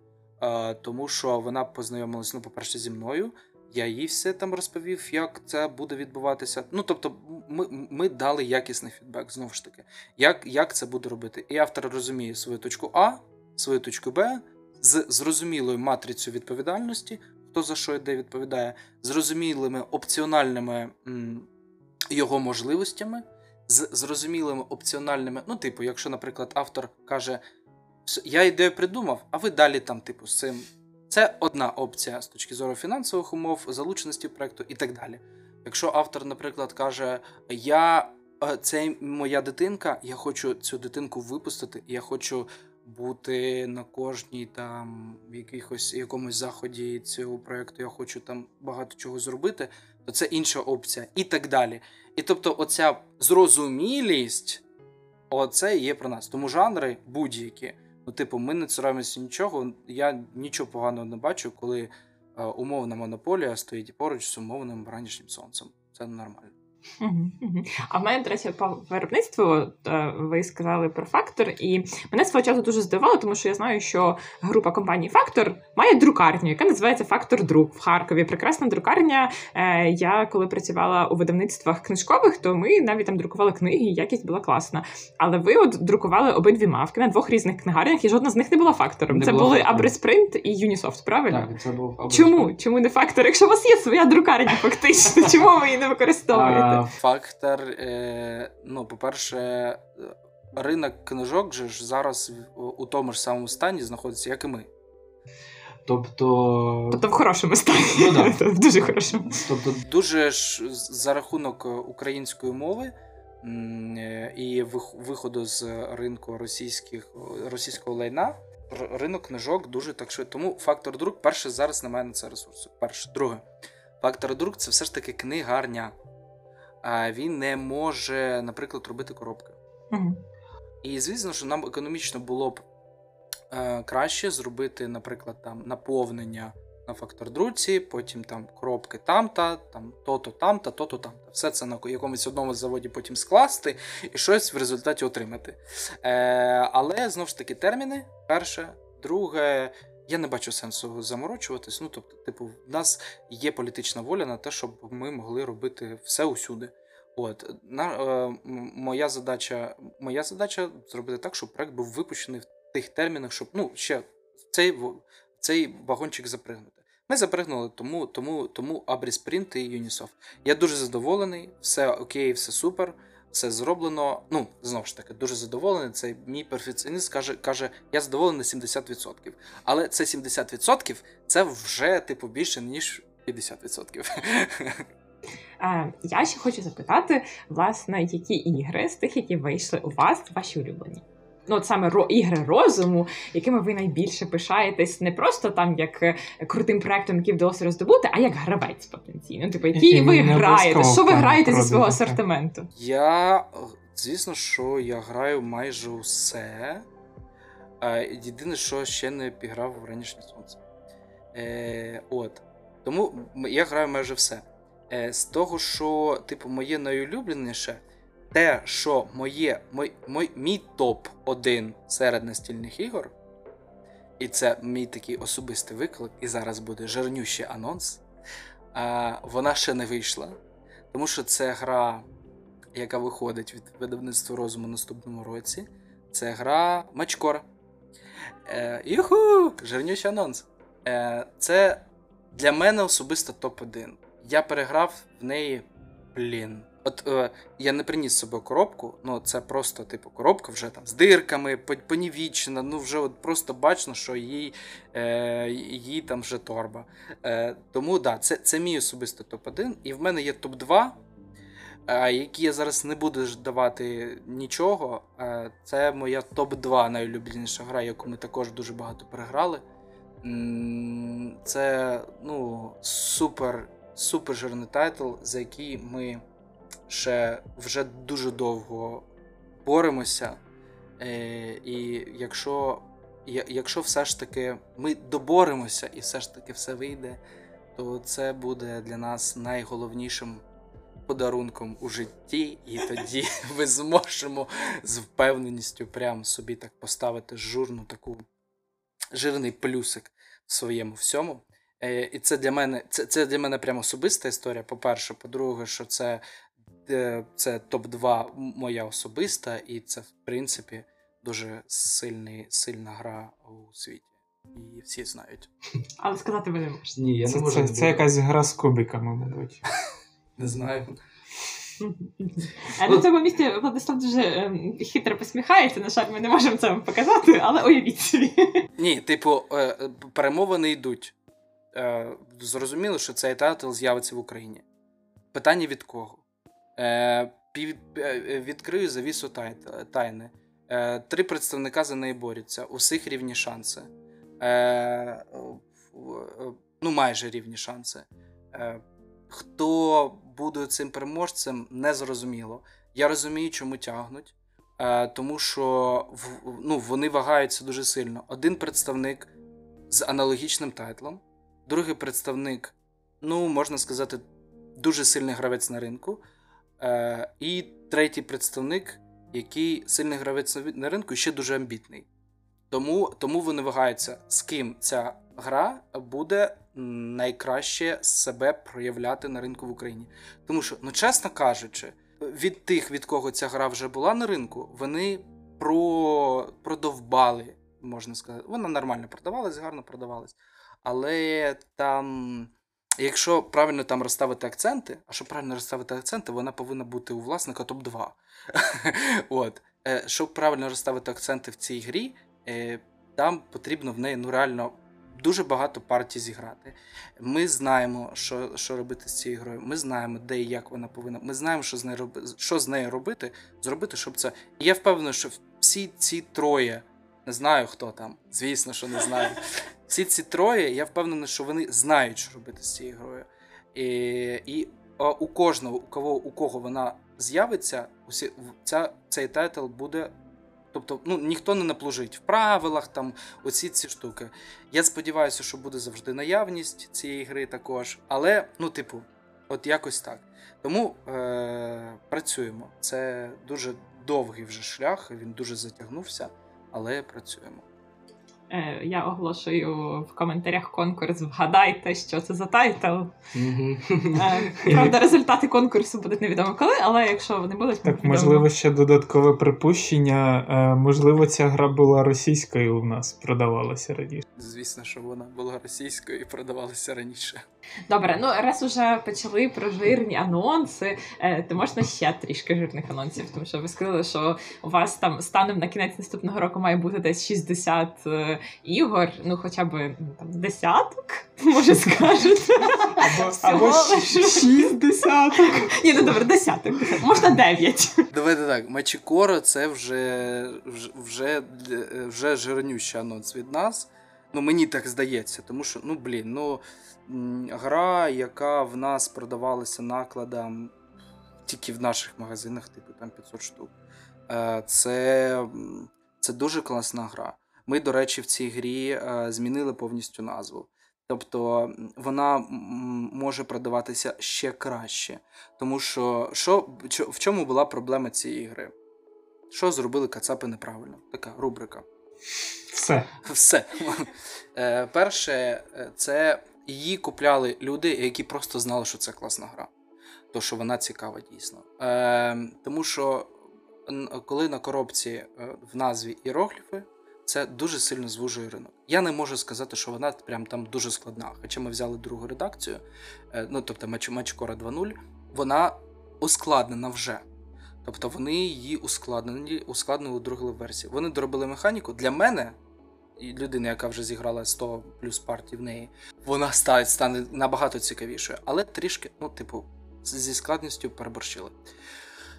тому що вона познайомилася, ну, по-перше, зі мною. Я їй все там розповів, як це буде відбуватися. Ну, тобто, ми ми дали якісний фідбек, знову ж таки, як як це буде робити. І автор розуміє свою точку А, свою точку Б з зрозумілою матрицею відповідальності, хто за що йде відповідає, зрозумілими опціональними м, його можливостями, з зрозумілими опціональними. Ну, типу, якщо, наприклад, автор каже я ідею придумав, а ви далі там, типу, з цим. Це одна опція з точки зору фінансових умов, залученості проекту і так далі. Якщо автор, наприклад, каже, я е, це моя дитинка, я хочу цю дитинку випустити, я хочу бути на кожній там якихось якомусь заході цього проекту, я хочу там багато чого зробити, то це інша опція, і так далі. І тобто, оця зрозумілість, оце є про нас. Тому жанри будь-які. Ну, типу, ми не цураємося нічого. Я нічого поганого не бачу, коли е, умовна монополія стоїть поруч з умовним ранішнім сонцем. Це нормально. А в мене, до речі, по виробництву е, ви сказали про фактор, і мене свого часу дуже здивувало, тому що я знаю, що група компаній Фактор має друкарню, яка називається Фактор Друк в Харкові. Прекрасна друкарня. Е, я коли працювала у видавництвах книжкових, то ми навіть там друкували книги, і якість була класна. Але ви от друкували обидві мавки на двох різних книгарнях, і жодна з них не була фактором. Не це були. Абриспринт і Юнісофт, правильно? Так, це був Чому? Чому не фактор? Якщо у вас є своя друкарня, фактично, чому ви її не використовуєте? Фактор, е, ну, по-перше, ринок книжок же ж зараз у тому ж самому стані знаходиться, як і ми. Тобто Тобто в хорошому стані. Ну, да. В дуже хорошому. Тобто, Дуже ж за рахунок української мови е, і виходу з ринку російських, російського лайна, ринок книжок дуже так швидко. Тому фактор друк, перше, зараз немає на це ресурсу. Перше. Друге, фактор друк це все ж таки книгарня а він не може, наприклад, робити коробки. Угу. І звісно, що нам економічно було б е, краще зробити, наприклад, там наповнення на фактор друці, потім там коробки там-та, там то-то там-та, то-то там-та. Все це на якомусь одному заводі потім скласти і щось в результаті отримати. Е, Але знову ж таки терміни. Перше, друге. Я не бачу сенсу заморочуватись. Ну, тобто, типу, в нас є політична воля на те, щоб ми могли робити все усюди. От на е, моя задача, моя задача зробити так, щоб проект був випущений в тих термінах, щоб ну ще цей цей вагончик запригнути. Ми запригнули, тому тому, тому Abri і Unisoft. Я дуже задоволений, все окей, все супер все зроблено. Ну, знову ж таки, дуже задоволений. Цей мій перфекціоніст каже, каже, я задоволений на 70%. Але це 70% це вже, типу, більше, ніж 50%. Я ще хочу запитати, власне, які ігри з тих, які вийшли у вас, ваші улюблені? Ну от саме ро ігри розуму, якими ви найбільше пишаєтесь, не просто там як е, крутим проектом, який вдалося роздобути, а як гравець потенційно. Типу, які ви граєте? Що ви граєте зі свого асортименту? Я звісно, що я граю майже усе. Єдине, що ще не піграв в ранішнє сонце. Е, От. Тому я граю майже все. Е, З того, що, типу, моє найулюбленіше те, що моє, мой, мой, мій топ-1 серед настільних ігор, і це мій такий особистий виклик, і зараз буде жирнющий анонс. А, Вона ще не вийшла. Тому що це гра, яка виходить від видавництва розуму наступному році. Це гра Мачкор. Е, Юху! Жирнющий анонс. Е, Це для мене особисто топ-1. я переграв в неї, блін. От е, я не приніс з собою коробку, ну це просто, типу, коробка вже там з дирками, понівічена, ну вже от просто бачно, що їй е, їй там вже торба. Е, Тому да, це це мій особистий топ-1. І в мене є топ-2, е, які я зараз не буду давати нічого. Е, Це моя топ-2 найулюбленіша гра, яку ми також дуже багато переграли. Це ну, супер супер жирний тайтл, за який ми ще вже дуже довго боремося. Е, І якщо якщо все ж таки ми доборемося і все ж таки все вийде, то це буде для нас найголовнішим подарунком у житті, і тоді ми зможемо з впевненістю прям собі так поставити журну таку жирний плюсик в своєму всьому. Е, і це для мене це, це для мене прямо особиста історія. По-перше, по-друге, що це це топ-2 моя особиста, і це, в принципі, дуже сильний, сильна гра у світі. І всі знають. Але сказати ви не можете. Ні, я це, не можу. Це, це якась гра з кубиками, мабуть. Не знаю. А на цьому місці Владислав дуже ем, хитро посміхається. На жаль, ми не можемо це вам показати, але уявіть собі. Ні, типу, е, перемовини йдуть. Е, зрозуміло, що цей тайтл з'явиться в Україні. Питання від кого? Е, відкрию завісу тайни. Три представника за неї борються. Усіх рівні шанси. Ну, майже рівні шанси. Хто буде цим переможцем, не зрозуміло. Я розумію, чому тягнуть, е, тому що ну, вони вагаються дуже сильно. Один представник з аналогічним тайтлом, другий представник, ну, можна сказати, дуже сильний гравець на ринку. Е, і третій представник, який сильний гравець на ринку ще дуже амбітний. Тому тому вони вагаються, з ким ця гра буде найкраще себе проявляти на ринку в Україні. Тому що, ну чесно кажучи, від тих, від кого ця гра вже була на ринку, вони про... продовбали, можна сказати. Вона нормально продавалась, гарно продавалась. Але там, якщо правильно там розставити акценти, а щоб правильно розставити акценти, вона повинна бути у власника топ-2. От. Е, щоб правильно розставити акценти в цій грі, е, там потрібно в неї ну реально дуже багато партій зіграти. Ми знаємо, що що робити з цією грою. Ми знаємо, де і як вона повинна. Ми знаємо, що з нею робити, що з нею робити, зробити, щоб це. І я впевнений, що всі ці троє, не знаю хто там, звісно, що не знаю. Всі ці троє, я впевнений, що вони знають, що робити з цією грою. І і у кожного, у кого у кого вона з'явиться, усі, ця, цей тайтл буде Тобто ну, ніхто не наплужить в правилах, там оці ці штуки. Я сподіваюся, що буде завжди наявність цієї гри також. Але, ну, типу, от якось так. Тому е- працюємо. Це дуже довгий вже шлях, він дуже затягнувся, але працюємо. Е, я оголошую в коментарях конкурс. Вгадайте, що це за тайтл. Е, правда, результати конкурсу будуть невідомо коли, але якщо вони будуть, так відомо. можливо ще додаткове припущення. Е, можливо, ця гра була російською у нас продавалася раніше. Звісно, що вона була російською і продавалася раніше. Добре, ну раз уже почали про жирні анонси, то можна ще трішки жирних анонсів, тому що ви сказали, що у вас там станом на кінець наступного року має бути десь 60 ігор, ну хоча б ну, там десяток, може скажете. Або, або шість десяток. Ні, ну добре, десяток. Можна дев'ять. Давайте так, Мачікоро це вже вже, вже жирнющий анонс від нас. Ну, мені так здається, тому що, ну, блін, ну гра, яка в нас продавалася накладом тільки в наших магазинах, типу там 500 штук. Е, це, Це дуже класна гра. Ми, до речі, в цій грі е, змінили повністю назву. Тобто вона може продаватися ще краще. Тому що що, в чому була проблема цієї гри? Що зробили Кацапи неправильно? Така рубрика. Все. Все. Е, перше, е, це її купляли люди, які просто знали, що це класна гра. То, що вона цікава дійсно. Тому що коли на коробці в назві іерогліфи, це дуже сильно звужує ринок. Я не можу сказати, що вона прям там дуже складна. Хоча ми взяли другу редакцію, е, ну тобто Мачкора 2.0, вона ускладнена вже. Тобто вони її ускладнені, ускладнили у другій версії. Вони доробили механіку. Для мене, людина, яка вже зіграла 100 плюс партій в неї, вона стане набагато цікавішою, але трішки, ну, типу, зі складністю переборщили.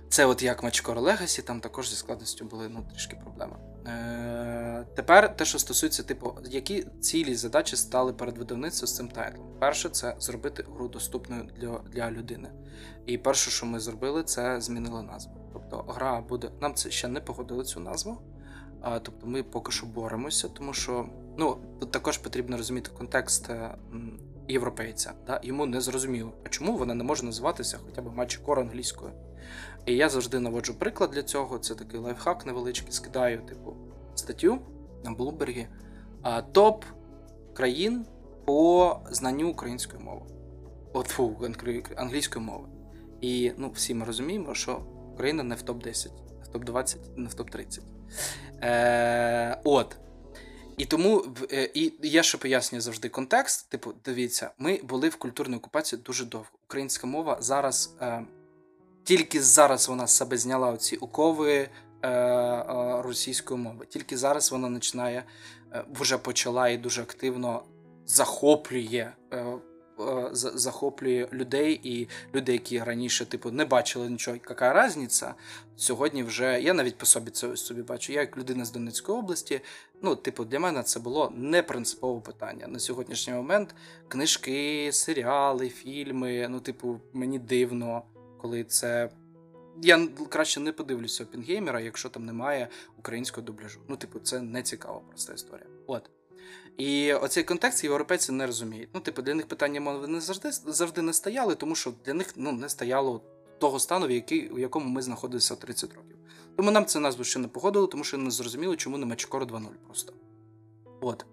Це от як Machi Koro Legacy, там також зі складністю були ну, трішки проблеми. Е, Тепер те, що стосується, типу, які цілі задачі стали перед видавництвом з цим тайтлом. Перше, це зробити гру доступною для для людини. І перше, що ми зробили, це змінили назву. Тобто, гра буде. Нам це ще не погодили цю назву. А, Тобто ми поки що боремося, тому що ну, тут також потрібно розуміти контекст е, європейця. Да? Йому не зрозуміло, а чому вона не може називатися хоча б Мачкор англійською. І я завжди наводжу приклад для цього. Це такий лайфхак невеличкий. Скидаю, типу, статтю на Блумбергі. Топ країн по знанню української мови. От фу, англійської мови. І ну, всі ми розуміємо, що Україна не в топ-10, не в топ-20, не в топ-30. Е, От. І тому е, і я ще пояснюю завжди контекст. Типу, дивіться, ми були в культурній окупації дуже довго. Українська мова зараз. Е, тільки зараз вона з себе зняла оці окови е, е, російської мови. Тільки зараз вона починає е, вже почала і дуже активно захоплює. Е, е Захоплює людей і люди, які раніше типу не бачили нічого, яка різниця. Сьогодні вже я навіть по собі це собі бачу. Я як людина з Донецької області. Ну, типу, для мене це було не принципове питання. На сьогоднішній момент книжки, серіали, фільми. Ну, типу, мені дивно коли це. Я краще не подивлюся Опінгеймера, якщо там немає українського дубляжу. Ну, типу, це не цікава проста історія. От. І оцей контекст європейці не розуміють. Ну, типу, для них питання мови не завжди завжди не стояли, тому що для них ну, не стояло того стану, в який, у якому ми знаходилися 30 років. Тому нам це назву ще не погодили, тому що не зрозуміли, чому не Мачкор 2.0 просто. От.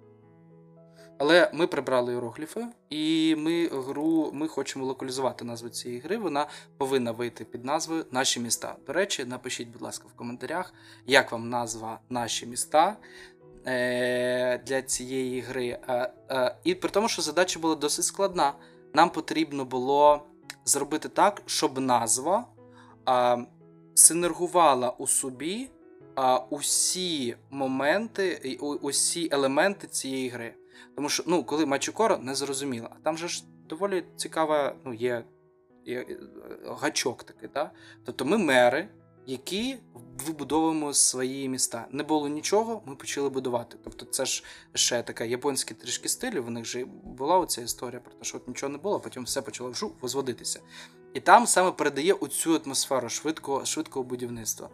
Але ми прибрали іерогліфи, і ми гру ми хочемо локалізувати назву цієї гри. Вона повинна вийти під назвою Наші міста. До речі, напишіть, будь ласка, в коментарях, як вам назва Наші міста е- для цієї гри. Е- е- і при тому, що задача була досить складна. Нам потрібно було зробити так, щоб назва синергувала у собі усі моменти, усі елементи цієї гри. Тому що, ну, коли Мачукоро не зрозуміло. А там же ж доволі цікава, ну, є, є е, гачок такий, да? Тобто ми мери, які вибудовуємо свої міста. Не було нічого, ми почали будувати. Тобто, це ж ще така японський трішки стиль, в них же була оця історія про те, що от нічого не було, потім все почало вжу возводитися. І там саме передає оцю атмосферу швидкого, швидкого будівництва.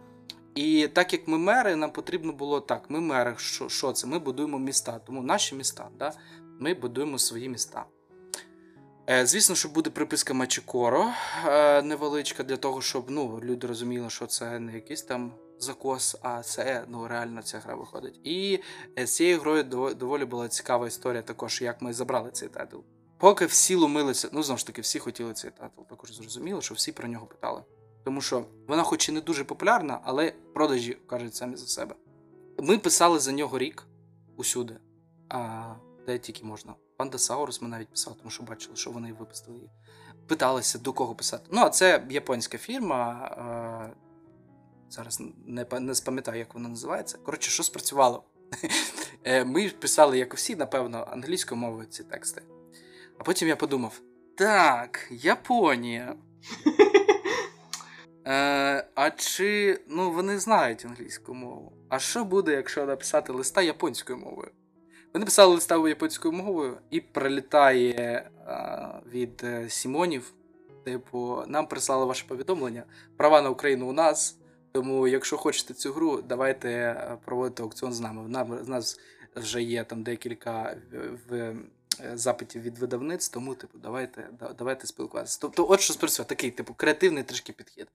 І так як ми мери, нам потрібно було так: ми мери, що що це? Ми будуємо міста, тому наші міста, да? ми будуємо свої міста. Е, Звісно, що буде приписка Мачикоро е, невеличка, для того, щоб ну, люди розуміли, що це не якийсь там закос, а це ну, реально ця гра виходить. І е, з цією грою доволі була цікава історія, також, як ми забрали цей тайтл. Поки всі ломилися, ну знову ж таки, всі хотіли цей тайтл, також зрозуміло, що всі про нього питали. Тому що вона, хоч і не дуже популярна, але продажі кажуть самі за себе. Ми писали за нього рік усюди, а де тільки можна. Панда Саурус ми навіть писали, тому що бачили, що вони випустили її. Питалися, до кого писати. Ну, а це японська фірма. Зараз не не спам'ятаю, як вона називається. Коротше, що спрацювало? Е, ми писали, як усі, напевно, англійською мовою ці тексти. А потім я подумав: так, Японія. Е, А чи ну вони знають англійську мову? А що буде, якщо написати листа японською мовою? Вони писали листа японською мовою і прилітає е, від е, Сімонів. Типу, нам прислали ваше повідомлення. Права на Україну у нас. Тому, якщо хочете цю гру, давайте е, проводити аукціон з нами. В нас вже є там декілька в Е, запитів від видавниць, тому, типу, давайте давайте спілкуватися. Тобто, от що спрацює, такий, типу, креативний трішки підхід.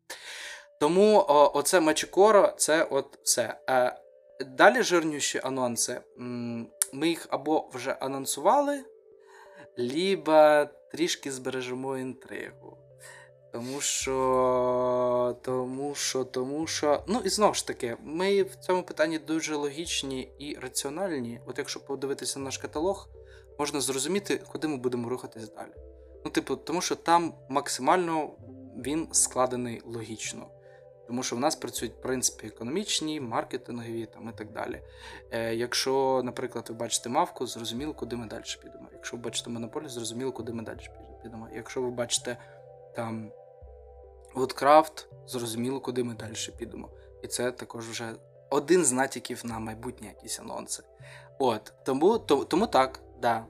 Тому о, оце Мачикоро, це от все. Е, Далі жирніші анонси. Ми їх або вже анонсували, либо трішки збережемо інтригу. Тому що, тому що, тому що. Ну і знову ж таки, ми в цьому питанні дуже логічні і раціональні. От якщо подивитися на наш каталог, можна зрозуміти, куди ми будемо рухатись далі. Ну, типу, тому що там максимально він складений логічно. Тому що в нас працюють принципи економічні, маркетингові там, і так далі. Е, Якщо, наприклад, ви бачите мавку, зрозуміло, куди ми далі підемо. Якщо ви бачите монополію, зрозуміло, куди ми далі підемо. Якщо ви бачите там Woodcraft, зрозуміло, куди ми далі підемо. І це також вже один з натяків на майбутні якісь анонси. От, тому, то, тому так, да.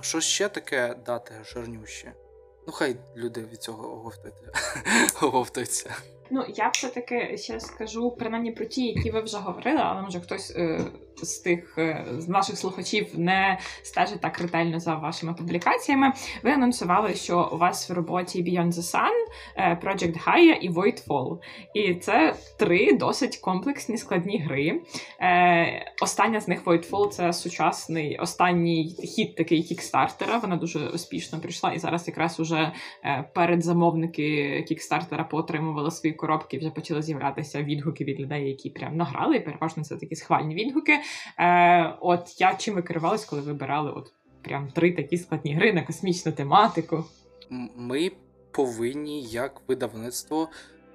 Що ще таке дати жирнюще? Ну, хай люди від цього оговтуються. Ну, я все-таки ще скажу принаймні про ті, які ви вже говорили, але може хтось е, з тих е, з наших слухачів не стежить так ретельно за вашими публікаціями. Ви анонсували, що у вас в роботі Beyond the Sun, е, Project Gaia і Voidfall. І це три досить комплексні складні гри. Е, Остання з них Voidfall це сучасний останній хід такий кікстартера. Вона дуже успішно прийшла, і зараз якраз уже передзамовники кікстартера поотримували свої коробки, вже почали з'являтися відгуки від людей, які прям награли. І переважно це такі схвальні відгуки. Е, От я чим ви керувались, коли вибирали от прям три такі складні гри на космічну тематику? Ми повинні, як видавництво,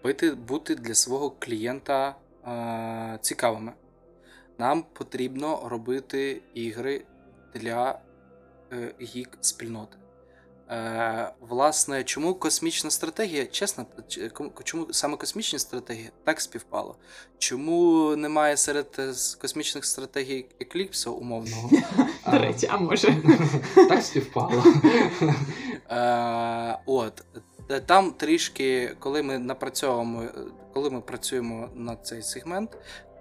бути, бути для свого клієнта е, цікавими. Нам потрібно робити ігри для е, гік спільноти. Е, Власне, чому космічна стратегія? Чесно, чому саме космічні стратегії так співпало? Чому немає серед е, космічних стратегій екліпсу умовного? До речі, а може так співпало. Е, от там трішки, коли ми напрацьовуємо, коли ми працюємо над цей сегмент,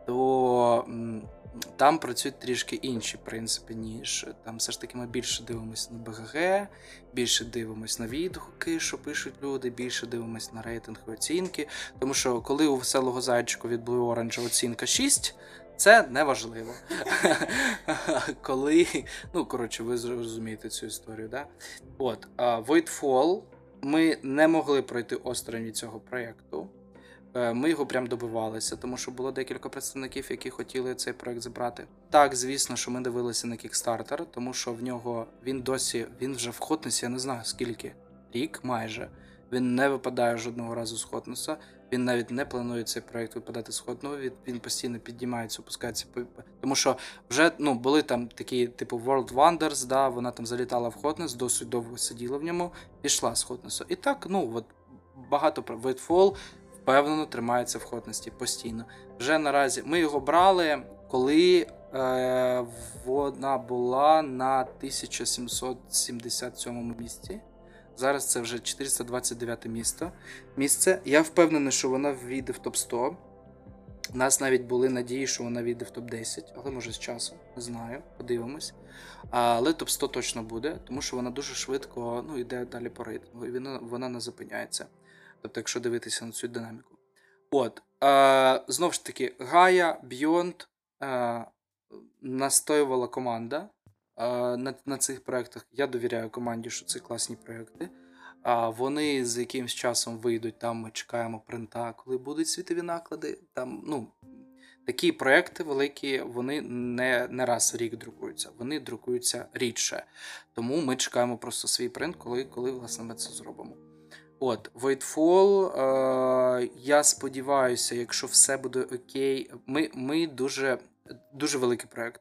то там працюють трішки інші принципи, ніж там все ж таки ми більше дивимося на БГГ, більше дивимося на відгуки, що пишуть люди, більше дивимося на рейтингові оцінки. Тому що коли у веселого зайчика від Blue Orange оцінка 6, це не важливо. Коли, ну коротше, ви зрозумієте цю історію, да? От, Voidfall ми не могли пройти осторонь від цього проєкту. Е, ми його прям добивалися, тому що було декілька представників, які хотіли цей проект забрати. Так, звісно, що ми дивилися на Kickstarter, тому що в нього він досі він вже в Хотнесі, я не знаю скільки рік майже. Він не випадає жодного разу з Хотнеса. Він навіть не планує цей проект випадати з Хотного. Він, він постійно піднімається, опускається. Тому що вже ну, були там такі, типу, World Wonders, да, вона там залітала в Хотнес, досить довго сиділа в ньому, пішла з Хотнесу. І так, ну от багато про Voidfall впевнено тримається в ходності постійно. Вже наразі ми його брали, коли е, вона була на 1777 місці. Зараз це вже 429 місто. місце. Я впевнений, що вона війде в топ-100. У нас навіть були надії, що вона війде в топ-10, але може з часом, не знаю, подивимось. Але топ-100 точно буде, тому що вона дуже швидко ну, йде далі по рейтингу, і вона, вона не зупиняється. Тобто, якщо дивитися на цю динаміку. От, е, Знову ж таки, Гая, Beyond е, настоювала команда е, на на цих проєктах. Я довіряю команді, що це класні проєкти. А вони з якимсь часом вийдуть, там ми чекаємо принта, коли будуть світові наклади. Там, ну, Такі проекти великі, вони не не раз в рік друкуються, вони друкуються рідше. Тому ми чекаємо просто свій принт, коли коли власне ми це зробимо. От, Voidfall, е, я сподіваюся, якщо все буде окей, ми ми дуже дуже великий проєкт.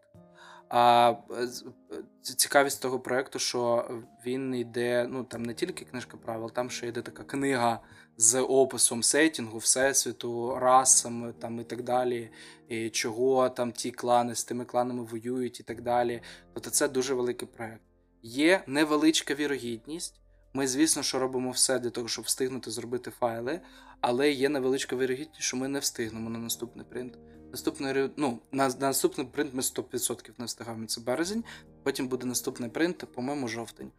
А цікавість того проєкту, що він йде, ну там не тільки книжка правил, там ще йде така книга з описом сетінгу, всесвіту, расами там і так далі, і чого там ті клани з тими кланами воюють і так далі. Тобто це дуже великий проєкт. Є невеличка вірогідність. Ми, звісно, що робимо все для того, щоб встигнути зробити файли, але є невеличка вірогідність, що ми не встигнемо на наступний принт. Наступний ну, на, на наступний принт ми 100% не встигаємо. Це березень. Потім буде наступний принт, по-моєму, жовтень.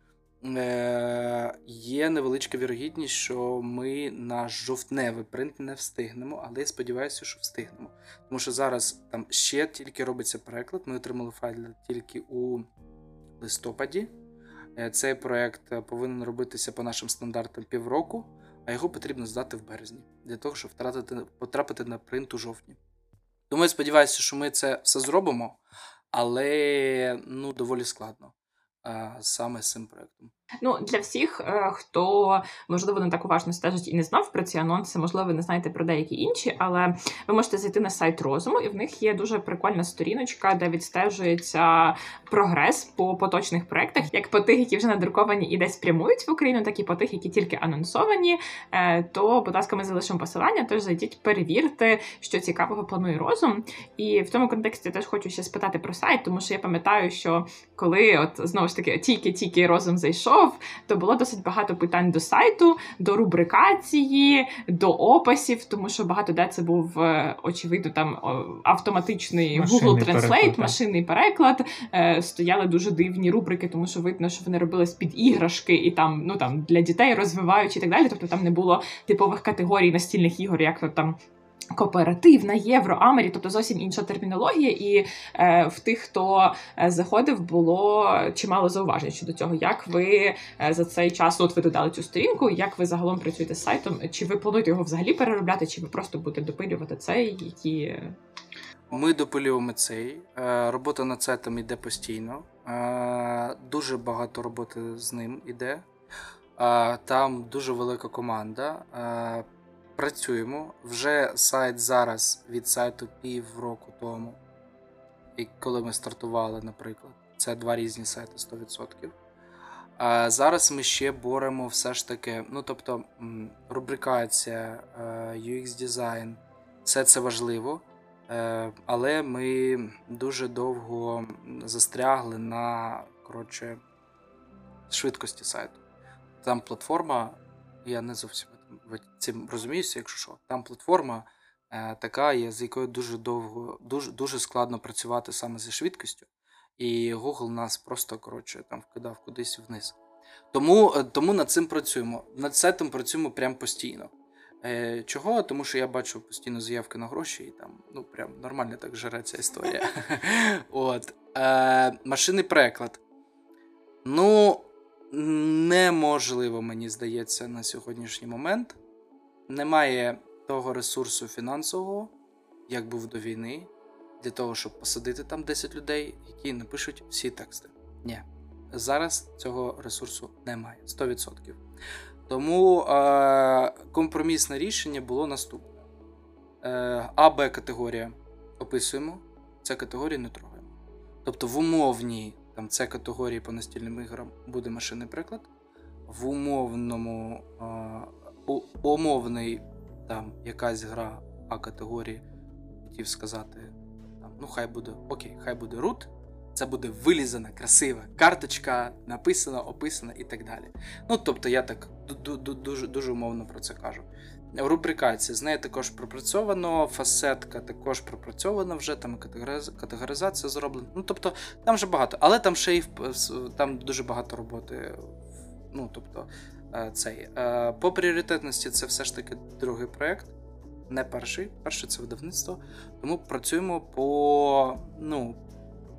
Е, Є невеличка вірогідність, що ми на жовтневий принт не встигнемо, але я сподіваюся, що встигнемо. Тому що зараз там ще тільки робиться переклад. Ми отримали файл тільки у листопаді. Е, цей проект е, повинен робитися по нашим стандартам півроку. а його потрібно здати в березні для того, щоб втратити, потрапити на принт у жовтні. Тому я сподіваюся, що ми це все зробимо, але ну, доволі складно а, саме з цим проєктом. Ну, для всіх, е, хто можливо не так уважно стежить і не знав про ці анонси, можливо, ви не знаєте про деякі інші, але ви можете зайти на сайт розуму, і в них є дуже прикольна сторіночка, де відстежується прогрес по поточних проектах, як по тих, які вже надруковані і десь прямують в Україну, так і по тих, які тільки анонсовані. Е, то, будь ласка, ми залишимо посилання. Тож зайдіть, перевірте, що цікавого планує розум. І в тому контексті теж хочу ще спитати про сайт, тому що я пам'ятаю, що коли от знову ж таки тільки-тільки розум зайшов знайшов, то було досить багато питань до сайту, до рубрикації, до описів, тому що багато де це був е, очевидно там автоматичний машинний Google Translate, переклад, машинний переклад. Е, стояли дуже дивні рубрики, тому що видно, що вони робили з під іграшки і там ну там для дітей розвиваючи і так далі. Тобто там не було типових категорій настільних ігор, як то там Кооперативна, євро, Амері, тобто зовсім інша термінологія, і е, в тих, хто е, заходив, було чимало зауважень щодо цього. Як ви е, за цей час от ви додали цю сторінку? Як ви загалом працюєте з сайтом? Чи ви плануєте його взагалі переробляти, чи ви просто будете допилювати цей? Які ми допилюємо цей. Е, робота над сайтом йде постійно. Е, дуже багато роботи з ним іде. Е, там дуже велика команда працюємо. Вже сайт зараз від сайту півроку тому, і коли ми стартували, наприклад, це два різні сайти 100%. А Зараз ми ще боремо все ж таки, ну тобто, рубрикація, е, UX дизайн, все це важливо. Е, але ми дуже довго застрягли на коротше, швидкості сайту. Там платформа, я не зовсім цим розуміюся, якщо що. Там платформа е, така є, з якою дуже довго, дуже дуже складно працювати саме зі швидкістю. І Google нас просто коротше там вкидав кудись вниз. Тому е, тому над цим працюємо. Над сайтом працюємо прям постійно. Е, Чого? Тому що я бачу постійно заявки на гроші, і там ну прям нормально так жере ця історія. От. Е, Машинний переклад. Ну, неможливо, мені здається, на сьогоднішній момент. Немає того ресурсу фінансового, як був до війни, для того, щоб посадити там 10 людей, які напишуть всі тексти. Ні. Зараз цього ресурсу немає 100%. Тому е- компромісне рішення було наступне: Е- А, Б категорія описуємо, це категорії не трогаємо. Тобто в умовній там С категорії по настільним іграм буде машинний приклад. В умовному у, умовний там якась гра А категорії, хотів сказати, там, ну хай буде окей, хай буде root. Це буде вилізана, красива карточка, написана, описана і так далі. Ну, тобто, я так дуже дуже умовно про це кажу. Рубрикація з нею також пропрацьовано, фасетка також пропрацьована вже, там категоризація зроблена. Ну, тобто, там вже багато, але там ще й там дуже багато роботи. Ну, тобто, е, цей. Е, по пріоритетності це все ж таки другий проєкт, не перший. Перший це видавництво. Тому працюємо по ну,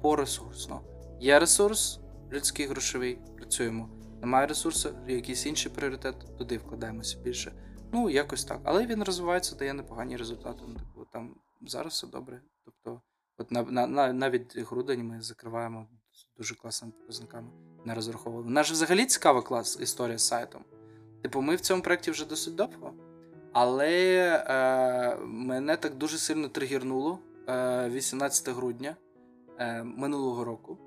по ресурсно. Є ресурс, людський грошовий, працюємо. Немає ресурсу, якийсь інший пріоритет, туди вкладаємося більше. Ну, якось так. Але він розвивається, дає непогані результати. Ну, типу, там зараз все добре. Тобто, от на, на, на, навіть грудень ми закриваємо дуже класними показниками. Не розраховували. Наш взагалі цікава клас історія з сайтом. Типу, ми в цьому проєкті вже досить довго, але е, мене так дуже сильно тригірнуло е, 18 грудня е, минулого року.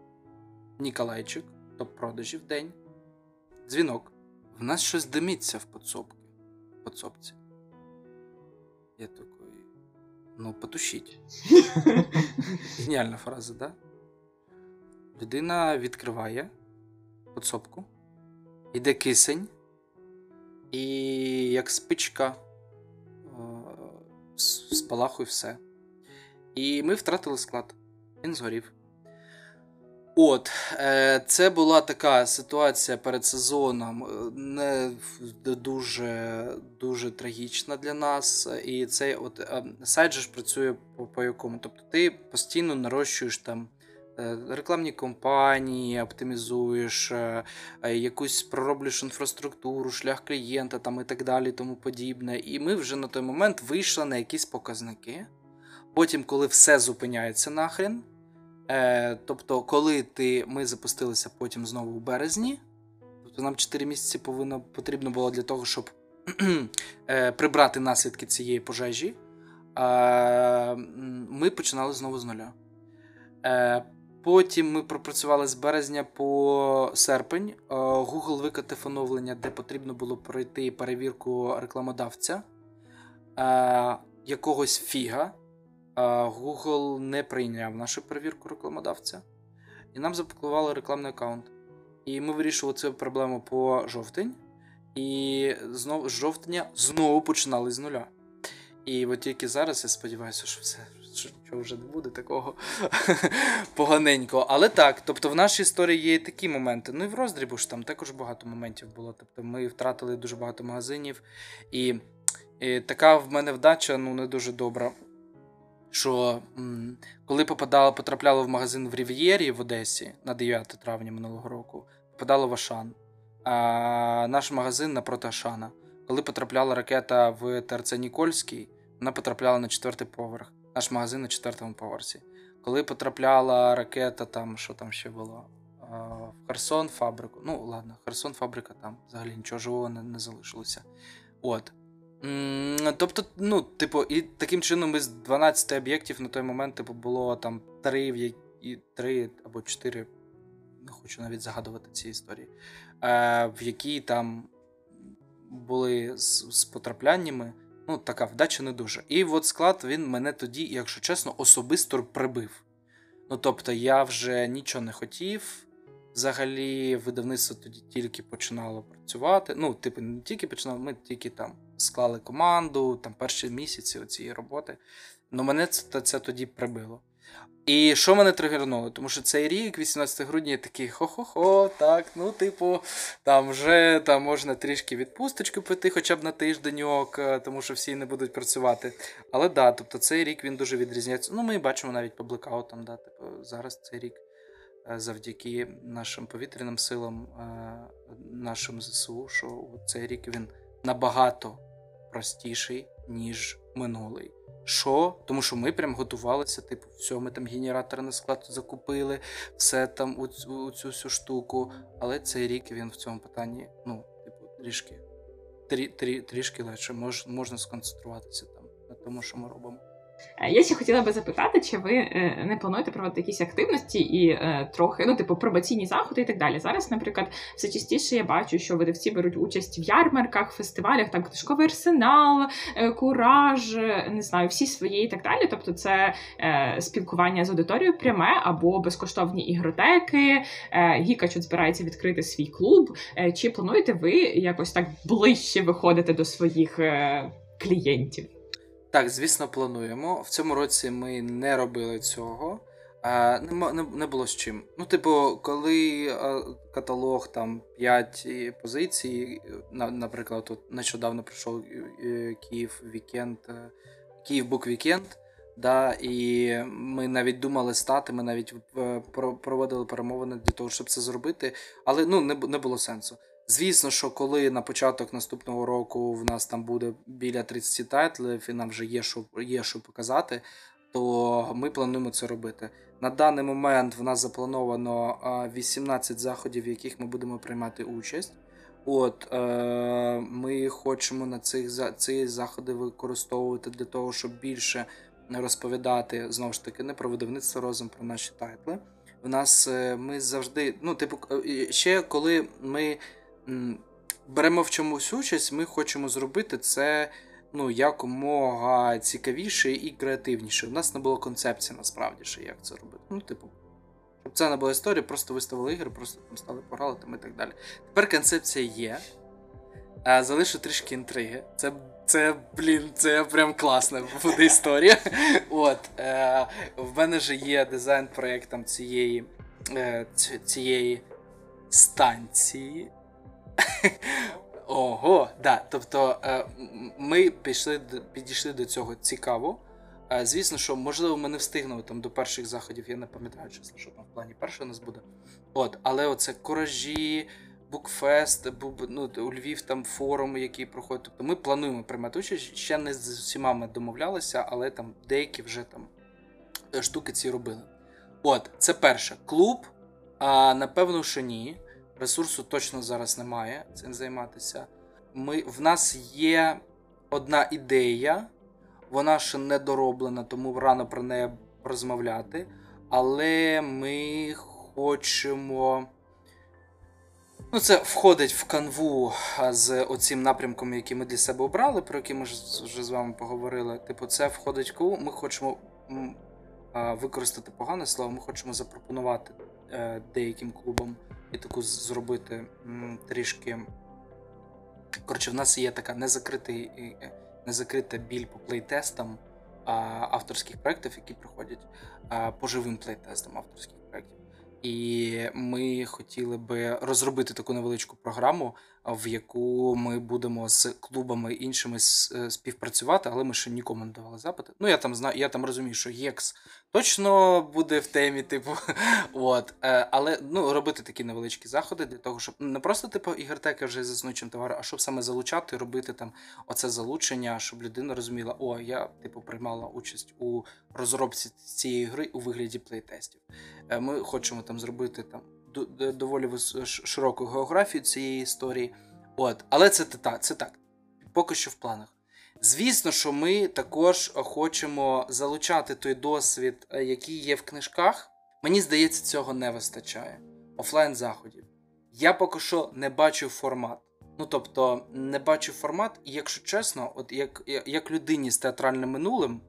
Ніколайчик, топ-продажів день. Дзвінок. В нас щось димиться в подсобці подсобці. Я такой, ну, потушіть. Геніальна фраза, да? Людина відкриває подсобку, йде кисень, і як спичка спалахує все. І ми втратили склад. Він згорів. От, е, це була така ситуація перед сезоном, е, не дуже дуже трагічна для нас. І цей от е, сайт же працює по, по якому. Тобто ти постійно нарощуєш там рекламні компанії, оптимізуєш, якусь пророблюєш інфраструктуру, шлях клієнта там і так далі, тому подібне. І ми вже на той момент вийшли на якісь показники. Потім, коли все зупиняється нахрен. Е, Тобто, коли ти, ми запустилися потім знову у березні, тобто нам 4 місяці повинно, потрібно було для того, щоб е, прибрати наслідки цієї пожежі, е, ми починали знову з нуля. Е, Потім ми пропрацювали з березня по серпень. Е, Google викатив оновлення, де потрібно було пройти перевірку рекламодавця е, якогось фіга. Google не прийняв нашу перевірку рекламодавця, і нам заблокували рекламний аккаунт. І ми вирішували цю проблему по жовтень, і знову з жовтня знову починали з нуля. І от тільки зараз я сподіваюся, що все що вже не буде такого поганенького. Але так, тобто в нашій історії є такі моменти. Ну і в роздрібу ж там також багато моментів було. Тобто ми втратили дуже багато магазинів, і, і така в мене вдача ну не дуже добра що м, коли попадало, потрапляло в магазин в Рів'єрі в Одесі на 9 травня минулого року, попадало в Ашан, а наш магазин напроти Ашана. Коли потрапляла ракета в ТРЦ Нікольський, вона потрапляла на четвертий поверх. Наш магазин на четвертому поверсі. Коли потрапляла ракета, там що там ще було? В Херсон фабрику. Ну, ладно, Херсон фабрика там взагалі нічого живого не, не залишилося. От. Тобто, ну, типу, і таким чином із 12 об'єктів на той момент типу, було там 3 і 3 або 4, не хочу навіть загадувати ці історії, е, в які там були з, з потрапляннями. Ну, така вдача не дуже. І от склад він мене тоді, якщо чесно, особисто прибив. Ну, тобто, я вже нічого не хотів. Взагалі, видавництво тоді тільки починало працювати. Ну, типу, не тільки починало, ми тільки там склали команду, там перші місяці цієї роботи. Ну, мене це, це тоді прибило. І що мене тригернуло? Тому що цей рік, 18 грудня, я такий хо-хо-хо, так, ну, типу, там вже там можна трішки відпусточку пити, хоча б на тижденьок, е, тому що всі не будуть працювати. Але да, тобто цей рік він дуже відрізняється. Ну, ми бачимо навіть по блекаутам, да, типу, зараз цей рік. Е, завдяки нашим повітряним силам, е, нашим ЗСУ, що цей рік він набагато простіший, ніж минулий. Що? Тому що ми прям готувалися, типу, все, ми там генератор на склад закупили, все там у, у цю всю штуку. Але цей рік він в цьому питанні, ну, типу, трішки трі, трі, трішки легше, Мож, можна сконцентруватися там на тому, що ми робимо. Е, я ще хотіла би запитати, чи ви е, не плануєте проводити якісь активності і е, трохи, ну, типу, пробаційні заходи і так далі. Зараз, наприклад, все частіше я бачу, що видавці беруть участь в ярмарках, фестивалях, там книжковий арсенал, кураж, не знаю, всі свої і так далі. Тобто, це спілкування з аудиторією пряме або безкоштовні ігротеки. Гіка чуть збирається відкрити свій клуб. Чи плануєте ви якось так ближче виходити до своїх клієнтів? Так, звісно, плануємо. В цьому році ми не робили цього. А, не, не було з чим. Ну, типу, коли а, каталог там 5 позицій, на, наприклад, тут нещодавно пройшов е, Київ вікенд, е, Київ Бук Вікенд, да, і ми навіть думали стати, ми навіть е, проводили перемовини для того, щоб це зробити, але ну, не, не було сенсу. Звісно, що коли на початок наступного року в нас там буде біля 30 тайтлів, і нам вже є що є що показати, то ми плануємо це робити. На даний момент в нас заплановано 18 заходів, в яких ми будемо приймати участь. От е, Ми хочемо на цих ці заходи використовувати для того, щоб більше розповідати знову ж таки не про видавництво розум, про наші тайтли. В нас е, ми завжди, ну, типу, е, ще коли ми беремо в чомусь участь, ми хочемо зробити це ну, якомога цікавіше і креативніше. У нас не було концепції насправді, що як це робити. Ну, типу, щоб це не була історія, просто виставили ігри, просто там стали пограли і так далі. Тепер концепція є. Залишу трішки інтриги. Це, це, блін, це прям класна буде історія. От, е, В мене же є дизайн проєктом цієї, е, цієї станції. Ого, да. Тобто е, ми пішли підійшли до цього цікаво. Е, звісно, що можливо ми не встигнемо там до перших заходів, я не пам'ятаю, чесно, що там в плані першого нас буде. От, але оце коражі, букфест, ну, у Львів там форум, який проходить. Тобто ми плануємо приймати участь. Ще не з усіма ми домовлялися, але там деякі вже там е, штуки ці робили. От, це перше. Клуб. А напевно, що ні. Ресурсу точно зараз немає цим займатися. Ми, В нас є одна ідея, вона ще не дороблена, тому рано про неї розмовляти. Але ми хочемо. Ну, це входить в канву з оцим напрямком, який ми для себе обрали, про який ми вже з вами поговорили. Типу, це входить в канву. Ми хочемо використати погане слово, ми хочемо запропонувати е, деяким клубам і таку зробити трішки. Коротше, в нас є така незакритий, е, незакрита біль по плейтестам авторських проєктів, які приходять по живим плейтестам авторських проєктів. І ми хотіли би розробити таку невеличку програму, в яку ми будемо з клубами іншими е, співпрацювати, але ми ще нікому не давали запити. Ну я там знаю, я там розумію, що ЄКС точно буде в темі, типу. От. Е, але ну, робити такі невеличкі заходи для того, щоб не просто типу ігротеки вже з існуючим товаром, а щоб саме залучати, робити там оце залучення, щоб людина розуміла, о, я типу приймала участь у розробці цієї гри у вигляді плейтестів. Е, ми хочемо там зробити там доволі широку географію цієї історії. От, але це так, це так. Поки що в планах. Звісно, що ми також хочемо залучати той досвід, е, який є в книжках. Мені здається, цього не вистачає. Офлайн заходів. Я поки що не бачу формат. Ну тобто, не бачу формат, і якщо чесно, от як як людині з театральним минулим,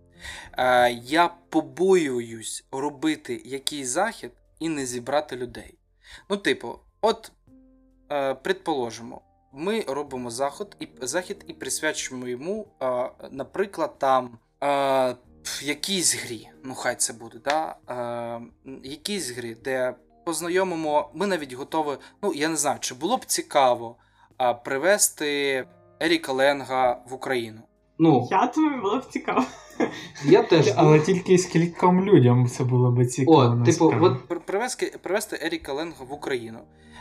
е, я побоююсь робити якийсь захід і не зібрати людей. Ну, типу, от, е, предположимо, ми робимо заход і, захід і присвячуємо йому, е, наприклад, там е, якійсь грі. Ну, хай це буде, да? е, якійсь грі, де познайомимо, ми навіть готові. Ну, я не знаю, чи було б цікаво е, привезти Еріка Ленга в Україну. Ну, Я думаю, було б цікаво. Я теж. Але тільки скільком людям це було б цікаво. О, типу, от привезти, привезти Еріка Ленга в Україну.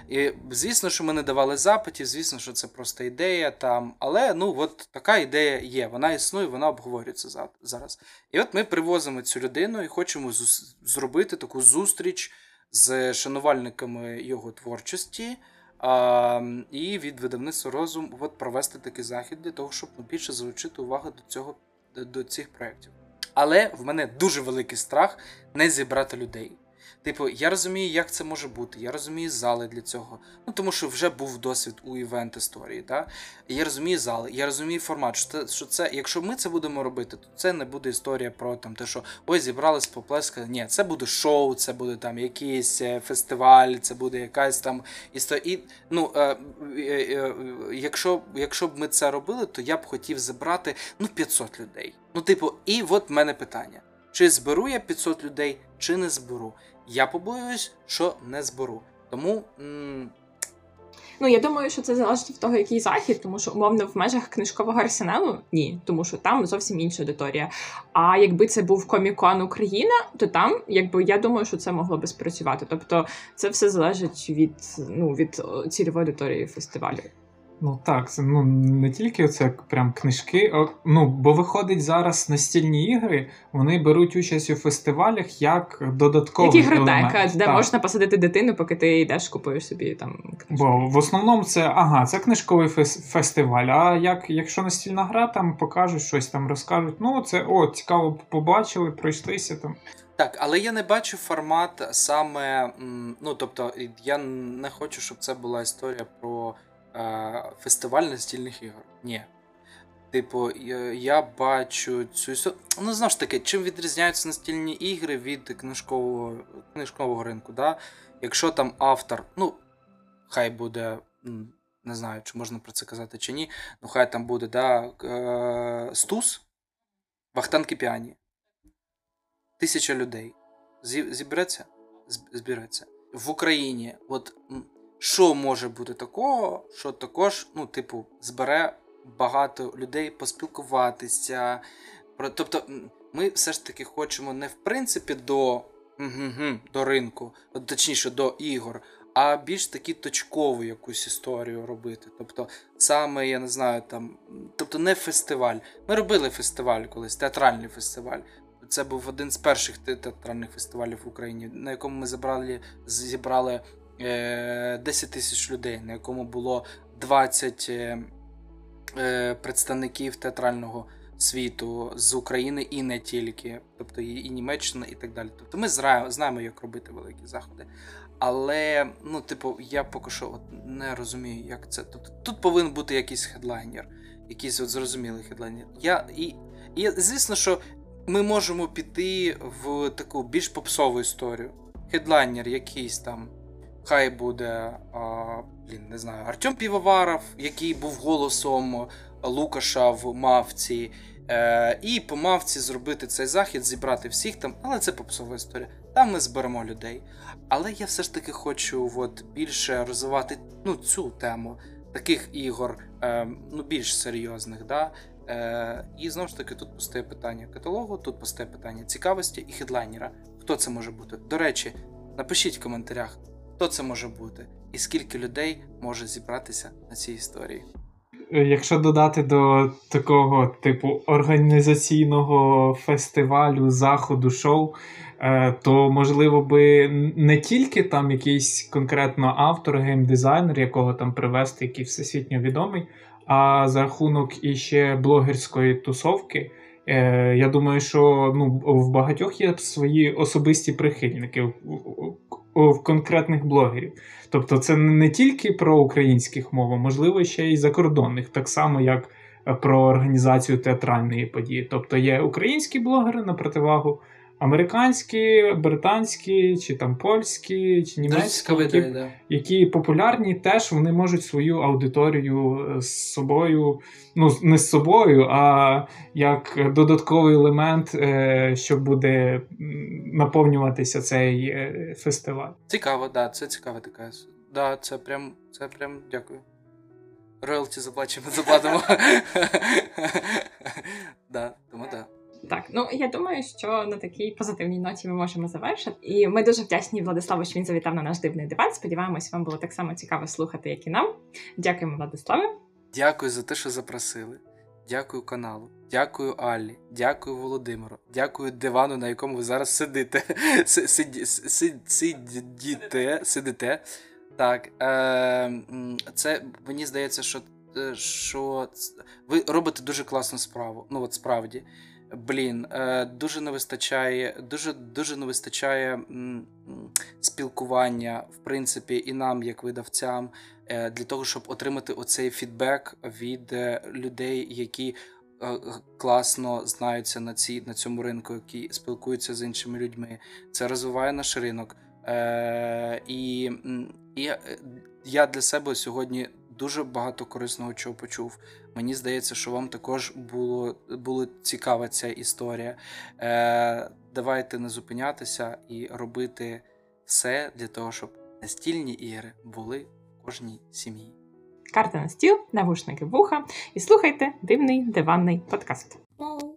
І звісно, що ми не давали запитів, звісно, що це просто ідея там. Але ну от така ідея є. Вона існує, вона обговорюється зараз. І от ми привозимо цю людину і хочемо зробити таку зустріч з шанувальниками його творчості. А, І від видавництва розум от провести такий захід для того, щоб більше залучити увагу до цього до цих проєктів. Але в мене дуже великий страх не зібрати людей. Типу, я розумію, як це може бути. Я розумію зали для цього. Ну тому що вже був досвід у івент історії. Да? Я розумію зали, я розумію формат. Що це, що це, якщо ми це будемо робити, то це не буде історія про там те, що ой, зібрались поплескали. Ні, це буде шоу, це буде там якийсь е, фестиваль, це буде якась там історія. І, ну, е, е, е, Якщо якщо б ми це робили, то я б хотів забрати ну 500 людей. Ну, типу, і от в мене питання: чи зберу я 500 людей, чи не зберу. Я побоююсь, що не зберу. Тому. М- Ну, я думаю, що це залежить від того, який захід, тому що умовно в межах книжкового арсеналу ні, тому що там зовсім інша аудиторія. А якби це був комікон Україна, то там, якби я думаю, що це могло би спрацювати. Тобто, це все залежить від ну від цільової аудиторії фестивалю. Ну так, це ну не тільки це прям книжки. Ну бо виходить зараз настільні ігри, вони беруть участь у фестивалях як додатковий Як ігротека, де так. можна посадити дитину, поки ти йдеш, купуєш собі там книжки. Бо в основному це ага, це книжковий фестиваль. А як якщо настільна гра, там покажуть щось там, розкажуть. Ну це о, цікаво, побачили, пройшлися там. Так, але я не бачу формат саме. Ну тобто, я не хочу, щоб це була історія про фестиваль настільних ігор. Ні. Типу, я бачу цю історію. Ну, знову ж таки, чим відрізняються настільні ігри від книжкового книжкового ринку. Да? Якщо там автор, ну, хай буде, не знаю, чи можна про це казати чи ні, ну хай там буде да, е, Стус, Вахтанки Піані. Тисяча людей. Зібереться? Збереться. В Україні, от що може бути такого, що також, ну, типу, збере багато людей поспілкуватися. Тобто, ми все ж таки хочемо не в принципі до до ринку, точніше до ігор, а більш такі точкову якусь історію робити. Тобто, саме, я не знаю, там, тобто не фестиваль. Ми робили фестиваль колись, театральний фестиваль. Це був один з перших театральних фестивалів в Україні, на якому ми зібрали зібрали 10 тисяч людей, на якому було 20 е, е, представників театрального світу з України і не тільки, тобто і Німеччина, і так далі. Тобто ми знаємо, як робити великі заходи. Але, ну, типу, я поки що от не розумію, як це. Тобто тут повинен бути якийсь хедлайнер, якийсь от зрозумілий хедлайнер. Я, І, і звісно, що ми можемо піти в таку більш попсову історію. Хедлайнер якийсь там. Хай буде, а, блін, не знаю, Артем Півоваров, який був голосом Лукаша в Мавці. Е, І по Мавці зробити цей захід, зібрати всіх там, але це попсова історія. Там ми зберемо людей. Але я все ж таки хочу от, більше розвивати ну, цю тему таких ігор, е, ну, більш серйозних. Да? Е, І знову ж таки, тут постає питання каталогу, тут постає питання цікавості і хедлайнера. Хто це може бути? До речі, напишіть в коментарях, хто це може бути, і скільки людей може зібратися на цій історії. Якщо додати до такого типу організаційного фестивалю, заходу, шоу, е, то можливо би не тільки там якийсь конкретно автор, геймдизайнер, якого там привести, який всесвітньо відомий, а за рахунок іще блогерської тусовки. Е, я думаю, що ну, в багатьох є свої особисті прихильники в конкретних блогерів. Тобто, це не тільки про українських мов, можливо, ще й закордонних, так само як е, про організацію театральної події. Тобто є українські блогери на противагу американські, британські, чи там польські, чи німецькі, які, да. які популярні, теж вони можуть свою аудиторію е, з собою, ну не з собою, а як додатковий елемент, е, що буде наповнюватися цей е, фестиваль. Цікаво, да, це цікава така. Да, це прям, це прям дякую. Роялті заплачемо, заплатимо. да, тому да. Так, ну я думаю, що на такій позитивній ноті ми можемо завершити. І ми дуже вдячні Владиславу, що він завітав на наш дивний дебат. Сподіваємось, вам було так само цікаво слухати, як і нам. Дякуємо, Владиславе. Дякую за те, що запросили. Дякую каналу, дякую Аллі, дякую Володимиру, дякую дивану, на якому ви зараз сидите. Сидіте, сидите. Так, е, це мені здається, що е, що ви робите дуже класну справу. Ну, от справді. Блін, е, дуже не вистачає, дуже дуже не вистачає спілкування, в принципі, і нам, як видавцям, е, для того, щоб отримати оцей фідбек від е, людей, які класно знаються на цій, на цьому ринку, які спілкуються з іншими людьми. Це розвиває наш ринок. І, і я для себе сьогодні дуже багато корисного чого почув. Мені здається, що вам також було було цікава ця історія. Е, Давайте не зупинятися і робити все для того, щоб настільні ігри були в кожній сім'ї. Карта на стіл, навушники вуха і слухайте дивний диванний подкаст. Mm-hmm.